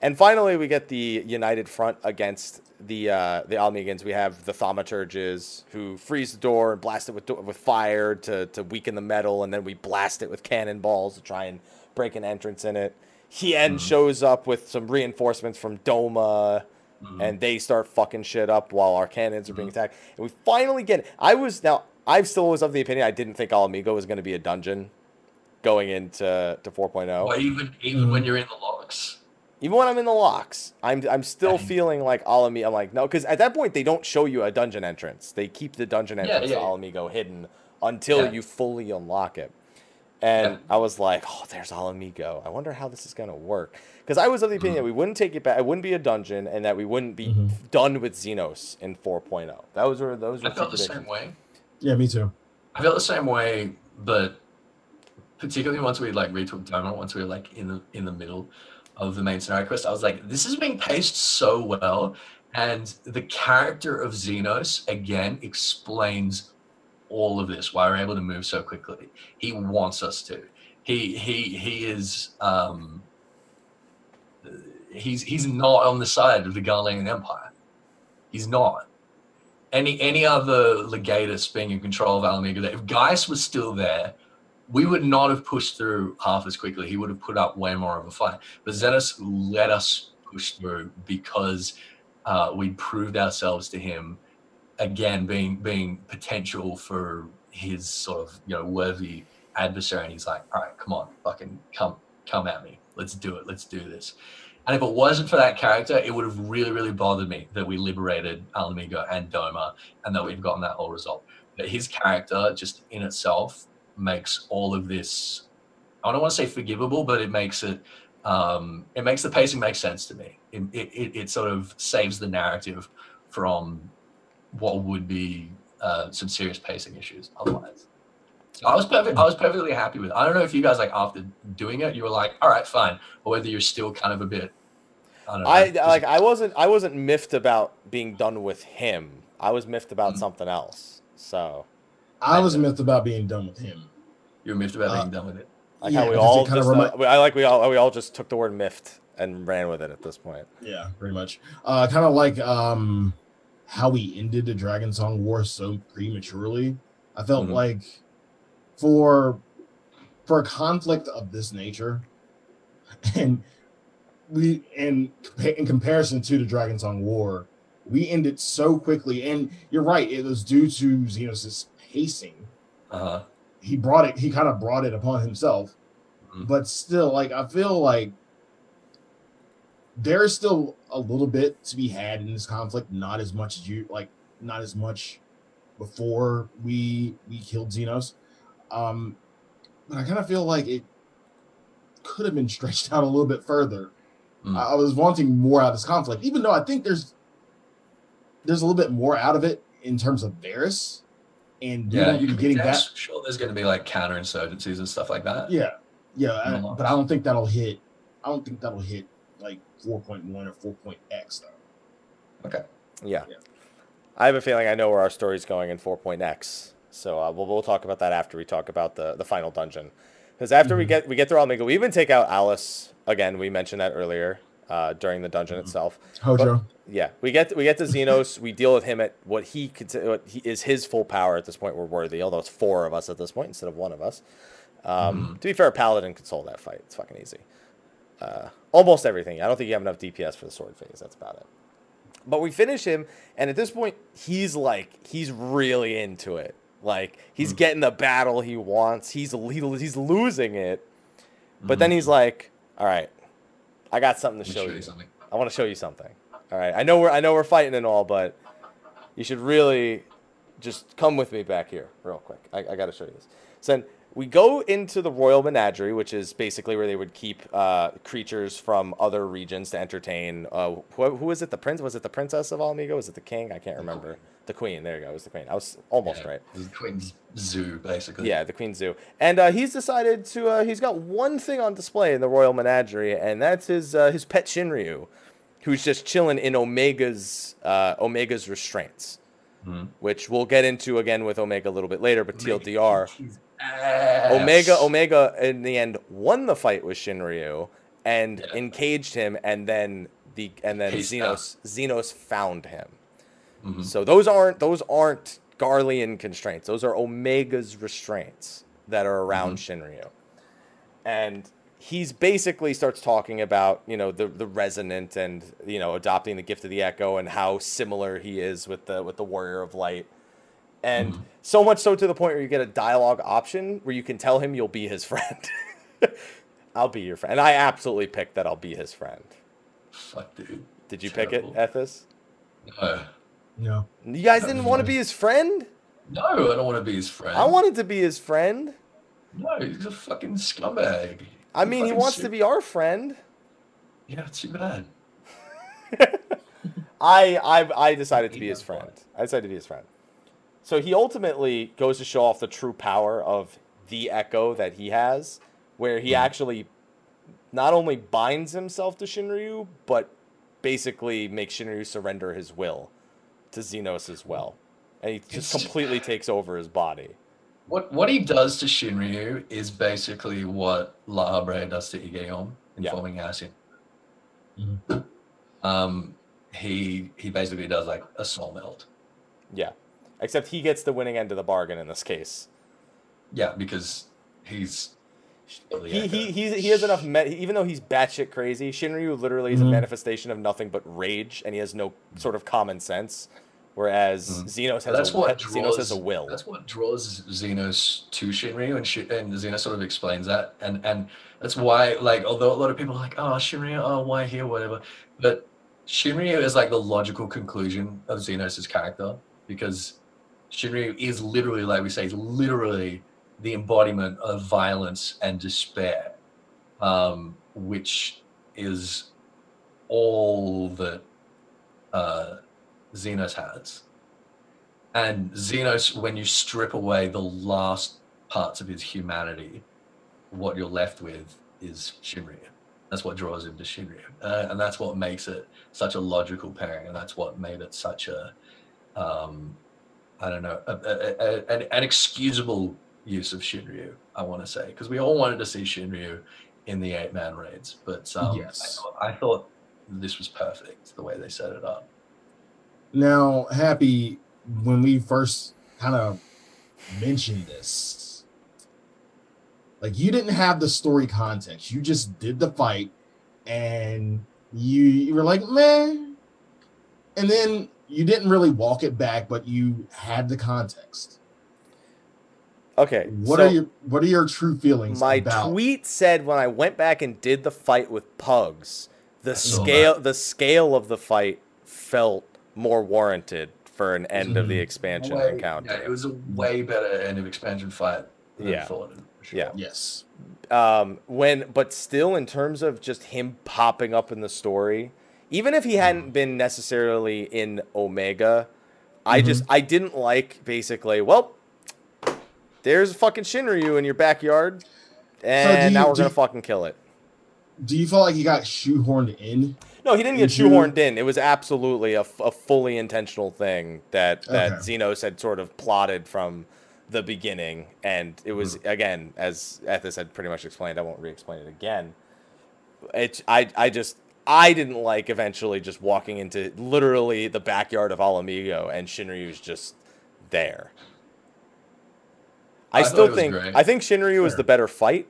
And finally, we get the united front against the uh, the Almigans. We have the thaumaturges who freeze the door and blast it with with fire to to weaken the metal, and then we blast it with cannonballs to try and break an entrance in it. Hien Mhm. shows up with some reinforcements from Doma, Mhm. and they start fucking shit up while our cannons are being Mhm. attacked. And we finally get it. I was now I still was of the opinion I didn't think Ala Mhigo was going to be a dungeon going into to 4.0. Or even even when you're in the locks. Even when I'm in the locks, I'm I'm still feeling like Ala Mhigo. I'm like no, because at that point they don't show you a dungeon entrance. They keep the dungeon entrance yeah, to yeah. Ala Mhigo hidden until you fully unlock it. And. I was like, oh, there's Ala Mhigo. I wonder how this is gonna work. Because I was of the opinion Mm-hmm. that we wouldn't take it back. It wouldn't be a dungeon, and that we wouldn't be Mhm. done with Zenos in 4.0. That was where those were I felt the same way. Yeah, me too. I felt the same way, but particularly once we like retook Doma, once we were like in the in the middle of the main scenario quest, I was like, this is being paced so well, and the character of Zenos again explains all of this. Why we're able to move so quickly. He wants us to. He he he is um. He's he's not on the side of the Garlean Empire. He's not. Any any other legatus being in control of Ala Mhigo, if Gaius was still there, we would not have pushed through half as quickly. He would have put up way more of a fight. But Zenos let us push through because uh, we proved ourselves to him again, being being potential for his sort of you know worthy adversary. And he's like, all right, come on, fucking come come at me. Let's do it. Let's do this. And if it wasn't for that character, it would have really, really bothered me that we liberated Ala Mhigo and Doma and that we've gotten that whole result. But his character, just in itself, makes all of this I don't want to say forgivable, but it makes it um, it makes the pacing make sense to me. It, it, it sort of saves the narrative from what would be uh, some serious pacing issues otherwise. So I was perfect. I was perfectly happy with. It. I don't know if you guys like after doing it, you were like, all right, fine, or whether you're still kind of a bit. I don't know. I like I wasn't I wasn't miffed about being done with him. I was miffed about Mhm. something else. So I was miffed about being done with him. You're miffed about uh, being done with it. like Yeah, how we all kinda just, remi- uh, I like we all we all just took the word miffed and ran with it at this point. Yeah, pretty much. Uh, kind of like um, how we ended the Dragon Song War so prematurely. I felt Mhm. like for for a conflict of this nature, and we and compa- in comparison to the Dragon Song War, we ended so quickly. And you're right; it was due to Zenos' pacing. Uh huh. He brought it. He kind of brought it upon himself. Mhm. But still, like I feel like there's still a little bit to be had in this conflict. Not as much as you like. Not as much before we we killed Zenos. Um, but I kind of feel like it could have been stretched out a little bit further. Mm. I, I was wanting more out of this conflict, even though I think there's there's a little bit more out of it in terms of Varys, and Yeah, you be getting be that. sure there's going to be like counterinsurgencies and stuff like that. Yeah, yeah, I- but I don't think that'll hit. I don't think that'll hit like 4.1 or 4.x though. Okay. Yeah. Yeah. I have a feeling I know where our story's going in 4.x. So uh, we'll, we'll talk about that after we talk about the, the final dungeon. Because after we Mhm. get we get through Ala Mhigo, we even take out Alice again. We mentioned that earlier uh, during the dungeon Mhm. itself. Hojo. Yeah, we get we get to Zenos. we deal with him at what he could what he, is his full power at this point. We're worthy, although it's four of us at this point instead of one of us. Um, To be fair, Paladin can solve that fight. It's fucking easy. Uh, almost everything. I don't think you have enough DPS for the sword phase. That's about it. But we finish him, and at this point, he's like he's really into it. Like he's Mm. getting the battle he wants. He's he, he's losing it. But Mm. then he's like, "All right, I got something to show show you. you something. I want to show you something. All right. I know we're I know we're fighting and all, but you should really just come with me back here real quick. I, I got to show you this. So then we go into the royal menagerie, which is basically where they would keep uh, creatures from other regions to entertain. Uh, who, who is it? The prince? Was it the princess of Ala Mhigo? Was it the king? I can't remember. The queen. There you go. It was the queen. I was almost Yeah, right. The Queen's Zoo, basically. Yeah, the Queen's Zoo, and uh, he's decided to. Uh, he's got one thing on display in the Royal Menagerie, and that's his uh, his pet Shinryu, who's just chilling in Omega's uh, Omega's restraints, Mhm. which we'll get into again with Omega a little bit later. But TLDR, His. Omega Omega in the end won the fight with Shinryu and Yeah. engaged him, and then the and then He's Zenos Zenos found him. Mhm. So those aren't those aren't Garlean constraints. Those are Omega's restraints that are around Shinryu. And he's basically starts talking about, you know, the the resonant and, you know, adopting the gift of the echo and how similar he is with the with the warrior of light. And Mhm. so much so to the point where you get a dialogue option where you can tell him you'll be his friend. I'll be your friend. And I absolutely picked that I'll be his friend. Fuck, dude. Did you Terrible. pick it, Ethis? No. No. You guys That didn't was want to be his friend? No, I don't want to be his friend. I wanted to be his friend. No, he's a fucking scumbag. I mean, he wants shit. to be our friend. Yeah, too bad. I I I decided to be his friend. I decided to be his friend. So he ultimately goes to show off the true power of the echo that he has, where he Mhm. actually not only binds himself to Shinryu, but basically makes Shinryu surrender his will to Zenos as well. And he just It's- completely takes over his body. What what he does to Shinryu is basically what Lahabrea does to Igeyorhm in Yeah. forming Asien. Mhm. Um, he he basically does like a soul melt. Yeah. Except he gets the winning end of the bargain in this case. Yeah, because he's He he he's, he has enough. Me- even though he's batshit crazy, Shinryu literally is a Mhm. manifestation of nothing but rage, and he has no sort of common sense. Whereas Mhm. Zenos has That's a, what Zenos has a will. That's what draws Zenos to Shinryu, and Shi- and Zenos sort of explains that, and and that's why like although a lot of people are like oh Shinryu oh why here whatever, but Shinryu is like the logical conclusion of Zenos' character because Shinryu is literally like we say literally the embodiment of violence and despair, um, which is all that uh, Zenos has. And Zenos, when you strip away the last parts of his humanity, what you're left with is Shinryu. That's what draws him to Shinryu. Uh, and that's what makes it such a logical pairing. And that's what made it such a, um, I don't know, a, a, a, an, an excusable use of Shinryu, I want to say. Because we all wanted to see Shinryu in the eight man raids. But um, Yes. I, thought, I thought this was perfect the way they set it up. Now, Happy, when we first kind of mentioned this, like you didn't have the story context. You just did the fight and you, you were like, man. And then you didn't really walk it back, but you had the context. Okay. What so are your what are your true feelings my about tweet said when I went back and did the fight with Pugs, the scale the scale of the fight felt more warranted for an end of the Mhm. expansion Way- encounter. Yeah, it was a way better end of expansion fight than Yeah. Thordan. for sure. Yeah. Yes. um when but still in terms of just him popping up in the story even if he hadn't been necessarily in omega i Mhm. just i didn't like basically well there's a fucking shinryu in your backyard and you- now we're gonna you- fucking kill it Do you feel like he got shoehorned in? No he didn't get you- shoehorned in it was absolutely a, a fully intentional thing that that Okay. zenos had sort of plotted from the beginning and it was Mm-hmm. again as ethis had pretty much explained i won't re-explain it again it i i just i didn't like eventually just walking into literally the backyard of ala mhigo and shinryu's just there i, I still think great. i think shinryu Fair. the better fight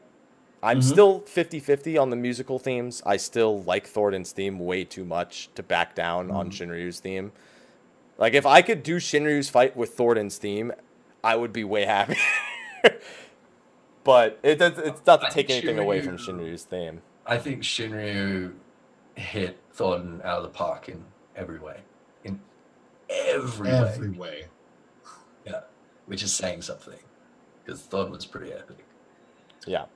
i'm Mhm. still 50-50 on the musical themes i still like thordan's theme way too much to back down on Mhm. shinryu's theme like if i could do shinryu's fight with thordan's theme i would be way happy but it does, it's not to I take think anything away from shinryu's theme I think Shinryu hit Thordan out of the park in every way. In every, Every way. way. Yeah. Which is saying something. Because Thordan was pretty epic. yeah Yep.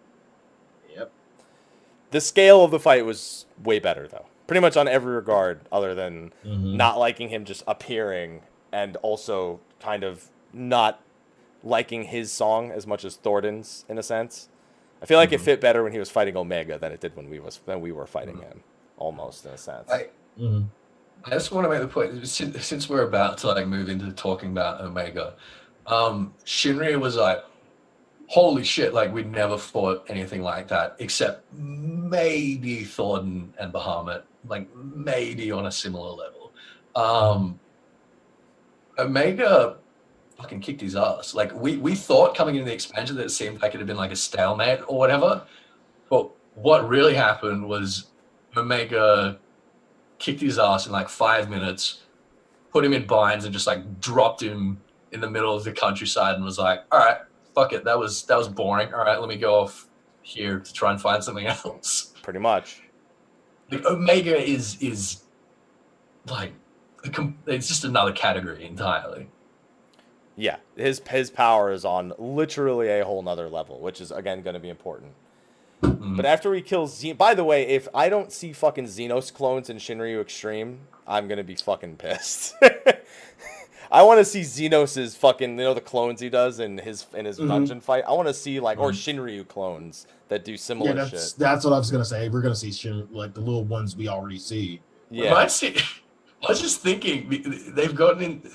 The scale of the fight was way better though pretty much on every regard other than Mhm. not liking him just appearing and also kind of not liking his song as much as Thordan's in a sense. I feel like it Mhm. fit better when he was fighting Omega than it did when we was when we were fighting him, almost in a sense. I, Mhm. I just want to make the point since, since we're about to like move into talking about Omega, um, Shinryu was like, "Holy shit!" Like we'd never fought anything like that, except maybe Thordan and Bahamut, like maybe on a similar level. Um, Omega fucking kicked his ass. Like we we thought coming into the expansion that it seemed like it had been like a stalemate or whatever, but what really happened was Omega kicked his ass in like five minutes, put him in binds, and just like dropped him in the middle of the countryside, and was like, "All right, fuck it, that was that was boring. All right, let me go off here to try and find something else." Pretty much. Like Omega is is like a com- it's just another category entirely. Yeah, his his power is on literally a whole nother level, which is again going to be important. Mhm. But after he kills Z, by the way, if I don't see fucking Zenos clones in Shinryu Extreme, I'm gonna be fucking pissed. I want to see Zenos's fucking, you know, the clones he does in his in his Mhm. dungeon fight. I want to see like or Mhm. Shinryu clones that do Yeah, similar that's shit. that's what I was gonna say. We're gonna see Shin, like the little ones we already see. Yeah, Reminds me- I was just thinking they've gotten in.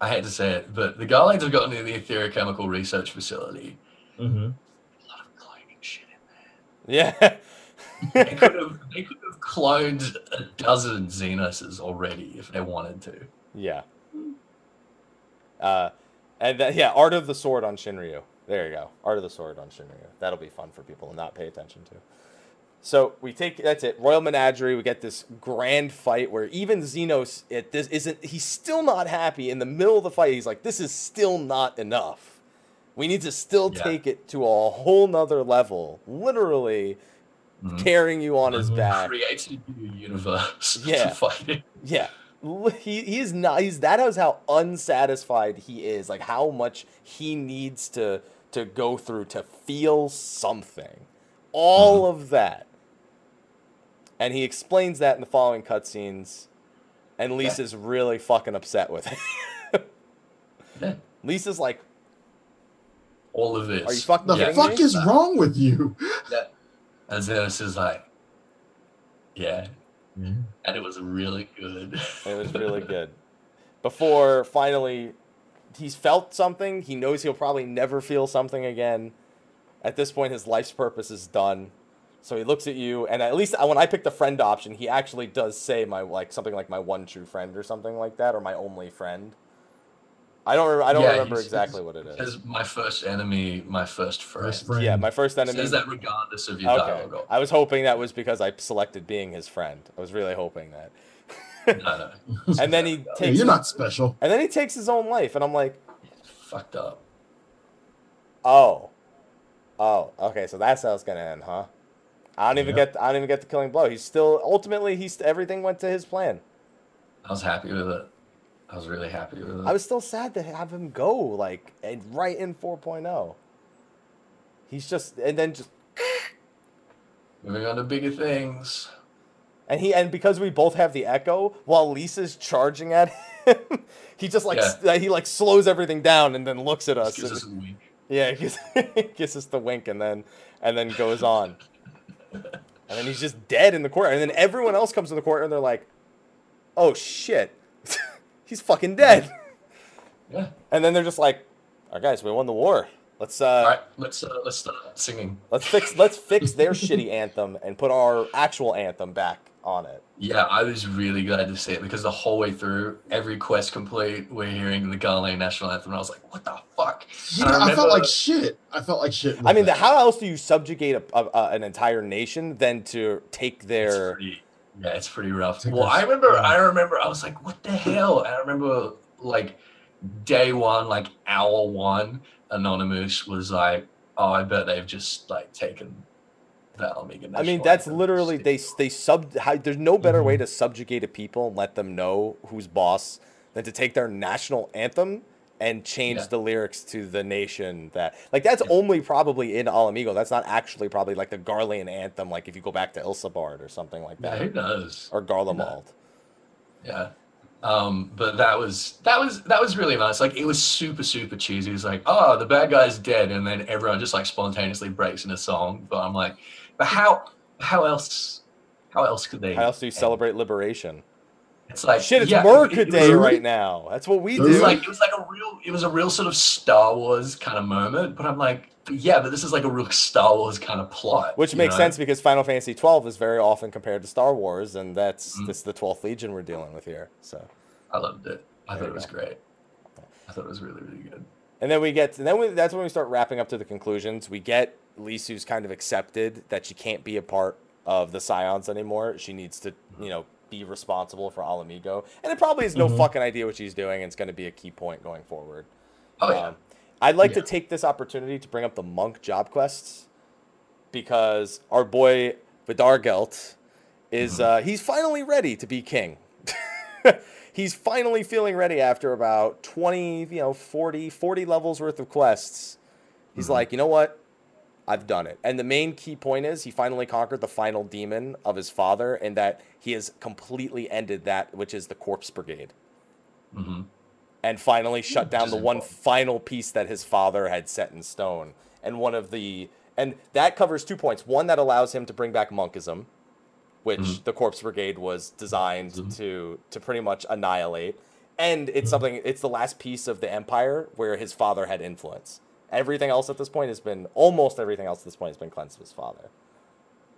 I hate to say it, but the Garleans have gotten in the Etherochemical Research Facility. Mm-hmm. A lot of cloning shit in there. yeah. they could have they could have cloned a dozen Zenoses already if they wanted to. Yeah. Uh, and then, yeah, Art of the Sword on Shinryu. There you go. Art of the Sword on Shinryu. That'll be fun for people to not pay attention to. So we take that's it. Royal Menagerie. We get this grand fight where even Zenos, it this isn't. He's still not happy. In the middle of the fight, he's like, "This is still not enough. We need to still Yeah. take it to a whole nother level. Literally Mhm. carrying you on his back." Created a new universe Yeah. to fight. Yeah. L- He, he is not he's that is how unsatisfied he is like how much he needs to to go through to feel something all mm-hmm. of that and he explains that in the following cutscenes and Lyse's really fucking upset with it Yeah. Lyse's like All of this. are you fucking The kidding fuck me is wrong with you? And Zenos is like, yeah. Mm-hmm. And it was really good. It was really good. Before finally, he's felt something. He knows he'll probably never feel something again. At this point, his life's purpose is done. So he looks at you, and at least uh, when I picked the friend option, he actually does say my like something like my one true friend or something like that, or my only friend. I don't. Re- I don't Yeah, remember he's- exactly what it is. As my first enemy, my first friend. First friend. Yeah, my first It enemy. says that regardless of your Okay, dialogue. I was hoping that was because I selected being his friend. I was really hoping that. No, no. And then he Yeah, takes. you're not special. And then he takes his own life, and I'm like, Fucked up. Oh. Oh, okay, so that's how it's gonna end, huh? I don't even Yep. get I don't even get the killing blow. He's still ultimately he's everything went to his plan. I was happy with it. I was really happy with it. I was still sad to have him go like and right in 4.0. He's just and then just Moving on to bigger things. and he and because we both have the echo while Lyse's charging at him, he just like s- he like slows everything down and then looks at us. Just gives and- us a wink. Yeah, he gives, gives us the wink and then and then goes on. And then he's just dead in the court. And then everyone else comes to the court and they're like, "Oh shit, he's fucking dead." Yeah. And then they're just like, "All right, guys, we won the war. Let's uh, All right, let's uh, let's start singing. let's fix let's fix their shitty anthem and put our actual anthem back on it." Yeah, I was really glad to see it because the whole way through, every quest complete, we're hearing the Garlean national anthem, and I was like, "What the fuck?" Yeah, And I, felt like shit. I felt like shit. I mean, the, how else do you subjugate a, a, a, an entire nation than to take It's their pretty, yeah, it's pretty rough. Take Well, I remember. I remember, I was like, "What the hell?" And I remember, like, day one, like hour one, Anonymous was like, "Oh, I bet they've just like taken the Ala Mhigan." I mean, that's literally they they sub. How, there's no better way to subjugate a people and let them know who's boss than to take their national anthem and change Yeah. the lyrics to the nation that like that's only probably in Ala Mhigo. That's not actually probably like the Garlean anthem. Like if you go back to Ilsabard or something like that. Yeah, who knows? or Garlemald. Yeah. Um, but that was that was that was really nice. Like it was super super cheesy. It's like, oh, the bad guy's dead, and then everyone just like spontaneously breaks in a song. But I'm like, but how how else how else could they? How else do you celebrate liberation? It's like Shit, it's yeah, Merca it- it Day a- right now. That's what we It was do. like it was like a real it was a real sort of Star Wars kind of moment. But I'm like, yeah, but this is like a real Star Wars kind of plot. Which makes know? sense because Final Fantasy twelve is very often compared to Star Wars, and that's Mhm. this is the twelfth Legion we're dealing with here. So. I loved it. I There thought it was go. great. I thought it was really really good. And then we get, and then we, that's when we start wrapping up to the conclusions. We get Lyse's kind of accepted that she can't be a part of the Scions anymore. She needs to, you know, be responsible for Ala Mhigo. And it probably has no Mhm. fucking idea what she's doing. And it's going to be a key point going forward. Oh yeah. Um, I'd like to take this opportunity to bring up the monk job quests because our boy Widargelt is Mhm. uh, he's finally ready to be king. he's finally feeling ready after about 20, you know, 40, 40 levels worth of quests. He's Mhm. like, you know what? I've done it. And the main key point is he finally conquered the final demon of his father and that he has completely ended that, which is the corpse brigade hmm and finally shut down the one final piece that his father had set in stone. And one of the and that covers two points. One that allows him to bring back monkism, which Mhm. the Corpse Brigade was designed Mhm. to to pretty much annihilate. And it's Mhm. something it's the last piece of the empire where his father had influence. Everything else at this point has been almost everything else at this point has been cleansed of his father.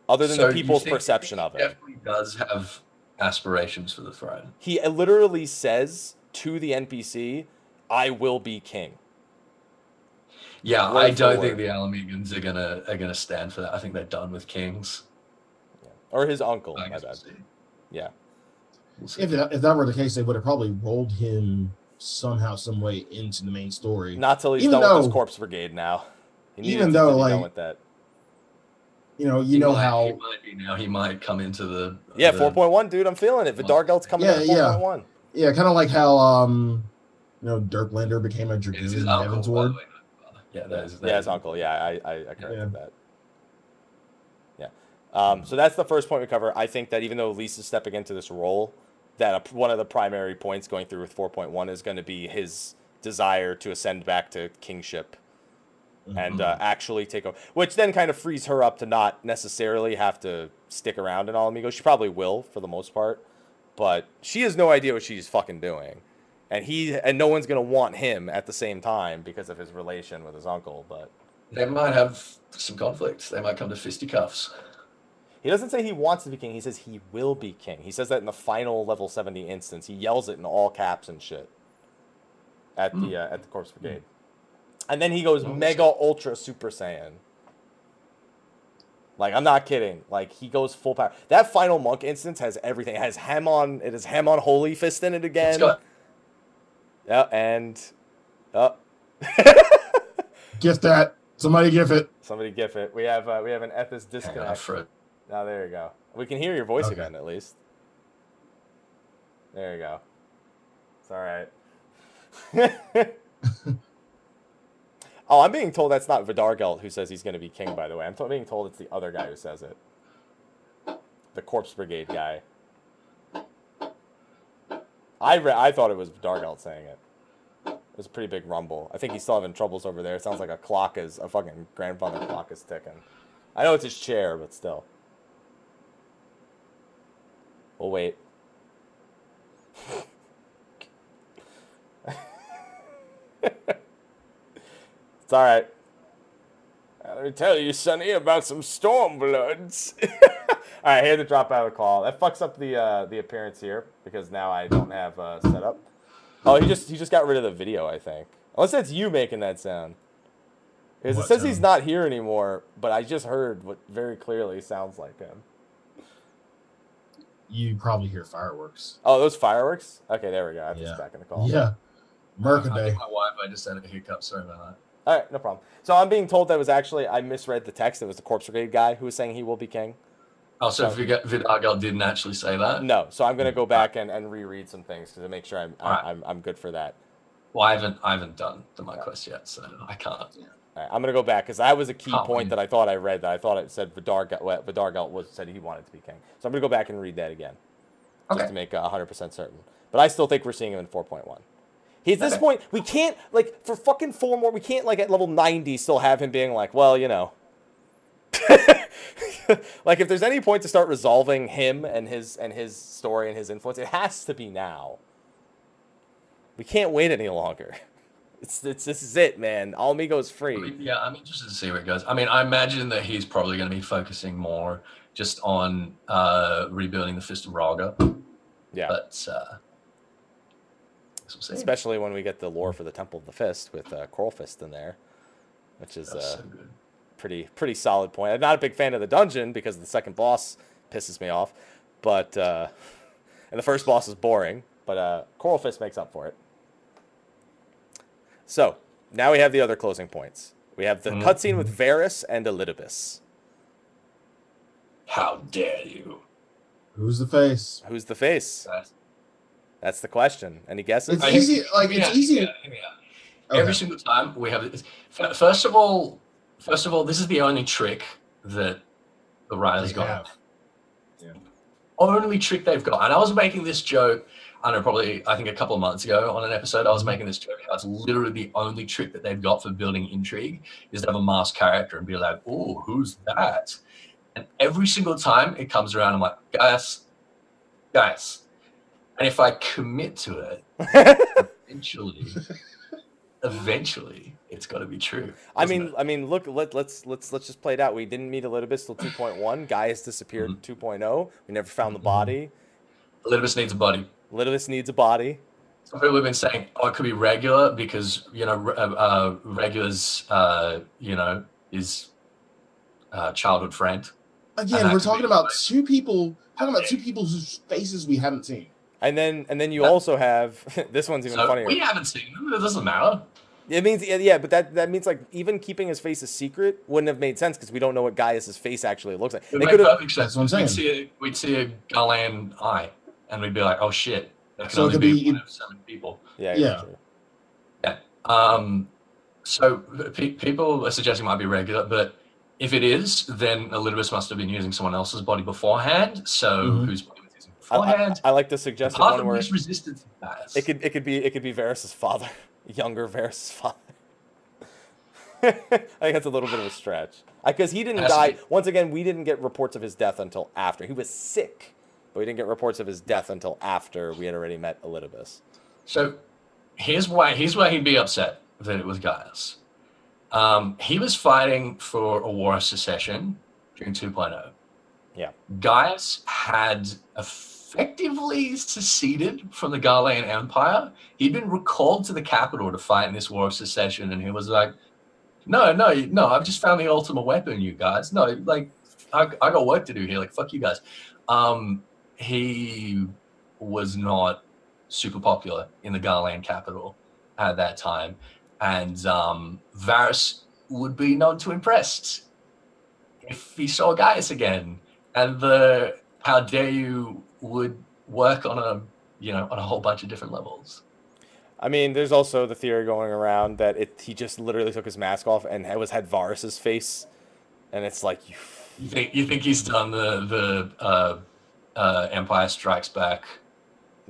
other than So the people's perception you of think it. he Definitely does have aspirations for the throne. He literally says to the NPC, "I will be king." Yeah, Word I don't word. think the Ala Mhigans are gonna are gonna stand for that. I think they're done with kings. Or his uncle. I My guess we'll Yeah. We'll. If that, if that were the case, they would have probably rolled him somehow, some way into the main story. Not till he's Even done with his corpse brigade now. He Even needed to though, like, with that. You know, you He know might- how he might be now. He might come into the Yeah, the- four point one, dude. I'm feeling it. Widargelt's coming Yeah, in at yeah. four point one. yeah, kind of like how um, you know, Dirklander became a It's dragoon in Heavensward. Yeah, that is Yeah, his uncle. Yeah, I I, I corrected Yeah. that. Yeah. Um, so that's the first point we cover. I think that even though Lyse's stepping into this role, that a, one of the primary points going through with 4.1 is going to be his desire to ascend back to kingship and uh, actually take over, which then kind of frees her up to not necessarily have to stick around in Ala Mhigo. She probably will for the most part, but she has no idea what she's fucking doing. And he and no one's gonna want him at the same time because of his relation with his uncle. But They might have some conflicts. They might come to fisticuffs. He doesn't say he wants to be king. He says he will be king. He says that in the final level 70 instance. He yells it in all caps and shit at the uh, at the corpse brigade. And then he goes Oh, mega ultra super saiyan. Like I'm not kidding. Like he goes full power. That final monk instance has everything. It has hem on. It has hem on holy fist in it It's again. got Yeah, and oh, Gift that. Somebody give it. somebody gif it. We have uh, we have an Ethis hang on disconnect. Oh, there you go. We can hear your voice Okay. again, at least. There you go. It's all right. oh, I'm being told that's not Widargelt who says he's going to be king, by the way. I'm t- being told it's the other guy who says it. The Corpse Brigade guy. I, re- I thought it was Widargelt saying it. It was a pretty big rumble. I think he's still having troubles over there. It sounds like a clock is, a fucking grandfather clock is ticking. I know it's his chair, but still. We'll wait. it's all right. Let me tell you, Sonny, about some Stormbloods. all right, here to drop out of the call. That fucks up the uh, the appearance here because now I don't have uh, set up. Oh, he just he just got rid of the video, I think. Unless that's you making that sound. Because it What says he's not here anymore, but I just heard what very clearly sounds like him. You probably hear fireworks. Oh, those fireworks? Okay, there we go. I have this Yeah. back in the call. Yeah. I Mercaday. think my wife. I just had a hiccup. Sorry about that. All right, no problem. So I'm being told that was actually I misread the text. It was the Corpse Brigade guy who was saying he will be king. Oh, so So- Vid- Vidargal didn't actually say that. No, so I'm gonna go back and, and reread some things to make sure I'm I, Alright. I'm I'm good for that. Well, I haven't. I haven't done the my quest yet, so I can't. All right, I'm gonna go back because that was a key Oh, point yeah. that I thought I read that I thought it said Vidar well, Widargelt was said he wanted to be king. So I'm gonna go back and read that again just to make uh, 100% certain. But I still think we're seeing him in 4.1. He's at this Okay. point we can't like for fucking four more we can't like at level 90 still have him being like well you know like if there's any point to start resolving him and his and his story and his influence it has to be now. We can't wait any longer. It's, it's this is it, man. Ala Mhigo is I free. mean, yeah, I'm interested to see where it goes. I mean, I imagine that he's probably going to be focusing more just on uh, rebuilding the Fist of Rhalgr, Yeah. but uh, we'll. Especially when we get the lore for the Temple of the Fist with uh, Coeurlfist in there, which is uh, so pretty pretty solid point. I'm not a big fan of the dungeon because the second boss pisses me off, but uh, and the first boss is boring. But uh, Coeurlfist makes up for it. So now we have the other closing points. We have the Mhm. cutscene with Varis and Elidibus. How dare you? Who's the face? Who's the face? That's- That's the question. Any guesses? It's I- easy. Like it's out, easy. hear me out, hear me out. Every Okay. single time we have this. First of all, first of all, this is the only trick that the writers They got. have. Yeah. Only trick they've got. And I was making this joke. I don't know, probably I think a couple of months ago on an episode, I was mm-hmm. making this joke. How it's literally the only trick that they've got for building intrigue is to have a masked character and be like, "Oh, who's that?" And every single time it comes around, I'm like, "Guys, guys," and if I commit to it, eventually eventually it's got to be true. I mean, it? I mean, look, let, let's let's let's just play it out. We didn't meet Elidibus till 2.1. Gaius disappeared mm-hmm. in 2.0. We never found the mm-hmm. body. Elidibus needs a body. Elidibus needs a body. Some people have been saying, "Oh, it could be Regula because you know, uh, uh, Regula's, uh, you know, is uh, childhood friend." Again, we're talking about like- two people. Talking about two people whose faces we haven't seen. And then and then you Yeah. also have this one's even So funnier. we haven't seen them. It doesn't matter. It means yeah, yeah, but that that means like even keeping his face a secret wouldn't have made sense because we don't know what Gaius's face actually looks like. It They could have perfect sense. That's what I'm We'd see a, we'd see a Garlean eye, and we'd be like, "Oh shit, that can So it only could be, be- one of seven people." yeah Yeah. true. Um, so pe- people are suggesting it might be Regula, but if it is, then Elidibus must have been using someone else's body beforehand. So Mhm. whose body was using I, I, beforehand? I like the suggested Part one of where least resistance it could it could be it could be Varis's father, younger Varis's father. I think that's a little bit of a stretch because he didn't die. Once again, we didn't get reports of his death until after he was sick, but we didn't get reports of his death until after we had already met Elidibus. So here's why here's why he'd be upset that it was Gaius. Um, he was fighting for a war of secession during 2.0. Yeah. Gaius had effectively seceded from the Garlean Empire. He'd been recalled to the capital to fight in this war of secession, and he was like, "No, no, no! I've just found the ultimate weapon, you guys. No, like, I, I got work to do here. Like, fuck you guys." Um, he was not super popular in the Garlean capital at that time, and um, Varis would be none too impressed if he saw Gaius again, and the how dare you would work on a you know on a whole bunch of different levels. I mean, there's also the theory going around that it he just literally took his mask off and it was had Varis's face, and it's like you. You think you think he's done the the uh, uh, Empire Strikes Back?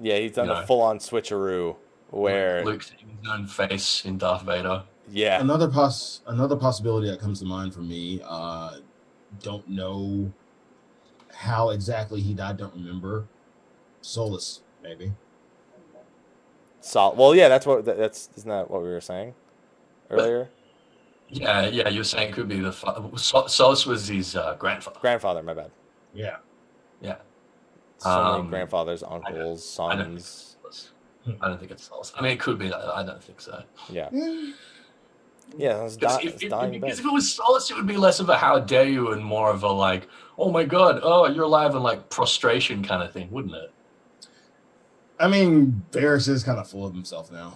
Yeah, he's done You the full-on switcheroo where Luke seeing his own face in Darth Vader. yeah, Another poss another possibility that comes to mind for me. Uh, don't know how exactly he died. Don't remember. Solus, maybe. sol- Well, yeah, that's what that's isn't that what we were saying earlier? Yeah, yeah. You were saying it could be the fa- Sol- Solus was his uh, grandfather. Grandfather, my bad. Yeah. Yeah. So many Um, grandfathers, uncles, I don't sons. I don't think it's Solus. I mean, it could be. I I don't think so. Yeah, Eh, yeah, it's, Because di- if, it's dying in because if it was Solus, it would be less of a "how dare you" and more of a like, "Oh my god, oh you're alive" and like prostration kind of thing, wouldn't it? I mean, Varis is kind of full of himself now.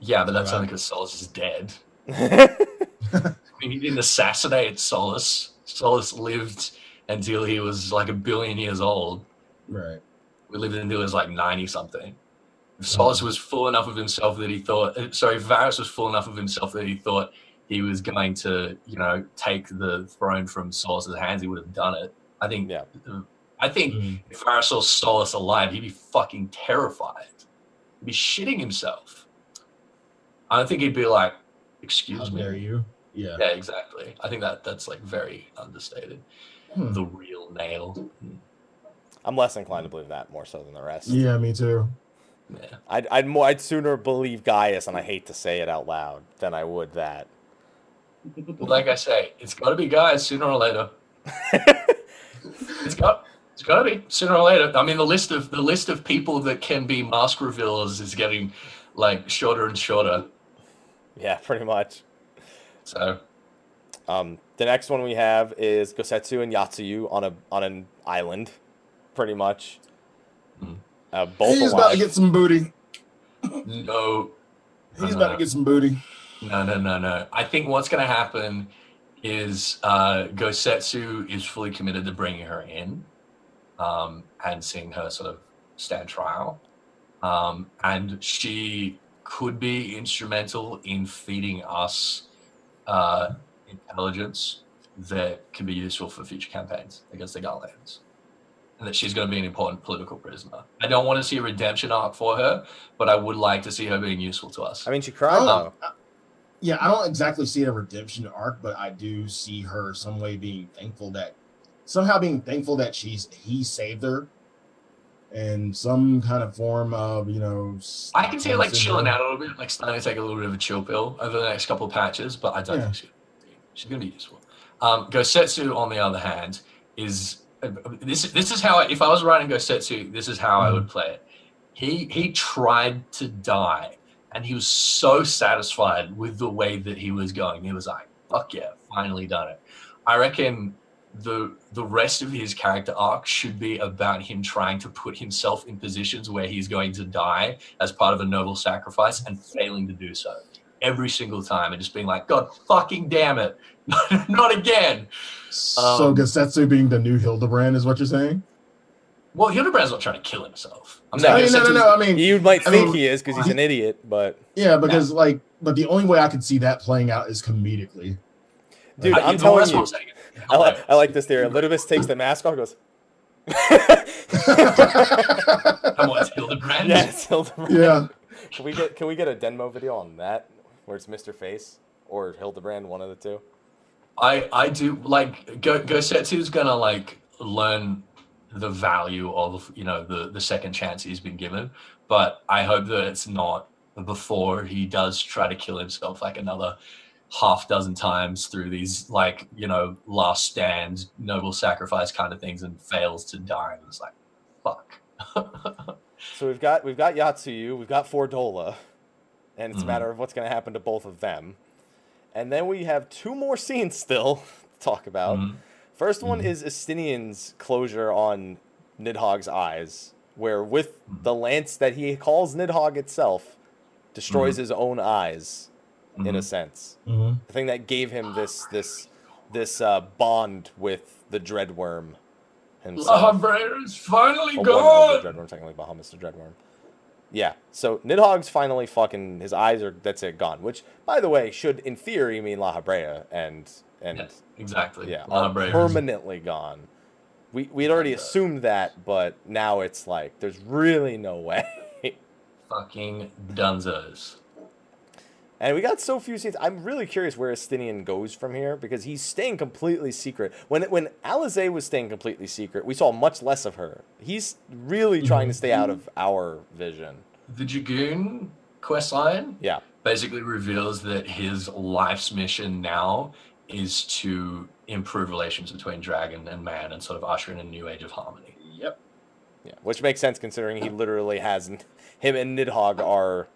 Yeah, but that's Right. only because Solus is dead. I mean, he didn't assassinate Solus. Solus lived until he was like a billion years old. Right. We lived until he was like 90 something. If Solus was full enough of himself that he thought, uh, sorry, if Varis was full enough of himself that he thought he was going to, you know, take the throne from Solus's hands, he would have done it. I think, Yeah. I think Mhm. if Varis saw Solus alive, he'd be fucking terrified. He'd be shitting himself. I don't think he'd be like, How excuse me. dare you? Yeah. Yeah, exactly. I think that that's like very understated. Hmm. The real nail. I'm less inclined to believe that more so than the rest. Yeah, me too. Yeah. I'd, I'd more I'd sooner believe Gaius, and I hate to say it out loud, than I would that. Well, like I say, it's got to be Gaius sooner or later. It's got it's got to be sooner or later. I mean, the list of the list of people that can be mask revealers is getting like shorter and shorter. Yeah, pretty much. So Um, the next one we have is Gosetsu and Yotsuyu on a on an island, pretty much. Hmm. Uh, both He's about to get some booty. no, He's about to get some booty. No, no, no, no. I think what's going to happen is uh, Gosetsu is fully committed to bringing her in um, and seeing her sort of stand trial. Um, and she could be instrumental in feeding us uh, intelligence that can be useful for future campaigns against the Garleans. And that she's going to be an important political prisoner. I don't want to see a redemption arc for her, but I would like to see her being useful to us. I mean, she cried though. uh, yeah, I don't exactly see a redemption arc, but I do see her some way being thankful that somehow being thankful that she's he saved her and some kind of form of you know. I can see her like syndrome. chilling out a little bit, like starting to take a little bit of a chill pill over the next couple of patches, but I don't Yeah. think she, she's going to be useful. Um, Gosetsu, on the other hand, is uh, this. This is how I, if I was writing Gosetsu, this is how I would play it. He he tried to die, and he was so satisfied with the way that he was going. He was like, "Fuck yeah, finally done it." I reckon the the rest of his character arc should be about him trying to put himself in positions where he's going to die as part of a noble sacrifice and failing to do so every single time and just being like god fucking damn it not again So Um, Gosetsu being the new Hildibrand is what you're saying? well Hildibrand's not trying to kill himself i'm No, I mean, no, no, no. I mean, You might I think mean, he is because he's an idiot, but yeah, because like, but the only way I could see that playing out is comedically. dude, I- I'm telling you, I'm saying. I like, I like this theory. Ludibus takes the mask off, and goes. Come on, it's hildebrand yeah, Hildibrand. yeah, Can we get can we get a Denmo video on that where it's Mr. Face or Hildibrand, one of the two? I I do like Go Gosetsu's gonna like learn the value of you know the the second chance he's been given, but I hope that it's not before he does try to kill himself like another half dozen times through these like you know last stand noble sacrifice kind of things and fails to die and it's like fuck So we've got we've got Yotsuyu, we've got Fordola, and it's a Mhm. matter of what's going to happen to both of them. And then we have two more scenes still to talk about. Mhm. First one Mhm. is Estinian's closure on Nidhogg's eyes, where with the lance that he calls Nidhogg itself, destroys his own eyes, in a sense. The thing that gave him this this this uh, bond with the Dreadworm himself. Is finally one gone of the Dreadworm, technically Bahamut's the Dreadworm. Yeah, so Nidhogg's finally fucking his eyes are that's it gone. Which, by the way, should in theory mean Lahabrea and and Yes, exactly yeah, are Lahabrea is- permanently gone. We we had already uh, assumed that, but now it's like there's really no way. fucking dunzos And we got so few scenes. I'm really curious where Estinian goes from here because he's staying completely secret. When when Alisaie was staying completely secret, we saw much less of her. He's really mm-hmm. trying to stay out mm-hmm. of our vision. the Dragoon quest line Yeah. basically reveals that his life's mission now is to improve relations between dragon and man and sort of usher in a new age of harmony. Yep. Yeah. Which makes sense considering he literally has him and Nidhogg are,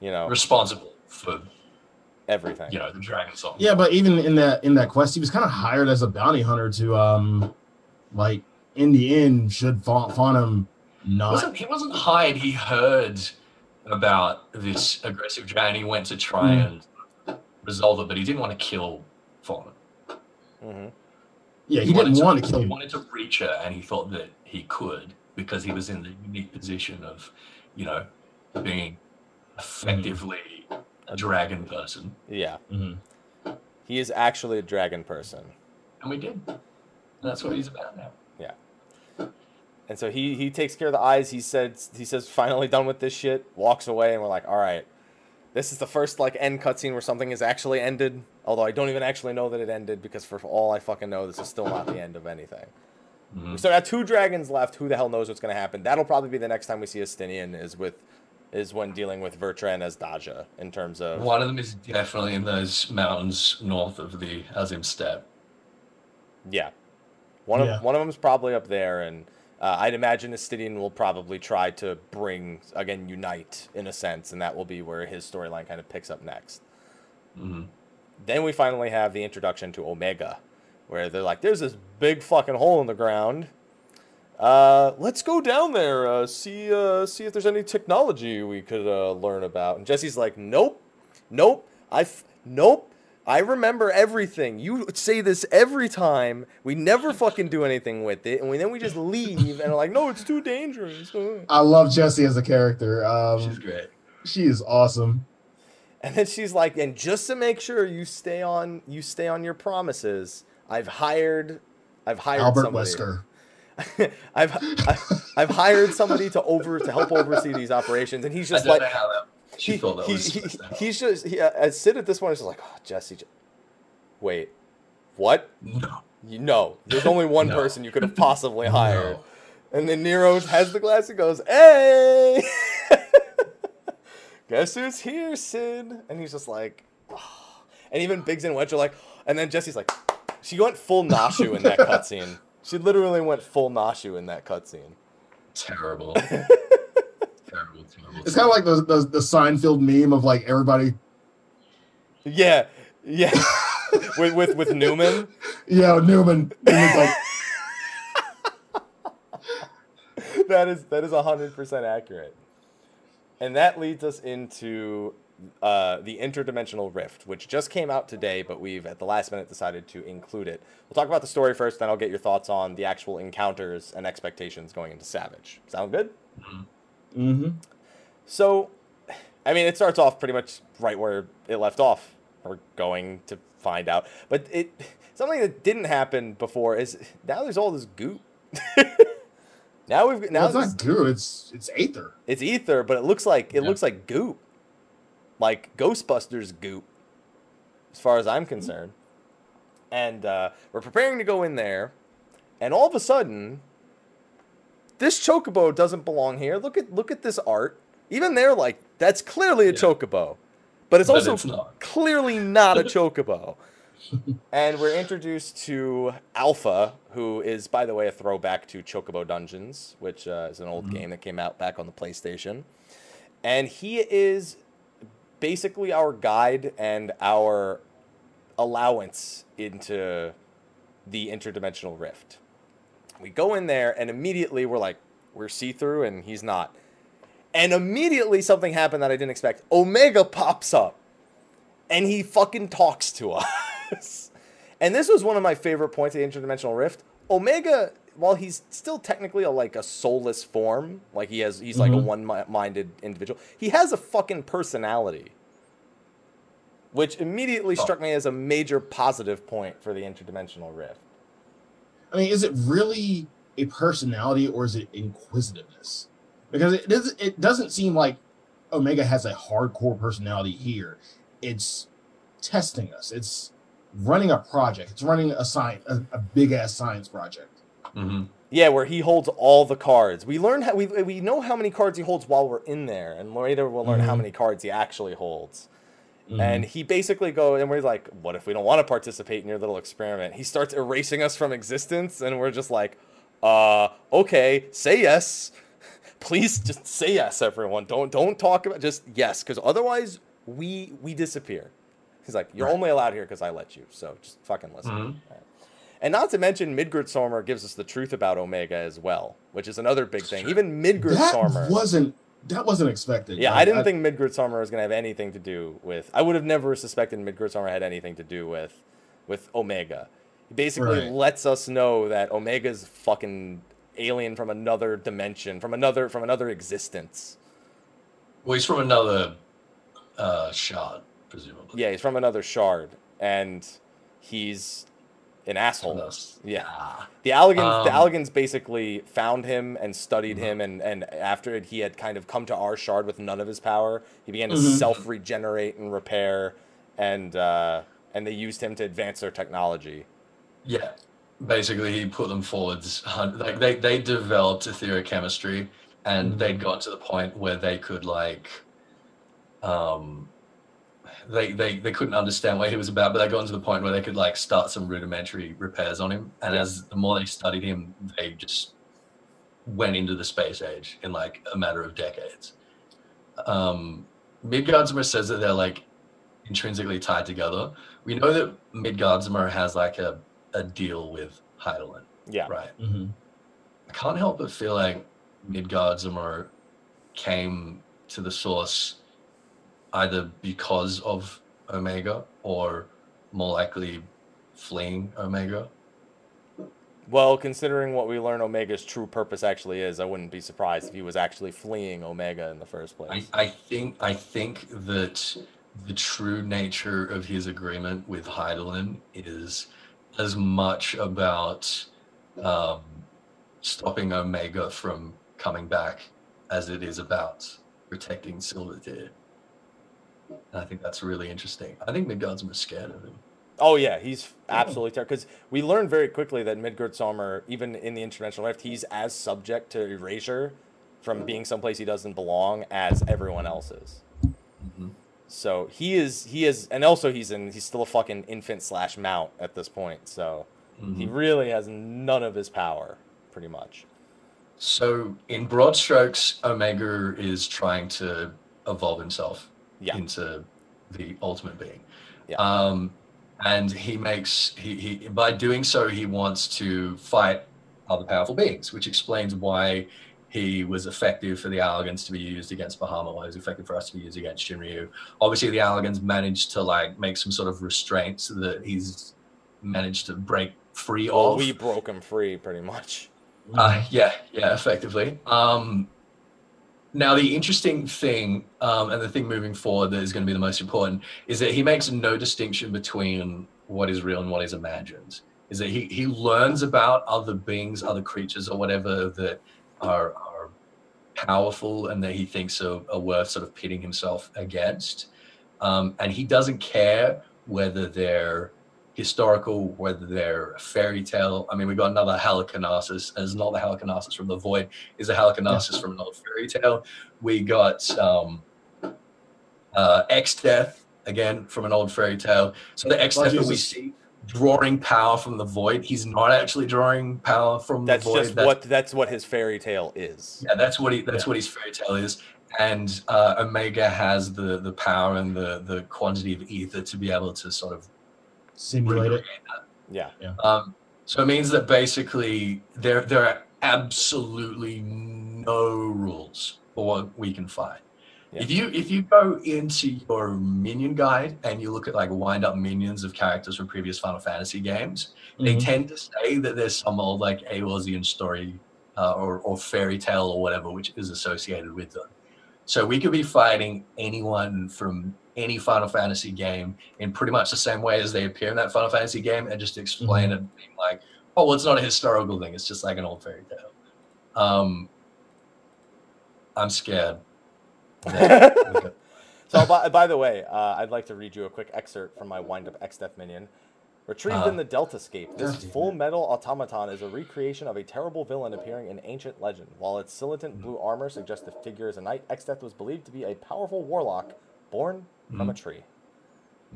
you know, Responsible for everything. you know the dragon song. Yeah, but even in that in that quest, he was kind of hired as a bounty hunter to um, like in the end, should Fa- Faunehm not wasn't he wasn't hired. He heard about this aggressive dragon. He went to try Mm. and resolve it, but he didn't want to kill Fauna. hmm Yeah, he, didn't want to kill He him. wanted to reach her, and he thought that he could because he was in the unique position of, you know, being effectively a dragon person, Yeah. Mhm. He is actually a dragon person. and we did. And that's what he's about now. Yeah. And so he he takes care of the eyes. He said he says finally done with this shit. Walks away, and we're like, all right, this is the first like end cutscene where something is actually ended. Although I don't even actually know that it ended because for all I fucking know, this is still not the end of anything. Mhm. We still got two dragons left. Who the hell knows what's gonna happen? That'll probably be the next time we see Estinian is with is when dealing with Vrtra and Azdaja in terms of One of them is definitely in those mountains north of the Azim Steppe. Yeah. One of Yeah. one of them's probably up there, and uh, I'd imagine Estinian will probably try to bring again unite in a sense, and that will be where his storyline kind of picks up next. Mhm. Then we finally have the introduction to Omega, where they're like, "There's this big fucking hole in the ground. Uh, let's go down there, uh, see uh, see if there's any technology we could uh, learn about." And Jessie's like, "Nope, nope, I f- nope." I remember everything. You say this every time. We never fucking do anything with it, and we, then we just leave and are like, "No, it's too dangerous." uh." I love Jessie as a character. She's Um, great. she is awesome. And then she's like, and just to make sure you stay on you stay on your promises, I've hired I've hired Albert somebody. Wesker. I've, I've I've hired somebody to over to help oversee these operations, and he's just like he- he- he- he's just he, uh, as Cid at this point is just like, oh, Jessie, wait, what? no. You, no, there's only one No. person you could have possibly hired. And then Nero has the glass and goes, "Hey, guess who's here, Cid?" And he's just like, oh. and even Biggs and Wedge are like, and then Jessie's like, she went full Nashu in that cutscene. She literally went full Nashu in that cutscene. Terrible. terrible, terrible. It's kind of like the, the the Seinfeld meme of like everybody. Yeah, yeah. with with with Newman. Yeah, Newman. Newman's like, that is that is hundred percent accurate, and that leads us into uh, the interdimensional rift, which just came out today, but we've at the last minute decided to include it. We'll talk about the story first, then I'll get your thoughts on the actual encounters and expectations going into Savage. Sound good? mm-hmm. So, I mean, it starts off pretty much right where it left off. We're going to find out, but it something that didn't happen before is now there's all this goop. now we've now Well, it's not goo. It's it's aether. it's ether, but it looks like it Yeah. looks like goop, like Ghostbusters goop, as far as I'm concerned. And uh, we're preparing to go in there, and all of a sudden, this chocobo doesn't belong here. Look at look at this art. Even they're like, that's clearly a Yeah. chocobo, but it's But also it's not. clearly not a chocobo. and we're introduced to Alpha, who is, by the way, a throwback to Chocobo Dungeons, which uh, is an old game that came out back on the PlayStation. And he is basically our guide and our allowance into the interdimensional rift. We go in there, and immediately we're like, we're see through, and he's not. And immediately something happened that I didn't expect. Omega pops up and he fucking talks to us. and this was one of my favorite points of the interdimensional rift. Omega, while he's still technically a, like a soulless form, like he has, he's like a Mhm. one-minded individual. He has a fucking personality, which immediately Oh. struck me as a major positive point for the interdimensional rift. I mean, is it really a personality or is it inquisitiveness? Because it doesn't it doesn't seem like Omega has a hardcore personality here. It's testing us. It's running a project. It's running a science a, a big ass science project. Hmm Yeah, where he holds all the cards. We learn how we we know how many cards he holds while we're in there, and later we'll learn how Mhm. many cards he actually holds. Mm-hmm. And he basically go and we're like, what if we don't want to participate in your little experiment? He starts erasing us from existence, and we're just like, uh, okay, say yes. Please just say yes, everyone. Don't don't talk about just yes, because otherwise we we disappear. He's like, you're Right. only allowed here because I let you, so just fucking listen. Mhm. Right. And not to mention, Midgardsormr gives us the truth about Omega as well, which is another big thing. Even Midgard that Stormer. wasn't that wasn't expected. Yeah, Like, I didn't think Midgardsormr was gonna have anything to do with. I would have never suspected Midgardsormr had anything to do with, with Omega. He basically Right. lets us know that Omega's fucking alien from another dimension, from another from another existence. Well, he's from another uh, shard, presumably. Yeah, he's from another shard, and he's an asshole. Yeah. Ah. The Allagans, the Um, Allagans basically found him and studied Mm-hmm. him, and, and after he had kind of come to our shard with none of his power, he began to Mhm. self regenerate and repair, and uh, and they used him to advance their technology. Yeah. Basically, he put them forwards. Like they, they developed etheric chemistry, and Mhm. they'd got to the point where they could like, um, they, they they couldn't understand what he was about, but they got to the point where they could like start some rudimentary repairs on him. And Yeah. as the more they studied him, they just went into the space age in like a matter of decades. Um, Midgardsormr says that they're like intrinsically tied together. We know that Midgardsormr has like a, a deal with Hydaelyn, Yeah, right? Mm-hmm. I can't help but feel like Midgardsormr came to the source either because of Omega or more likely fleeing Omega. Well, considering what we learn Omega's true purpose actually is, I wouldn't be surprised if he was actually fleeing Omega in the first I, place. I think I think that the true nature of his agreement with Hydaelyn is as much about um, stopping Omega from coming back as it is about protecting Silvertear. And I think that's really interesting. I think Midgardsormr is scared of him. Oh yeah, he's absolutely terrible. Because we learned very quickly that Midgardsormr, even in the interdimensional rift, he's as subject to erasure from being someplace he doesn't belong as everyone else is. Mhm. So he is he is, and also he's in he's still a fucking infant slash mount at this point. So he Mhm. really has none of his power, pretty much. So, in broad strokes, Omega is trying to evolve himself Yeah. into the ultimate being. Yeah. Um, and he makes he, he by doing so he wants to fight other powerful beings, which explains why he was effective for the Allagans to be used against Bahamut, why he was effective for us to be used against Shinryu. Obviously, the Allagans managed to like make some sort of restraints that he's managed to break free Well, of. we broke him free, pretty much. Uh, yeah, yeah, effectively. Um, now, the interesting thing, um, and the thing moving forward that is going to be the most important, is that he makes no distinction between what is real and what is imagined. Is that he, he learns about other beings, other creatures, or whatever that are, are powerful and that he thinks are, are worth sort of pitting himself against. Um, and he doesn't care whether they're historical, whether they're a fairy tale. I mean, we got another Halicarnassus, and it's not the Halicarnassus from the Void, is a Halicarnassus from an old fairy tale. We got um, uh, Exdeath, again, from an old fairy tale. So the X Oh, Death that we see drawing power from the Void, he's not actually drawing power from That's the Void. just what that's what his fairy tale is. Yeah, that's what he. That's Yeah. what his fairy tale is. And uh, Omega has the the power and the the quantity of ether to be able to sort of Simulate it. Yeah. Um, so it means that basically there there are absolutely no rules for what we can fight. Yeah. If you if you go into your minion guide and you look at like wind up minions of characters from previous Final Fantasy games, they Mhm. tend to say that there's some old like Eorzean story uh, or, or fairy tale or whatever which is associated with them. So we could be fighting anyone from any Final Fantasy game in pretty much the same way as they appear in that Final Fantasy game and just explain it being like, oh, well, it's not a historical thing. It's just like an old fairy tale. Um, I'm scared. So, by, by the way, uh, I'd like to read you a quick excerpt from my Wind Up Exdeath minion. Retrieved Uh-huh. in the Delta Deltascape, this full metal automaton is a recreation of a terrible villain appearing in ancient legend. While its silent blue armor suggests the figure is a knight, Exdeath was believed to be a powerful warlock born from a tree.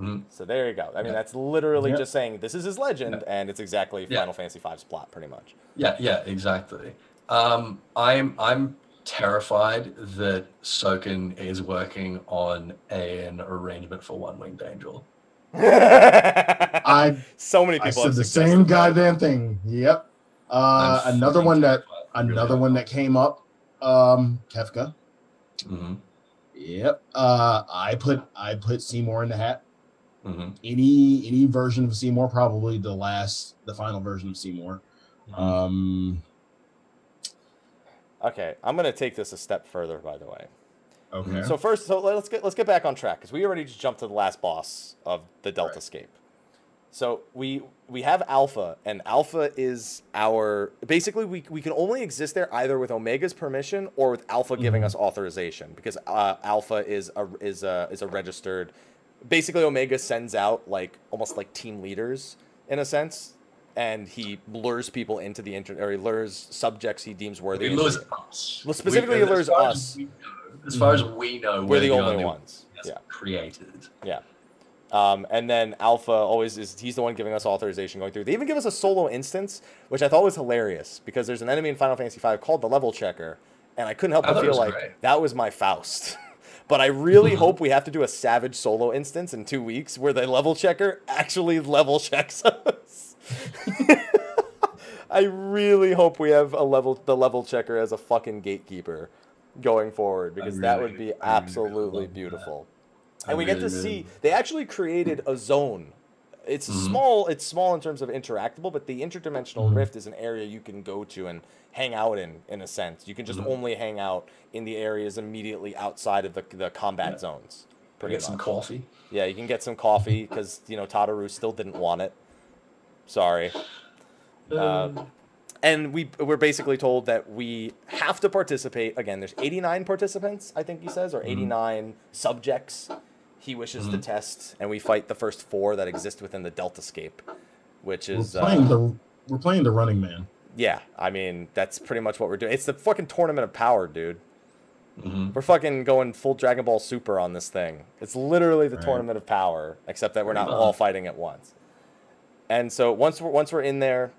Mhm. So there you go. I mean, that's literally Yep. just saying this is his legend, and it's exactly Yeah. Final Fantasy V's plot, pretty much. Yeah, yeah, exactly. Um, I'm I'm terrified that Soken is working on an arrangement for One Winged Angel. I so many I people said the suggested same that. goddamn thing. Yep. Uh, another one that another really. one that came up. Um, Kefka. Mhm, Yep. Uh, I put I put Seymour in the hat. mhm, Any any version of Seymour, probably the last, the final version of Seymour. mhm. Um. Okay, I'm gonna take this a step further. By the way, Okay. so first, so let's get let's get back on track because we already just jumped to the last boss of the Deltascape. So we we have Alpha, and Alpha is our basically we, we can only exist there either with Omega's permission or with Alpha giving Mhm. us authorization because uh, Alpha is a is a is a registered. Basically, Omega sends out like almost like team leaders in a sense, and he lures people into the inter or he lures subjects he deems worthy. He lures us. Well, specifically, We- he lures as us. we know- As far as we know, We're the only ones. that's Yeah. created. Yeah. Um, and then Alpha always is he's the one giving us authorization going through. They even give us a solo instance, which I thought was hilarious because there's an enemy in Final Fantasy V called the Level Checker, and I couldn't help I but feel like great. that was my Faust. but I really hope we have to do a Savage solo instance in two weeks where the Level Checker actually level checks us. I really hope we have a level the level checker as a fucking gatekeeper going forward because that would be I really absolutely love that. I and we get to really, see they actually created a zone it's Mhm. small it's small in terms of interactable but the interdimensional Mhm. rift is an area you can go to and hang out in in a sense you can just Mhm. only hang out in the areas immediately outside of the, the combat Yeah. zones Get pretty some coffee. yeah you can get some coffee because you know Tataru still didn't want it sorry Um, and we we're basically told that we have to participate again there's 89 participants i think he says or Mhm. 89 subjects he wishes Mhm. to test, and we fight the first four that exist within the Deltascape, which We're is playing uh, the we're playing the Running Man. yeah. I mean, that's pretty much what we're doing. It's the fucking tournament of power, dude. Mhm. We're fucking going full Dragon Ball Super on this thing. It's literally the Right. tournament of power, except that we're not all fighting at once. And so once we're once we're in there,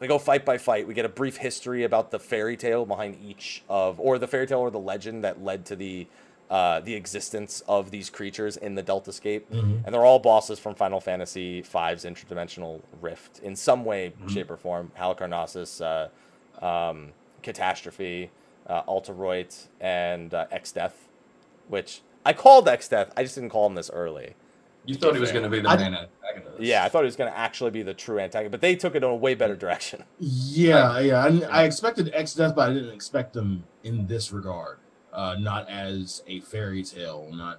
we go fight by fight. We get a brief history about the fairy tale behind each of, or the fairy tale or the legend that led to the uh, the existence of these creatures in the Deltascape. Mhm. And they're all bosses from Final Fantasy V's interdimensional rift in some way, Mhm. shape, or form. Halicarnassus, uh, um, Catastrophe, uh, Alte Roite, and uh, Exdeath, which I called Exdeath. I just didn't call him this early. You thought he was going to be the I- main antagonist. Yeah, I thought he was going to actually be the true antagonist, but they took it in a way better direction. Yeah, yeah. I, I expected Exdeath, but I didn't expect them in this regard. Uh, not as a fairy tale, not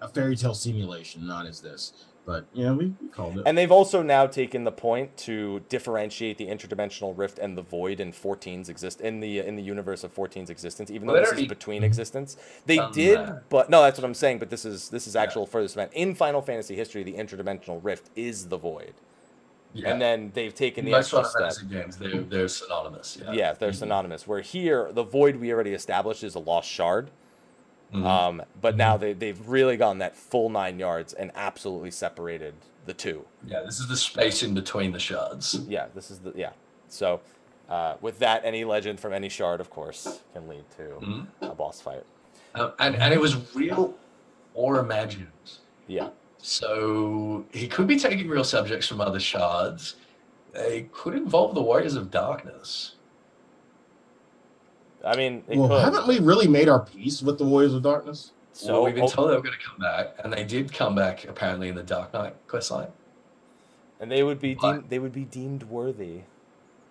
a fairy tale simulation, not as this. But yeah, we, we called it. And they've also now taken the point to differentiate the interdimensional rift and the void in 14's exist in the in the universe of 14's existence, even Well, though this is between existence. They did, that. but no, that's what I'm saying. But this is this is Yeah. actual furthest event in Final Fantasy history. The interdimensional rift is the void, Yeah. and then they've taken the most extra step. Games, they're, they're synonymous. Yeah. Yeah, they're synonymous. Where here, the void we already established is a lost shard. Mhm. Um, but now they, they've really gone that full nine yards and absolutely separated the two. yeah, this is the space in between the shards. Yeah, this is the yeah. So uh, with that, any legend from any shard, of course, can lead to Mhm. a boss fight. Um, and, and it was real or imagined. Yeah, So he could be taking real subjects from other shards. They could involve the Warriors of Darkness. I mean, it well, could. haven't we really made our peace with the Warriors of Darkness? So So we've been told they were going to come back, and they did come back apparently in the Dark Knight questline. and they would be But- deemed they would be deemed worthy.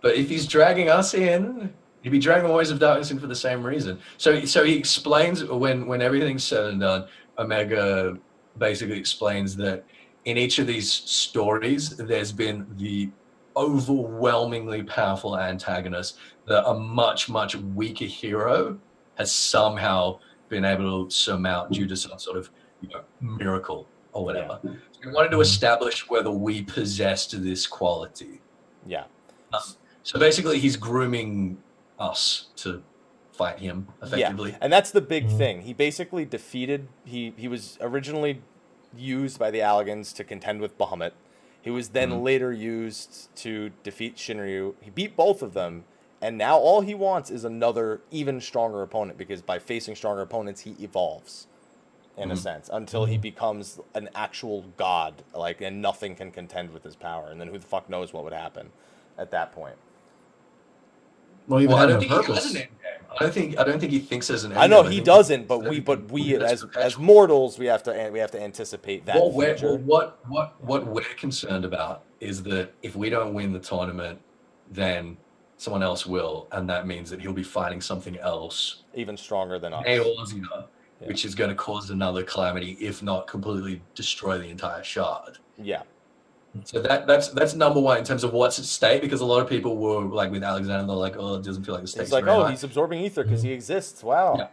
But if he's dragging us in, he'd be dragging the Warriors of Darkness in for the same reason. So, so he explains when when everything's said and done, Omega basically explains that in each of these stories, there's been the overwhelmingly powerful antagonist that a much much weaker hero has somehow been able to surmount due to some sort of you know, miracle or whatever. So he wanted to mm-hmm. establish whether we possessed this quality. Yeah, um, So basically, he's grooming us to fight him effectively. yeah, and that's the big Mhm. thing. He basically defeated. He he was originally used by the Allagans to contend with Bahamut. He was then Mhm. later used to defeat Shinryu. He beat both of them, and now all he wants is another even stronger opponent because by facing stronger opponents, he evolves in a Mhm. sense until he becomes an actual god, like, and nothing can contend with his power. And then who the fuck knows what would happen at that point? Well, even Well, I don't a think he has purpose. an end game. I don't think I don't think he thinks as an end I know game. he doesn't, but we, but we as as mortals, we have to we have to anticipate that what we're, well, what what what we're concerned about is that if we don't win the tournament, then someone else will, and that means that he'll be fighting something else, even stronger than us. Yeah. which is going to cause another calamity, if not completely destroy the entire shard. Yeah, So that that's that's number one in terms of what's at stake, because a lot of people were like with Alexander, they're like, oh, it doesn't feel like the stakes. it's like, oh, high." he's absorbing ether because he mm-hmm. exists. Wow. Yeah.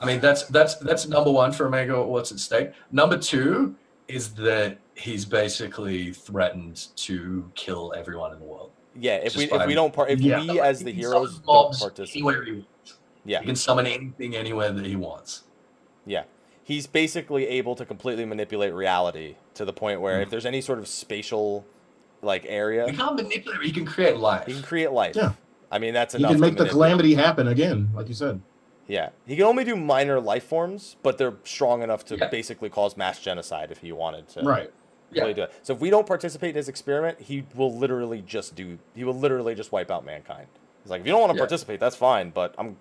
I mean, that's that's that's number one for Omega. What's at stake? Number two is that he's basically threatened to kill everyone in the world. Yeah, if we if we don't part if Yeah. we as the heroes don't participate, anywhere he wants. yeah, He can summon anything anywhere that he wants. yeah, he's basically able to completely manipulate reality to the point where Mhm. if there's any sort of spatial like area, you can't manipulate. You can create life. You can create life. Yeah. I mean that's He You can make the calamity happen again, like you said. Yeah, he can only do minor life forms, but they're strong enough to Yeah. basically cause mass genocide if he wanted to. Right. Yeah. really do it. So if we don't participate in his experiment, he will literally just do. He will literally just wipe out mankind. He's like, if you don't want to Yeah. participate, that's fine, but I'm,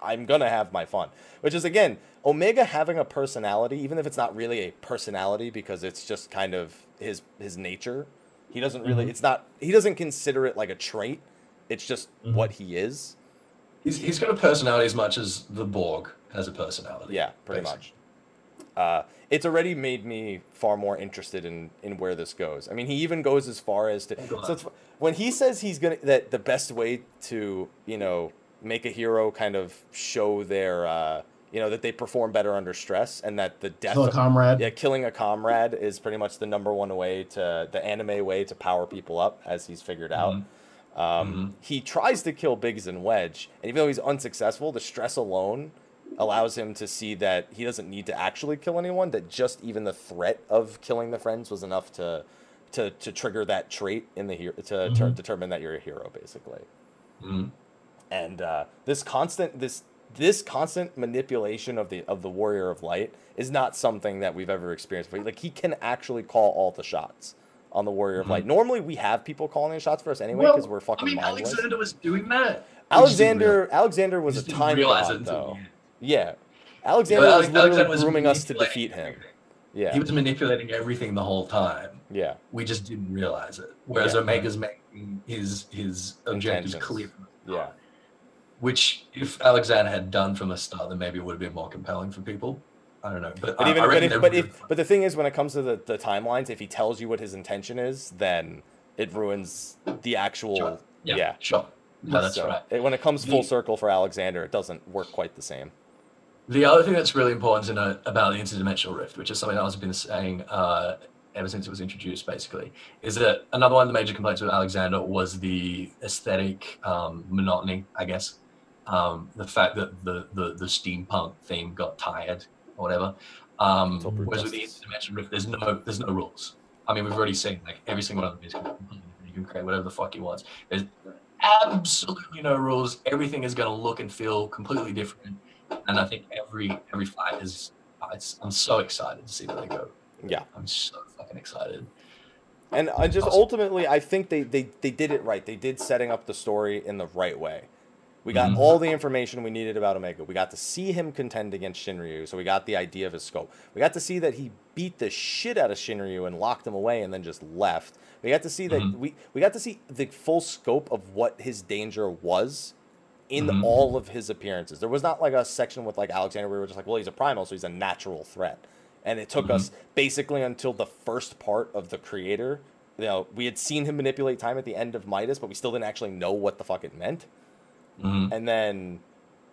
I'm gonna have my fun. Which is again, Omega having a personality, even if it's not really a personality because it's just kind of his his nature. He doesn't really. Mhm. It's not. He doesn't consider it like a trait. It's just Mhm. what he is. He's, he's got a personality as much as the Borg has a personality. Yeah, pretty basically. much. Uh, it's already made me far more interested in in where this goes. I mean, he even goes as far as to so it's, when he says he's gonna that the best way to you know make a hero kind of show their uh, you know, that they perform better under stress, and that the death, Kill a of- comrade. yeah, killing a comrade is pretty much the number one way to the anime way to power people up, as he's figured out. Um, He tries to kill Biggs and Wedge, and even though he's unsuccessful, the stress alone allows him to see that he doesn't need to actually kill anyone. That just even the threat of killing the friends was enough to to, to trigger that trait in the hero to ter- determine that you're a hero, basically Mhm. And uh, this constant this this constant manipulation of the of the warrior of light is not something that we've ever experienced before. Like he can actually call all the shots on the warrior of light. Normally we have people calling the shots for us anyway because we're fucking I mean, mindless. Alexander was doing that. We just didn't Alexander Alexander was a time realize god it though. Yeah, Alexander Yeah, was Ale- literally Alexander was grooming us to defeat him. Yeah, He was manipulating everything the whole time. yeah, We just didn't realize it. Whereas Yeah. Omega's making his his objectives Intentions. clear. yeah. Which, if Alexander had done from the start, then maybe it would have been more compelling for people. I don't know, but, But I, even I but if, but if but the thing is when it comes to the, the timelines, if he tells you what his intention is, then it ruins the actual Sure. yeah. yeah, sure, no, that's So, right. it- when it comes full The- circle for Alexander, it doesn't work quite the same. The other thing that's really important to note about the interdimensional rift, which is something I've been saying uh, ever since it was introduced, basically, is that another one of the major complaints with Alexander was the aesthetic um, monotony, I guess. Um, the fact that the, the, the steampunk theme got tired or whatever. Um, whereas with the interdimensional rift, there's no there's no rules. I mean, we've already seen like every single one of them is. You can create whatever the fuck you want. There's absolutely no rules. Everything is going to look and feel completely different and I think every every fight is. I'm so excited to see where they go. Yeah. I'm so fucking excited. And I just Awesome. ultimately I think they, they, they did it right. They did setting up the story in the right way. We got Mhm. all the information we needed about Omega. We got to see him contend against Shinryu, so we got the idea of his scope. We got to see that he beat the shit out of Shinryu and locked him away and then just left. We got to see that Mhm. we, we got to see the full scope of what his danger was in Mhm. all of his appearances. There was not like a section with like Alexander where we were just like, well, he's a primal, so he's a natural threat. And it took us basically until the first part of the creator. You know, we had seen him manipulate time at the end of Midas, but we still didn't actually know what the fuck it meant. Mhm. And then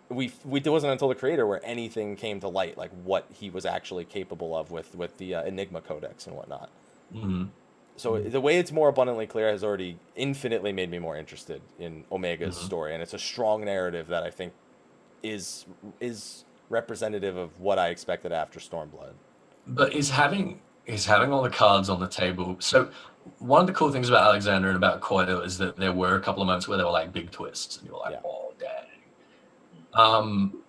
we, we it wasn't until the creator where anything came to light, like what he was actually capable of with with the uh, Enigma Codex and whatnot. Mhm. So the way it's more abundantly clear has already infinitely made me more interested in Omega's Mhm. story, and it's a strong narrative that I think is is representative of what I expected after Stormblood. But is having is having all the cards on the table. So one of the cool things about Alexander and about Koido is that there were a couple of moments where there were like big twists, and you're like, Yeah. oh dang. Um,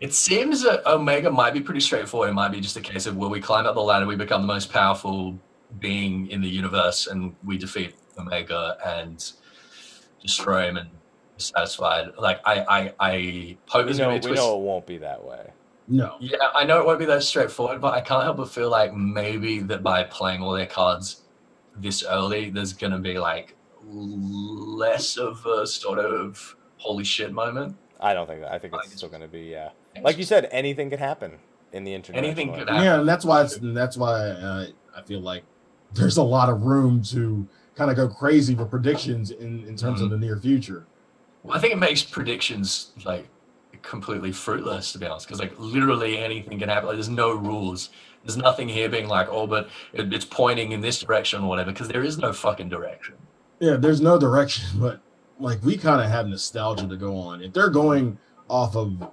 it seems that Omega might be pretty straightforward. It might be just a case of will we climb up the ladder, we become the most powerful being in the universe, and we defeat Omega and destroy him and satisfied. Like I, I, I hope We there's know, we be a twist. know it won't be that way. No. Yeah, I know it won't be that straightforward, but I can't help but feel like maybe that by playing all their cards this early, there's gonna be like less of a sort of holy shit moment. I don't think that. I think I it's still going to be yeah. Like you said, anything could happen in the internet. Anything could happen. Yeah, and that's why it's that's why uh, I feel like there's a lot of room to kind of go crazy for predictions in in terms of the near future. Well, I think it makes predictions like completely fruitless to be honest, because like literally anything can happen. Like there's no rules. There's nothing here being like, oh, but it, it's pointing in this direction or whatever, because there is no fucking direction. Yeah, there's no direction, but like we kind of have nostalgia to go on. If they're going off of,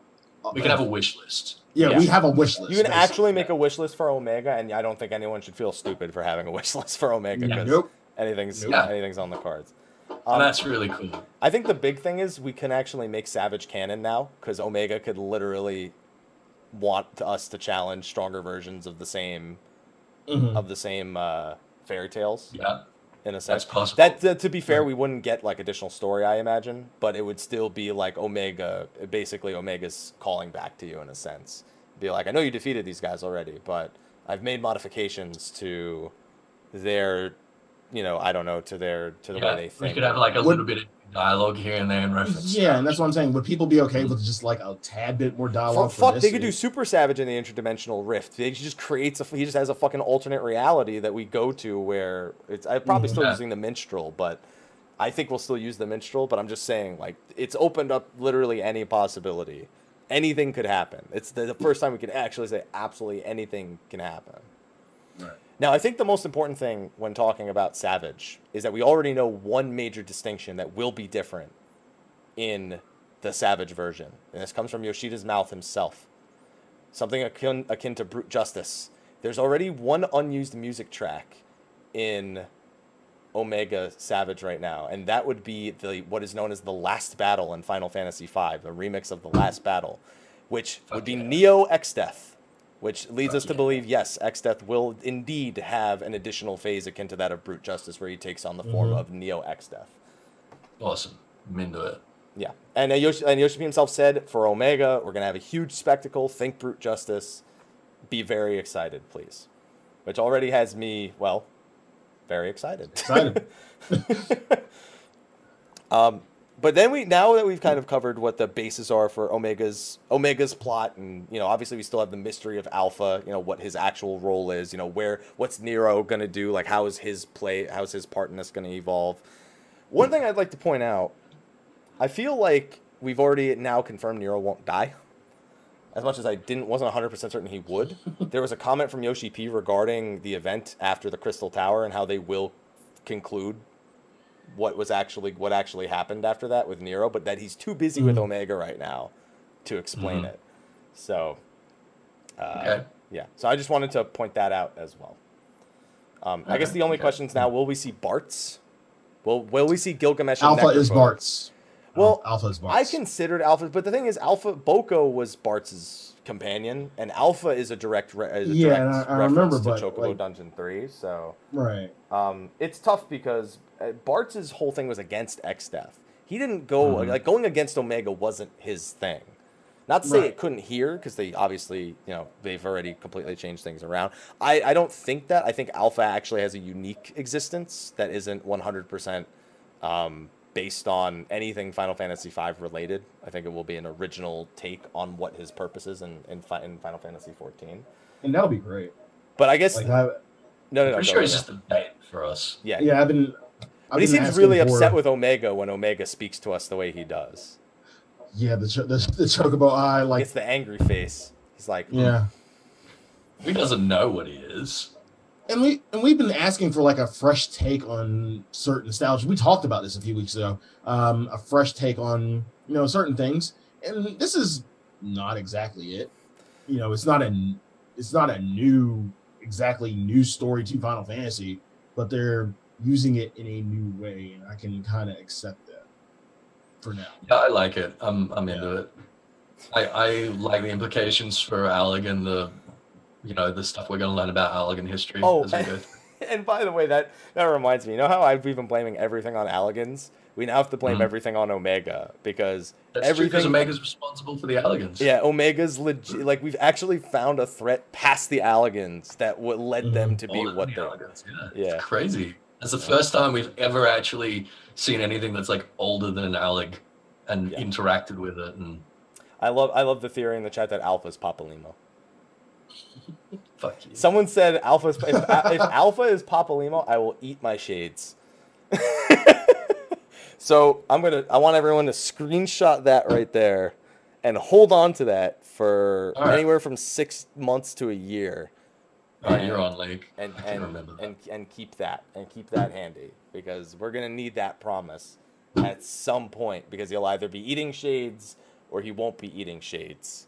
We can have a wish list. yeah, Yeah. we have a wish list. You can basically. actually make a wish list for Omega, and I don't think anyone should feel stupid for having a wish list for Omega Yeah. because Nope. anything's Yeah. anything's on the cards. And Um, that's really cool. I think the big thing is we can actually make Savage canon now because Omega could literally want us to challenge stronger versions of the same Mhm. of the same uh, fairy tales Yeah, in a sense, that's possible. That to, to be fair, we wouldn't get like additional story, I imagine, but it would still be like Omega, basically Omega's calling back to you in a sense. Be like, I know you defeated these guys already, but I've made modifications to their, you know, I don't know, to their to the yeah, way they think. we think. could have like a Would- little bit of dialogue here and there in reference. Yeah, and that's what I'm saying. Would people be okay with just like a tad bit more dialogue? for fuck, they could do Super Savage in the interdimensional rift. They just creates a he just has a fucking alternate reality that we go to where it's I'm probably mm-hmm. still Yeah. using the minstrel, but I think we'll still use the minstrel. But I'm just saying like it's opened up literally any possibility anything could happen. It's the, the first time we can actually say absolutely anything can happen. Now, I think the most important thing when talking about Savage is that we already know one major distinction that will be different in the Savage version. And this comes from Yoshida's mouth himself. Something akin, akin to brute justice. There's already one unused music track in Omega Savage right now, and that would be the what is known as the last battle in Final Fantasy V, a remix of the last battle, which would be. Neo Exdeath, which leads us to believe yes, Exdeath will indeed have an additional phase akin to that of Brute Justice, where he takes on the form Mhm. of Neo Exdeath. Awesome. I'm into it. Yeah, and uh, Yoshi, and Yoshi himself said for Omega, we're gonna have a huge spectacle. Think Brute Justice. Be very excited, please. Which already has me well, very excited. Excited. um, but then we now that we've kind of covered what the bases are for Omega's Omega's plot, and you know, obviously we still have the mystery of Alpha. You know what his actual role is. You know where what's Nero gonna do? Like how is his play? How's his part in this gonna evolve? One thing I'd like to point out, I feel like we've already now confirmed Nero won't die. As much as I didn't wasn't 100% certain he would. there was a comment from Yoshi P regarding the event after the Crystal Tower and how they will conclude what was actually what actually happened after that with Nero, but that he's too busy with Mhm. Omega right now to explain Mhm. it. So, uh, Okay. yeah. So I just wanted to point that out as well. Um, I guess the only okay. questions now: Will we see Bartz? Will Will we see Gilgamesh? and Alpha is? Bartz. Well, Alpha is Bartz. I considered Alpha, but the thing is, Alpha Boko was Bart's companion, and Alpha is a direct, re- is a Yeah, direct I- I reference remember, to Chocobo like- Dungeon Three. So right. um, it's tough because uh, Bart's whole thing was against Exdeath. He didn't go Mhm. like going against Omega wasn't his thing. Not to say Right. it couldn't hear because they obviously you know they've already completely changed things around. I I don't think that. I think Alpha actually has a unique existence that isn't one hundred percent um, based on anything Final Fantasy V related. I think it will be an original take on what his purpose is in in, Fi- in Final Fantasy XIV. And that'll be great. But I guess Like no, I, no, no. Pretty go sure it's just a bait for us. yeah, yeah, I've been. I've But he been seems really for- upset with Omega when Omega speaks to us the way he does. Yeah, the cho- the, the chocobo eye, like It's the angry face. He's like, yeah. He doesn't know what he is. And we and we've been asking for like a fresh take on certain nostalgia. We talked about this a few weeks ago. Um, a fresh take on you know certain things, and this is not exactly it. You know, it's not a it's not a new exactly new story to Final Fantasy, but they're using it in a new way, and I can kind of accept that for now. Yeah, I like it. I'm I'm into it. I, I like the implications for Allagan the you know the stuff we're gonna learn about Allagan history Oh, as we go. and by the way, that that reminds me. You know how I've been blaming everything on Allagans? We now have to blame Mhm. everything on Omega because That's true because everything. Omega's responsible for the Allagans. yeah, Omega's legit. Like we've actually found a threat past the Allagans that would led them to be what than they. the Allagans, yeah. Yeah. It's crazy. It's the first time we've ever actually seen anything that's like older than an Alec and Yeah. interacted with it and I love I love the theory in the chat that Alpha's Papalymo. Fuck you. Someone said Alpha's if, if Alpha is Papalymo, I will eat my shades. so I'm gonna I want everyone to screenshot that right there and hold on to that for right. anywhere from six months to a year. All right, you're on, Lake. And and, and and keep that and keep that handy because we're gonna need that promise at some point because he'll either be eating shades or he won't be eating shades.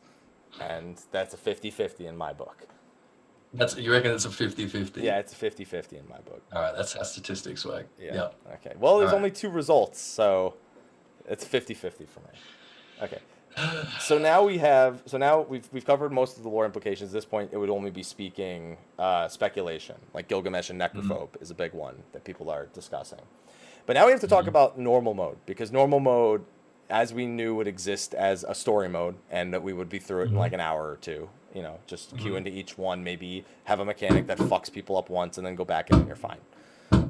And that's a 50-50 in my book. That's you reckon it's a 50-50? Yeah, it's a 50-50 in my book. All right, that's how statistics work. Yeah. Yeah. Okay. Well, there's Alright. only two results, so it's 50-50 for me. Okay. So now we have so now we've we've covered most of the lore implications. At this point, it would only be speaking uh, speculation, like Gilgamesh and Necrophobe is a big one that people are discussing. But now we have to talk Mhm. about normal mode because normal mode, as we knew, would exist as a story mode, and that we would be through it in Mhm. like an hour or two. You know, just queue Mhm. into each one, maybe have a mechanic that fucks people up once, and then go back in and you're fine.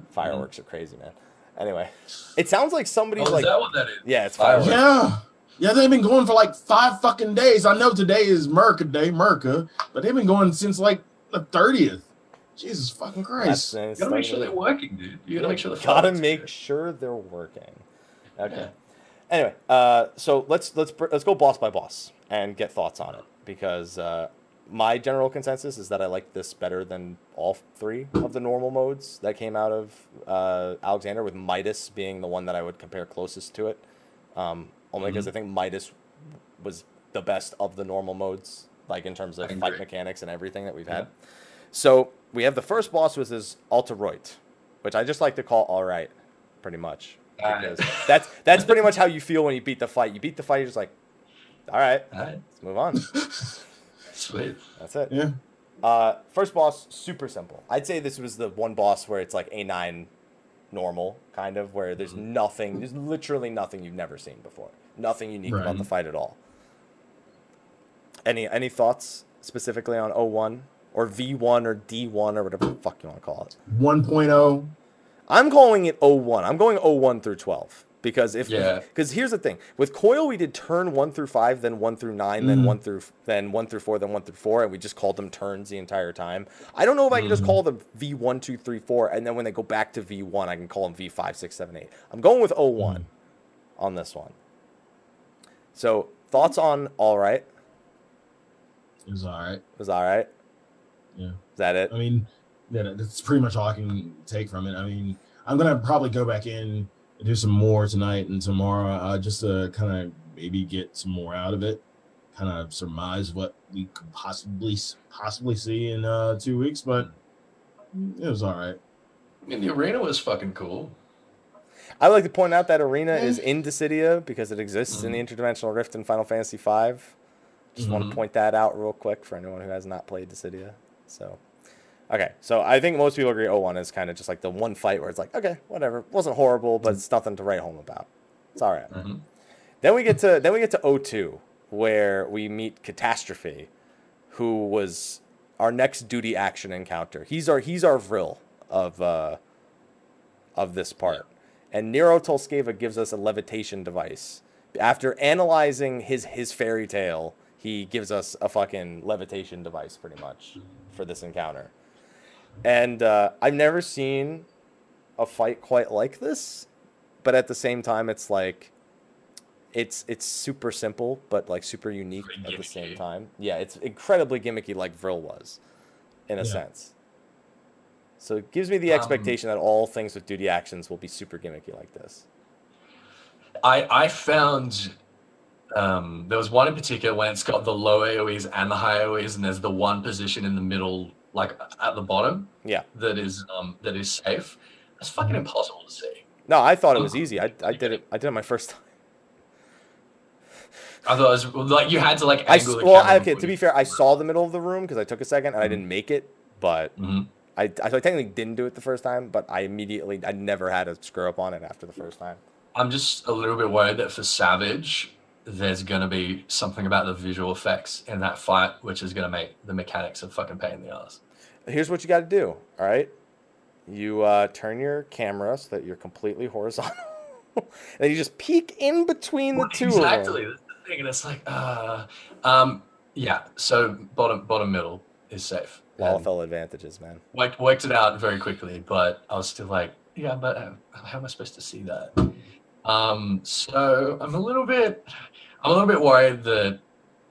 Fireworks are crazy, man. Anyway, it sounds like Oh, somebody's is like, that what that is? yeah, it's Fireworks. fireworks. Yeah. Yeah, they've been going for like five fucking days. I know today is Merca Day, Merca, but they've been going since like the 30th. Jesus fucking Christ. That's You gotta make sure they're working, dude. You gotta make sure the gotta make good. sure they're working. Okay. Yeah. Anyway, uh, so let's let's let's go boss by boss, and get thoughts on it because uh, my general consensus is that I like this better than all three of the normal modes that came out of uh, Alexander, with Midas being the one that I would compare closest to it. Um, only because I think Midas was the best of the normal modes, like in terms of fight agree. mechanics and everything that we've Yeah. had. So we have the first boss which is Alte Roite, which I just like to call all right, pretty much. Alright. Because that's that's pretty much how you feel when you beat the fight. You beat the fight, you're just like, all right, All right, let's move on. sweet. That's it. Yeah. Uh, first boss, super simple. I'd say this was the one boss where it's like a nine normal, kind of, where there's Mm-hmm. nothing, there's literally nothing you've never seen before. Nothing unique about the fight at all. Any any thoughts specifically on 01 or V1 or D1 or whatever the fuck you want to call it? 1.0. I'm calling it 01. I'm going 01 through 12 because if Yeah. because here's the thing with Coil we did turn 1 through 5 then 1 through 9 then Mhm. 1 through then 1 through 4 then 1 through 4 and we just called them turns the entire time. I don't know if I can just Mhm. call them V1 2 3 4 and then when they go back to V1 I can call them V5 6 7 8. I'm going with 01 on this one. So, thoughts on all right? It was all right. Was all right? Yeah. Is that it? I mean, yeah, that's pretty much all I can take from it. I mean, I'm gonna probably go back in and do some more tonight and tomorrow, uh, just to kind of maybe get some more out of it, kind of surmise what we could possibly possibly see in uh, two weeks. But it was all right. I mean, the arena was fucking cool. I would like to point out that arena is in Dissidia because it exists in the Mhm. interdimensional rift in Final Fantasy V. Just want Mhm. to point that out real quick for anyone who has not played Dissidia. So, okay, so I think most people agree 01 is kind of just like the one fight where it's like, okay, whatever, wasn't horrible, but it's nothing to write home about. It's all right. Mhm. Then we get to then we get to 02 where we meet Catastrophe, who was our next duty action encounter. He's our he's our Vril of uh of this part. And Nero tol Scaeva gives us a levitation device. After analyzing his his fairy tale, he gives us a fucking levitation device pretty much for this encounter. And uh, I've never seen a fight quite like this, but at the same time, it's like it's it's super simple, but like super unique at the same time. Yeah, it's incredibly gimmicky, like Vril was, in a Yeah. sense. So it gives me the Um, expectation that all things with duty actions will be super gimmicky like this. I I found um, there was one in particular when it's got the low AOE's and the high AOE's, and there's the one position in the middle, like at the bottom, Yeah. that is um, that is safe. That's fucking impossible to see. No, I thought it was easy. I, I did it. I did it my first time. I thought it was like you had to like I angle the well, camera okay. To be fair, I saw the middle of the room because I took a second and I didn't make it, but Mhm. I, I so I technically didn't do it the first time, but I immediately I never had a screw up on it after the first time. I'm just a little bit worried that for Savage, there's gonna be something about the visual effects in that fight, which is gonna make the mechanics a fucking pain in the ass. Here's what you got to do. All right, you uh, turn your camera so that you're completely horizontal, and you just peek in between the Well, two exactly. of. That's the thing, and it's like, uh, um, yeah. So bottom, bottom, middle is safe. And Lalafell advantages, man. worked, worked it out very quickly, but I was still like, yeah, but uh, how am I supposed to see that? Um, so I'm a little bit, I'm a little bit worried that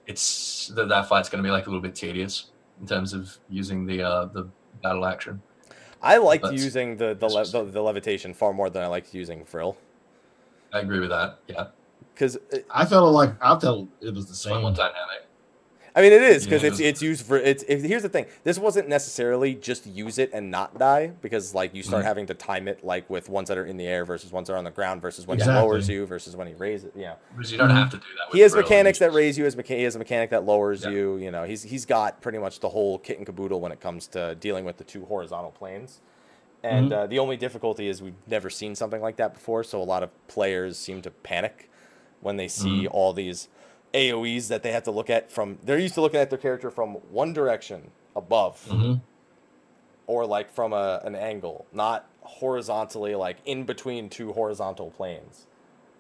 it's that that fight's going to be like a little bit tedious in terms of using the uh, the battle action. I liked That's- using the the, le- the the levitation far more than I liked using Vril I agree with that. Yeah, because I felt like I felt it was the it's far more same. dynamic. I mean, it is because Yeah. it's it's used for it's. It, here's the thing: this wasn't necessarily just use it and not die because like you start Mhm. having to time it like with ones that are in the air versus ones that are on the ground versus when Exactly. he lowers you versus when he raises. Yeah, Because you don't have to do that. With he has mechanics that raise you. As mecha- he has a mechanic that lowers Yeah. you. You know, he's he's got pretty much the whole kit and caboodle when it comes to dealing with the two horizontal planes. And Mhm. uh, the only difficulty is we've never seen something like that before, so a lot of players seem to panic when they see Mm-hmm. all these AOE's that they have to look at from. They're used to looking at their character from one direction above, Mhm. or like from a, an angle, not horizontally, like in between two horizontal planes,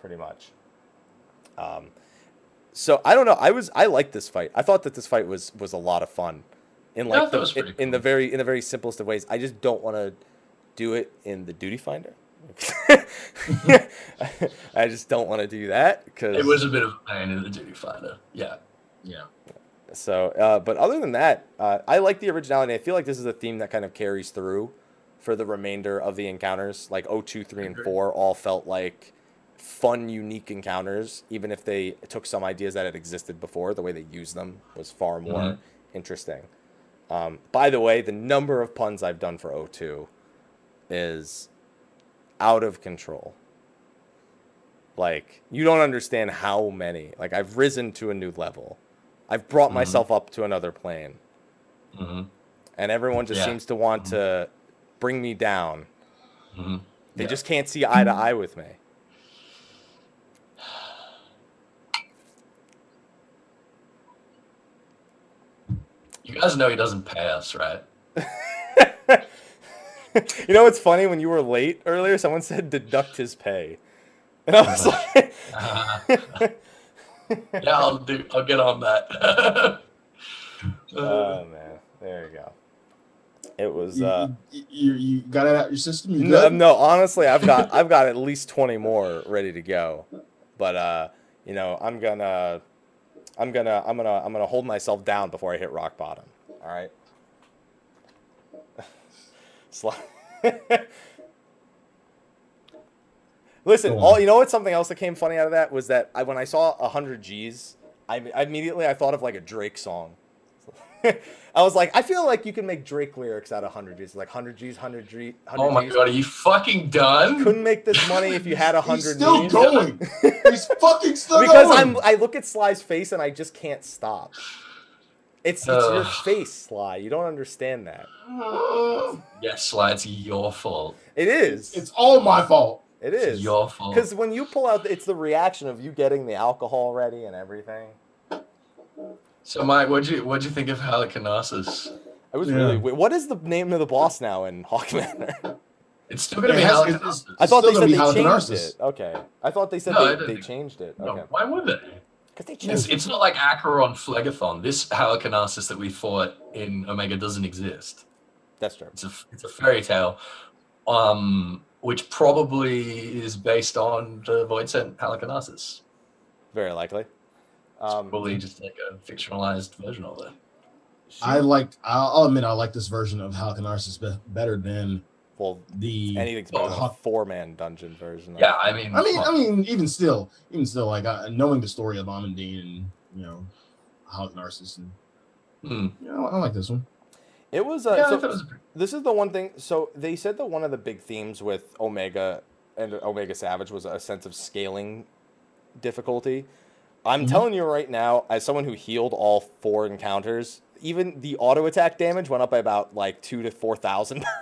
pretty much. Um, so I don't know. I was I liked this fight. I thought that this fight was was a lot of fun, in like the, it was in, pretty in the very in the very simplest of ways. I just don't want to do it in the duty finder. I just don't want to do that because It was a bit of a pain in the duty finder. Yeah. Yeah. So, uh, but other than that, uh, I like the originality. I feel like this is a theme that kind of carries through for the remainder of the encounters. Like 02, 3, and 4 all felt like fun, unique encounters, even if they took some ideas that had existed before. The way they used them was far more Mhm. interesting. Um, by the way, the number of puns I've done for 02 is out of control. Like, you don't understand how many. Like, I've risen to a new level. I've brought Mhm. myself up to another plane. hmm And everyone just Yeah. seems to want to bring me down. hmm They Yeah. just can't see eye to eye with me. You guys know he doesn't pass, right? you know what's funny? When you were late earlier, someone said deduct his pay. And I was like, yeah, I'll do. I'll get on that. oh man, there you go. It was You, uh you, you, you got it out your system. You no, no, honestly, I've got I've got at least 20 more ready to go. But uh, you know, I'm gonna I'm gonna I'm gonna I'm gonna hold myself down before I hit rock bottom. All right. Listen, all you know what's something else that came funny out of that was that I, when I saw 100 G's, I, I immediately I thought of like a Drake song. I was like, I feel like you can make Drake lyrics out of 100 G's, like 100 G's, 100 G's. 100 oh my G's. god, are you fucking done? Couldn't make this money if you had 100 He's still going. He's fucking still because going. I'm I look at Sly's face and I just can't stop. It's it's your face, Sly. You don't understand that. Yes, Sly, it's your fault. It is. It's all my fault. it It's your fault. Because when you pull out, it's the reaction of you getting the alcohol ready and everything. So, Mike, what'd you what'd you think of Halicarnassus? I was Yeah. really. What is the name of the boss now in Haukke Manor? It's still gonna It be has- Halicarnassus. I thought they said they changed it. Okay. I thought they said No, they, they changed it. No, why would they? Because they It's, it's not like Acheron Phlegethon. This Halicarnassus that we fought in Omega doesn't exist. That's true. It's a it's a fairy tale, um, which probably is based on the voidsent Halicarnassus. Very likely. Um, Probably just like a fictionalized version of it. I like. I'll, I'll admit I like this version of Halicarnassus be- better than well, the. anything's better than a four-man dungeon version. Yeah. I mean, I mean, I mean, even still, even still, like uh, knowing the story of Amandine and you know Halicarnassus, and hmm. you know, I like this one. It was. Uh, yeah, so- it was pretty- this is the one thing. So they said that one of the big themes with Omega and Omega Savage was a sense of scaling difficulty. I'm Mhm. telling you right now, as someone who healed all four encounters, even the auto attack damage went up by about like two to four thousand.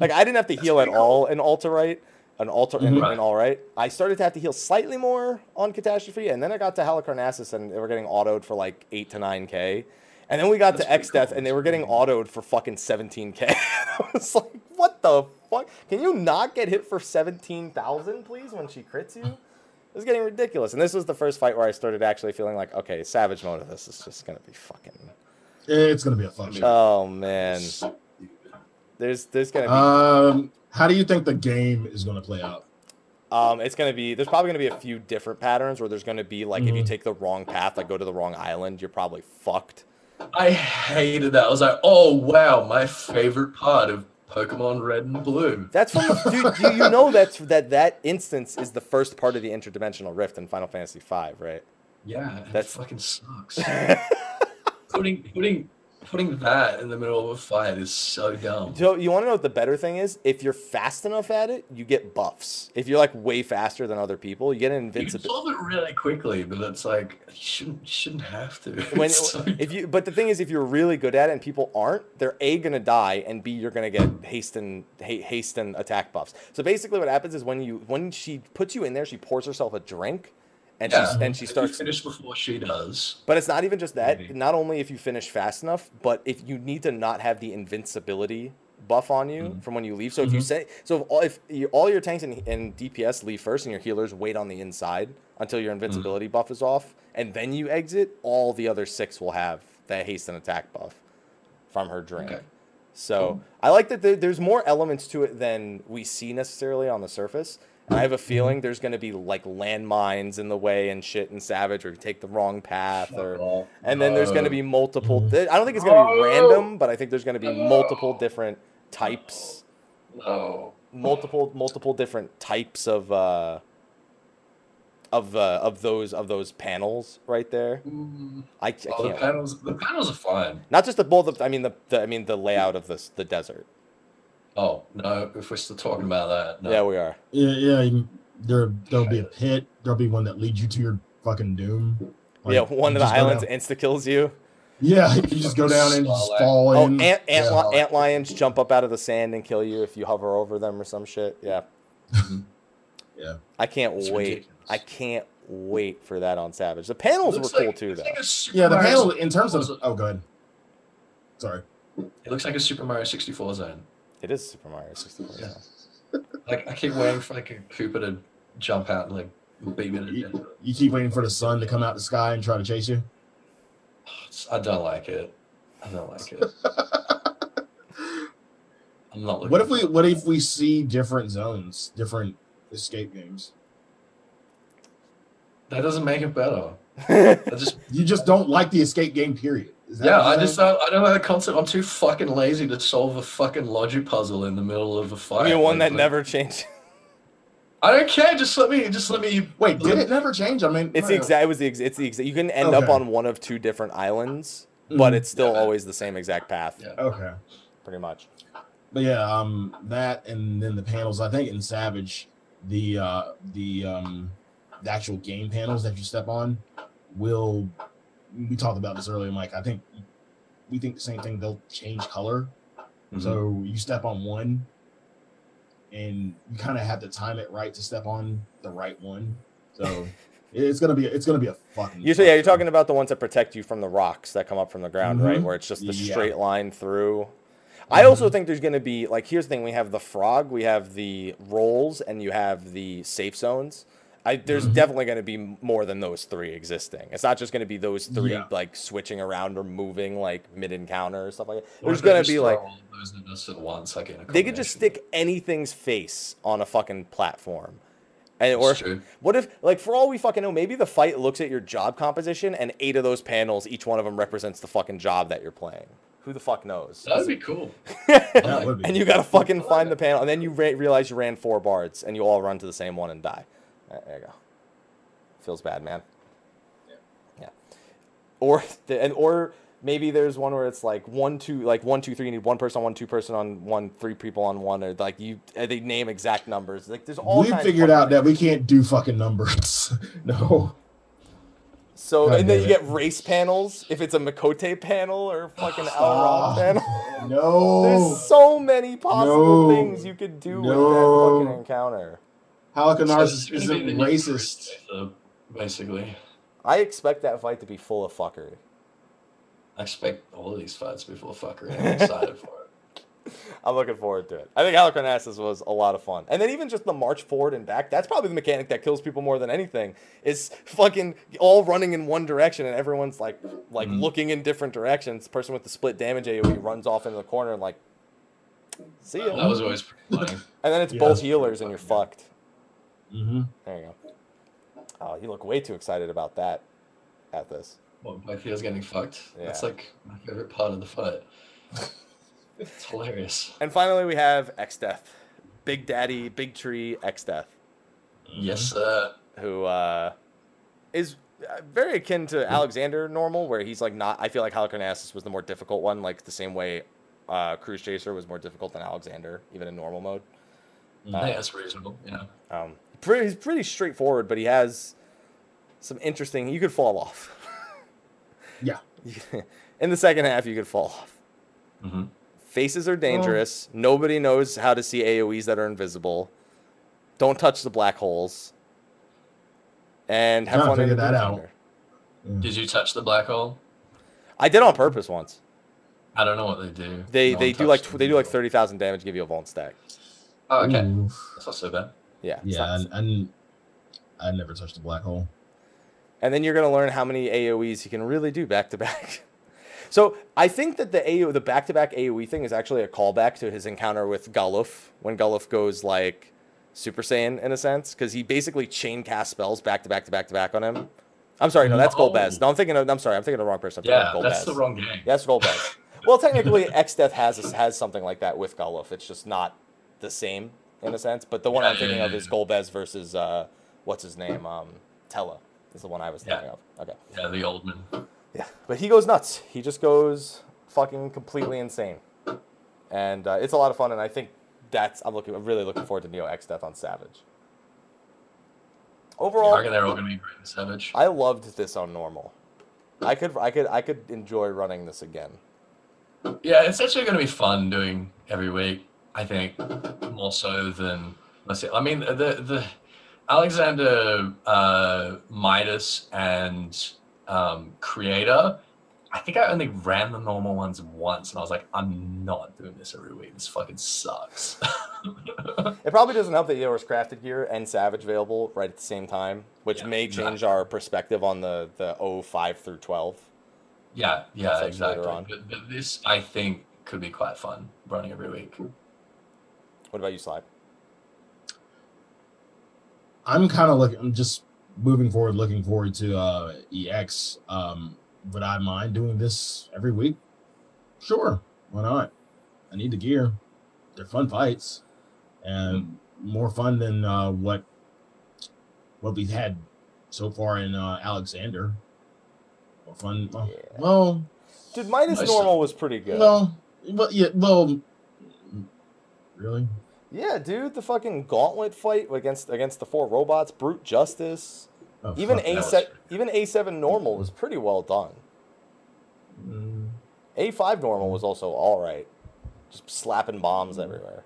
Like I didn't have to That's heal at pretty all in Alta right, an Alta in, Mhm. in Right. all right. I started to have to heal slightly more on Catastrophe, and then I got to Halicarnassus, and they were getting autoed for like eight to nine k. And then we got That's to pretty Exdeath, cool. and they were getting autoed for fucking 17k. I was like, what the fuck? Can you not get hit for 17,000, please, when she crits you? It was getting ridiculous. And this was the first fight where I started actually feeling like, okay, Savage mode of this is just gonna be fucking. It's gonna be a fun show. Oh man, there's there's gonna be Um, how do you think the game is gonna play out? Um, it's gonna be there's probably gonna be a few different patterns where there's gonna be like if you Mhm. take the wrong path, like go to the wrong island, you're probably fucked. I hated that. I was like, oh wow, my favorite part of Pokemon Red and Blue. That's from the dude. Do you know that's that that instance is the first part of the interdimensional rift in Final Fantasy V, right? Yeah, That's- that fucking sucks. putting putting putting that in the middle of a fight is so dumb. So you want to know what the better thing is? If you're fast enough at it, you get buffs. If you're like way faster than other people, you get an You can solve it really quickly, but it's like you shouldn't you shouldn't have to. When so if you, but the thing is, if you're really good at it and people aren't, they're a gonna die and b you're gonna get haste and haste and attack buffs. So basically, what happens is when you when she puts you in there, she pours herself a drink, and Yeah. she and she starts finish before she does. But it's not even just that. Maybe. Not only if you finish fast enough, but if you need to not have the invincibility buff on you Mhm. from when you leave. So if you Mhm. say so, if all, if you, all your tanks and, and DPS leave first, and your healers wait on the inside until your invincibility buff is off, and then you exit, all the other six will have that haste and attack buff from her drink. Okay. So Cool. I like that there, there's more elements to it than we see necessarily on the surface. And I have a feeling there's going to be like landmines in the way and shit and Savage, or take the wrong path, or and then there's going to be multiple. I don't think it's going to be random, but I think there's going to be multiple different types, No. multiple multiple different types of uh of uh, of those of those panels right there. I, I Oh, the panels. The panels are fine. Not just the both. Of, I mean the, the I mean the layout of this the desert. Oh no, if we're still talking about that, no. Yeah, we are. Yeah, yeah. There, there'll be a pit. There'll be one that leads you to your fucking doom. Like, yeah, one of the islands down- insta kills you. Yeah, you just go down and just Starlight. fall Oh, in. ant ant, Yeah. li- ant lions jump up out of the sand and kill you if you hover over them or some shit. Yeah, mm-hmm. Yeah. I can't It's wait. ridiculous. I can't wait for that on Savage. The panels were cool like- too, though. like Yeah, the Mario panel in terms of oh, go ahead. Sorry. It looks like a Super Mario 64 zone. It is Super Mario 64. Yeah. yeah. Like I keep waiting for like a Koopa to jump out and like beat me to You, death. you keep waiting for the sun to come out the sky and try to chase you. I don't like it. I don't like it. I'm not looking. What if we? What if we see different zones, different escape games? That doesn't make it better. I just You just don't like the escape game. Period. Is that yeah, I just don't. I don't know the concept. I'm too fucking lazy to solve a fucking logic puzzle in the middle of a fight. I mean, one that like- never changed. I don't care. Just let me. Just let me. Wait, did it never change? I mean, It's the exact. It was the. ex- It's the exact. You can end up on one of two different islands, but Mhm. it's still Yeah. always the same exact path, Yeah. okay. pretty much. But yeah, um, that and then the panels. I think in Savage, the uh, the um, the actual game panels that you step on will. We talked about this earlier, Mike. I think we think the same thing. They'll change color, Mhm. so you step on one, and you kind of have to time it right to step on the right one. So it's gonna be it's gonna be a fucking. Usually, yeah, you're talking about the ones that protect you from the rocks that come up from the ground, right? Mhm. Where it's just the Yeah. straight line through. I also think there's going to be like here's the thing: we have the frog, we have the rolls, and you have the safe zones. I, there's Mhm. definitely going to be more than those three existing. It's not just going to be those three Yeah. like switching around or moving like mid encounter or stuff like that. What There's going to be like once, like they could just stick anything's face on a fucking platform. And, or true. what if, like, for all we fucking know, maybe the fight looks at your job composition, and eight of those panels, each one of them represents the fucking job that you're playing. Who the fuck knows? That'd be cool. That would be. and you gotta fucking find the panel, and then you re- realize you ran four bards, and you all run to the same one and die. There you go. Feels bad, man. Yeah. yeah. Or and or maybe there's one where it's like one two like one two three you need one person on one two person on one three people on one or like you uh, they name exact numbers like there's all we figured out that we can't do fucking numbers. no. So God and then you it. get race panels if it's a Miqo'te panel or fucking Elrond Ah, panel. No. There's so many possible No. things you could do with that fucking encounter. Halicarnassus So it's isn't the new racist. So basically, I expect that fight to be full of fuckery. I expect all of these fights to be full of fuckery. I'm excited for it. I'm looking forward to it. I think Halicarnassus was a lot of fun. And then even just the march forward and back, that's probably the mechanic that kills people more than anything. Is fucking all running in one direction and everyone's like like Mhm. looking in different directions. The person with the split damage AoE runs off into the corner and like see ya. That was always pretty funny. And then it's Yeah, both healers and you're fucked. Mm-hmm. There you go. Oh, you look way too excited about that at this. What, both heels getting fucked? Yeah. That's like my favorite part of the fight. it's hilarious. And finally we have Exdeath. Big Daddy, Big Tree, Exdeath. Yes, sir. who uh, is uh, very akin to Alexander normal, where he's like not. I feel like Halicarnassus was the more difficult one, like the same way uh, Cruise Chaser was more difficult than Alexander, even in normal mode. I think that's reasonable. Yeah. Um, pretty, he's pretty straightforward, but he has some interesting. You could fall off. Yeah. in the second half, you could fall off. Mm-hmm. Faces are dangerous. Nobody knows how to see AoEs that are invisible. Don't touch the black holes. And have fun in figure that out. Viewfinder. Did you touch the black hole? I did on purpose once. I don't know what they do. They No they do like touched tw- they do like thirty thousand damage, give you a Vault stack. Oh, okay. Ooh. That's not so bad. Yeah. Yeah, not- and, and I never touched a black hole. and then you're gonna learn how many AOE's you can really do back to back. So I think that the AO the back to back AOE thing is actually a callback to his encounter with Galuf when Galuf goes like Super Saiyan in a sense because he basically chain cast spells back to back to back to back on him. I'm sorry, no, that's No. Golbez. No, I'm thinking of. I'm sorry, I'm thinking of the wrong person. I'm Yeah, that's the wrong game. Yeah, that's Golbez. well, technically, Exdeath has has something like that with Galuf. It's just not the same in a sense. But the one I'm thinking of is. Golbez versus uh, what's his name? Um, Tellah is the one I was Yeah. thinking of. Okay. Yeah, the old man. Yeah, but he goes nuts. He just goes fucking completely insane, and uh, it's a lot of fun. And I think that's I'm looking, I'm really looking forward to Neo Exdeath on Savage. Overall, they're all going to be great and savage. I loved this on normal. I could, I could, I could enjoy running this again. Yeah, it's actually going to be fun doing every week. I think more so than let's say. I mean, the the Alexander uh, Midas and um, Creator. I think I only ran the normal ones once, and I was like, I'm not doing this every week. This fucking sucks. It probably doesn't help that there was Crafted Gear and Savage available right at the same time, which Yeah, may exactly. change our perspective on the the 05 through 12. yeah, yeah, exactly. But, but this, I think, could be quite fun running every week. What about you, Sly? I'm kind of looking. I'm just moving forward, looking forward to uh, EX. Um, would I mind doing this every week? Sure, why not? I need the gear. They're fun fights, and more fun than uh, what what we've had so far in uh, Alexander. More fun. Well, Yeah. well, Dude, Nice. normal was pretty good. well, well, yeah, well, really. Yeah, dude, the fucking gauntlet fight against against the four robots, brute justice, Oh, even A set, even A seven normal was pretty well done. Mm, A five normal was also all right, just slapping bombs everywhere.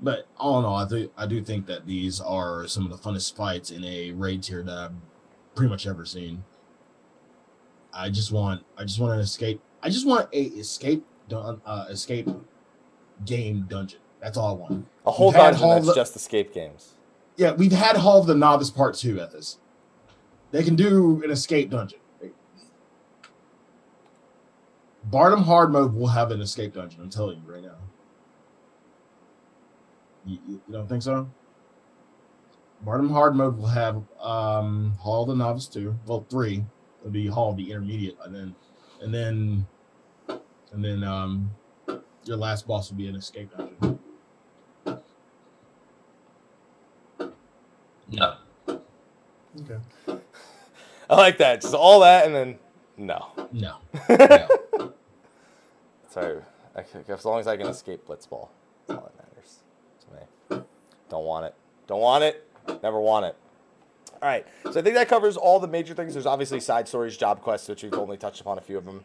But all in all, I do I do think that these are some of the funnest fights in a raid tier that I've pretty much ever seen. I just want I just want an escape. I just want a escape uh, escape game dungeon. That's all I want. A whole We've dungeon that's the- just escape games. Yeah, we've had Hall of the Novice Part Two at this. They can do an escape dungeon. Bardam Hard Mode will have an escape dungeon. I'm telling you right now. You, you you don't think so? Bardam Hard Mode will have um, Hall of the Novice two. Well, three. It'll be Hall of the Intermediate, and then and then and then um, your last boss will be an escape dungeon. No. Okay. I like that. Just all that and then no. No. no. Sorry. I, as long as I can escape Blitzball, that's all that matters to me. Don't want it. Don't want it. Never want it. All right. So I think that covers all the major things. There's obviously side stories, job quests, which we've only touched upon a few of them.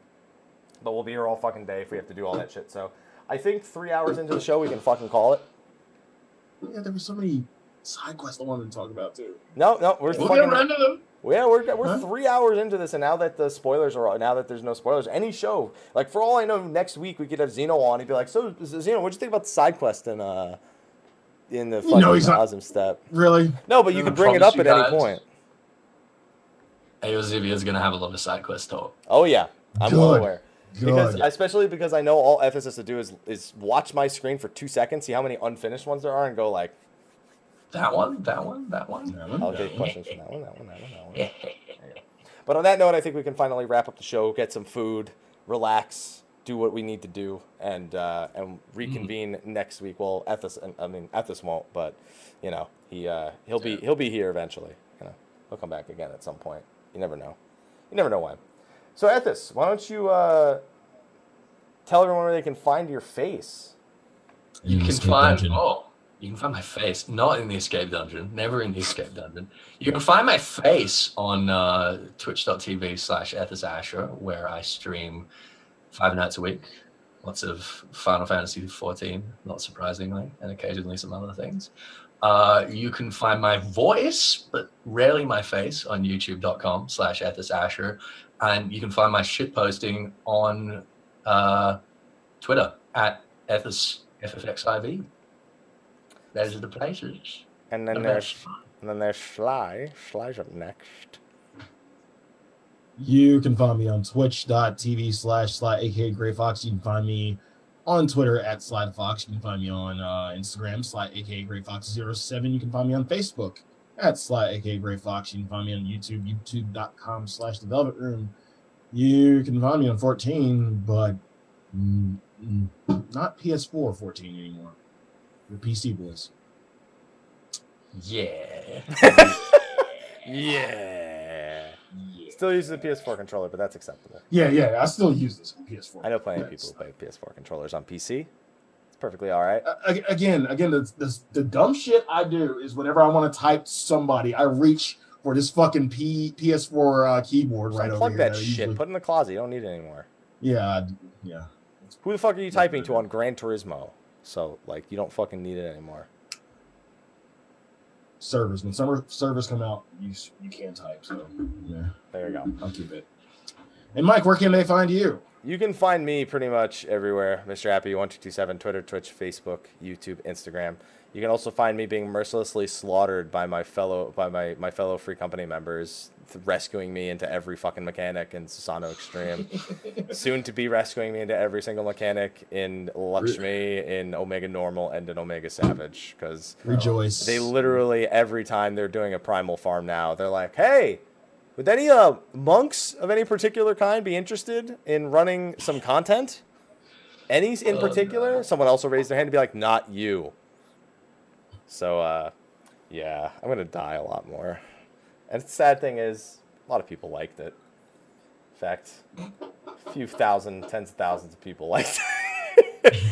But we'll be here all fucking day if we have to do all that shit. So I think three hours into the show, we can fucking call it. Yeah, there were so many side quests I wanted to talk about too. No, no, we're We'll fucking. get them. Yeah, we're we're Huh? three hours into this, and now that the spoilers are now that there's no spoilers, any show like for all I know, next week we could have Zeno on. He'd be like, "So Zeno, what'd you think about the side quest in uh in the fucking No, he's not- Azim Steppe?" Really? No, but you could bring it up at you any guys. point. Aozivia is going to have a lot of side quest talk. Oh yeah, I'm well aware. Because especially because I know all Ethos has to do is is watch my screen for two seconds, see how many unfinished ones there are, and go like, That one, that one, that one. That one? "I'll take questions from that one, that one, that one, that one." There you. But on that note, I think we can finally wrap up the show, get some food, relax, do what we need to do, and uh, and reconvene next week. Well, Ethos, I mean Ethos won't, but you know he uh, he'll be he'll be here eventually. You know he'll come back again at some point. You never know. You never know when. So Ethos, why don't you uh, tell everyone where they can find your face? In You can find dungeon. oh, you can find my face not in the escape dungeon, never in the escape dungeon. You can find my face on uh, twitch.tv slash Ethos Asher, where I stream five nights a week. Lots of Final Fantasy XIV, not surprisingly, and occasionally some other things. Uh, you can find my voice, but rarely my face, on youtube.com slash Ethos Asher. And you can find my shit posting on uh, Twitter at Ethos FFXIV. Those are the places. And then And there's that's fine. and then there's Sly. Sly's up next. You can find me on twitch.tv slash sly aka Gray Fox. You can find me on Twitter at Slide Fox. You can find me on uh, Instagram, Slide aka Gray Fox 07. You can find me on Facebook at Slide aka Gray Fox. You can find me on YouTube, youtube.com slash the Velvet Room. You can find me on 14, but not PS4 14 anymore. The PC boys. Yeah. Yeah. Yeah. Still uses a PS4 controller, but that's acceptable. Yeah, yeah. I still use this PS4. I know plenty of people who play PS4 controllers on PC. It's perfectly all right. Uh, again, again, the, the the dumb shit I do is whenever I want to type somebody, I reach for this fucking P, PS4 uh, keyboard right over Plug here. that shit. usually- Put it in the closet. You don't need it anymore. yeah, yeah. Who the fuck are you typing to on Gran Turismo? So like, you don't fucking need it anymore. Servers when summer servers come out, you you can type. So yeah, There you go. I'll keep it. And Mike, where can they find you? You can find me pretty much everywhere, Mr. Happy one two two seven, Twitter, Twitch, Facebook, YouTube, Instagram. You can also find me being mercilessly slaughtered by my fellow by my, my fellow free company members, th- rescuing me into every fucking mechanic in Susano Extreme. Soon to be rescuing me into every single mechanic in Lakshmi, in Omega Normal, and in Omega Savage. Because Rejoice. they literally every time they're doing a primal farm now, they're like, "Hey, would any uh monks of any particular kind be interested in running some content? Any in Oh, particular?" Someone else will raise their hand and be like, "Not you." So uh, yeah, I'm gonna die a lot more. And the sad thing is, a lot of people liked it. In fact, a few thousand, tens of thousands of people liked it.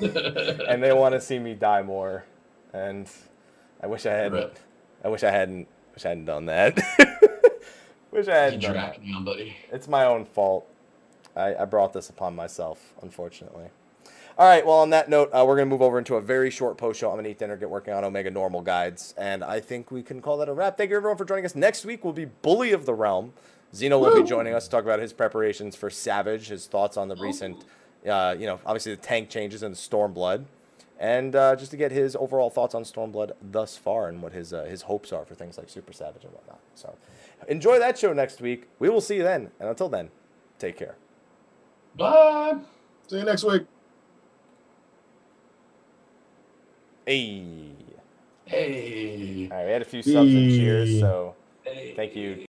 and they want to see me die more. And I wish I hadn't. Rip. I wish I hadn't. Wish I hadn't done that. wish I You hadn't done that. me on, buddy. It's my own fault. I, I brought this upon myself, unfortunately. All right. Well, on that note, uh, we're gonna move over into a very short post show. I'm gonna eat dinner, get working on Omega Normal guides, and I think we can call that a wrap. Thank you everyone for joining us. Next week will be Bully of the Realm. Zeno will be joining us to talk about his preparations for Savage, his thoughts on the recent, uh, you know, obviously the tank changes and Stormblood, and uh, just to get his overall thoughts on Stormblood thus far and what his uh, his hopes are for things like Super Savage and whatnot. So, enjoy that show next week. We will see you then, and until then, take care. Bye. See you next week. Hey. Hey. All right, we had a few subs and cheers, so Hey. thank you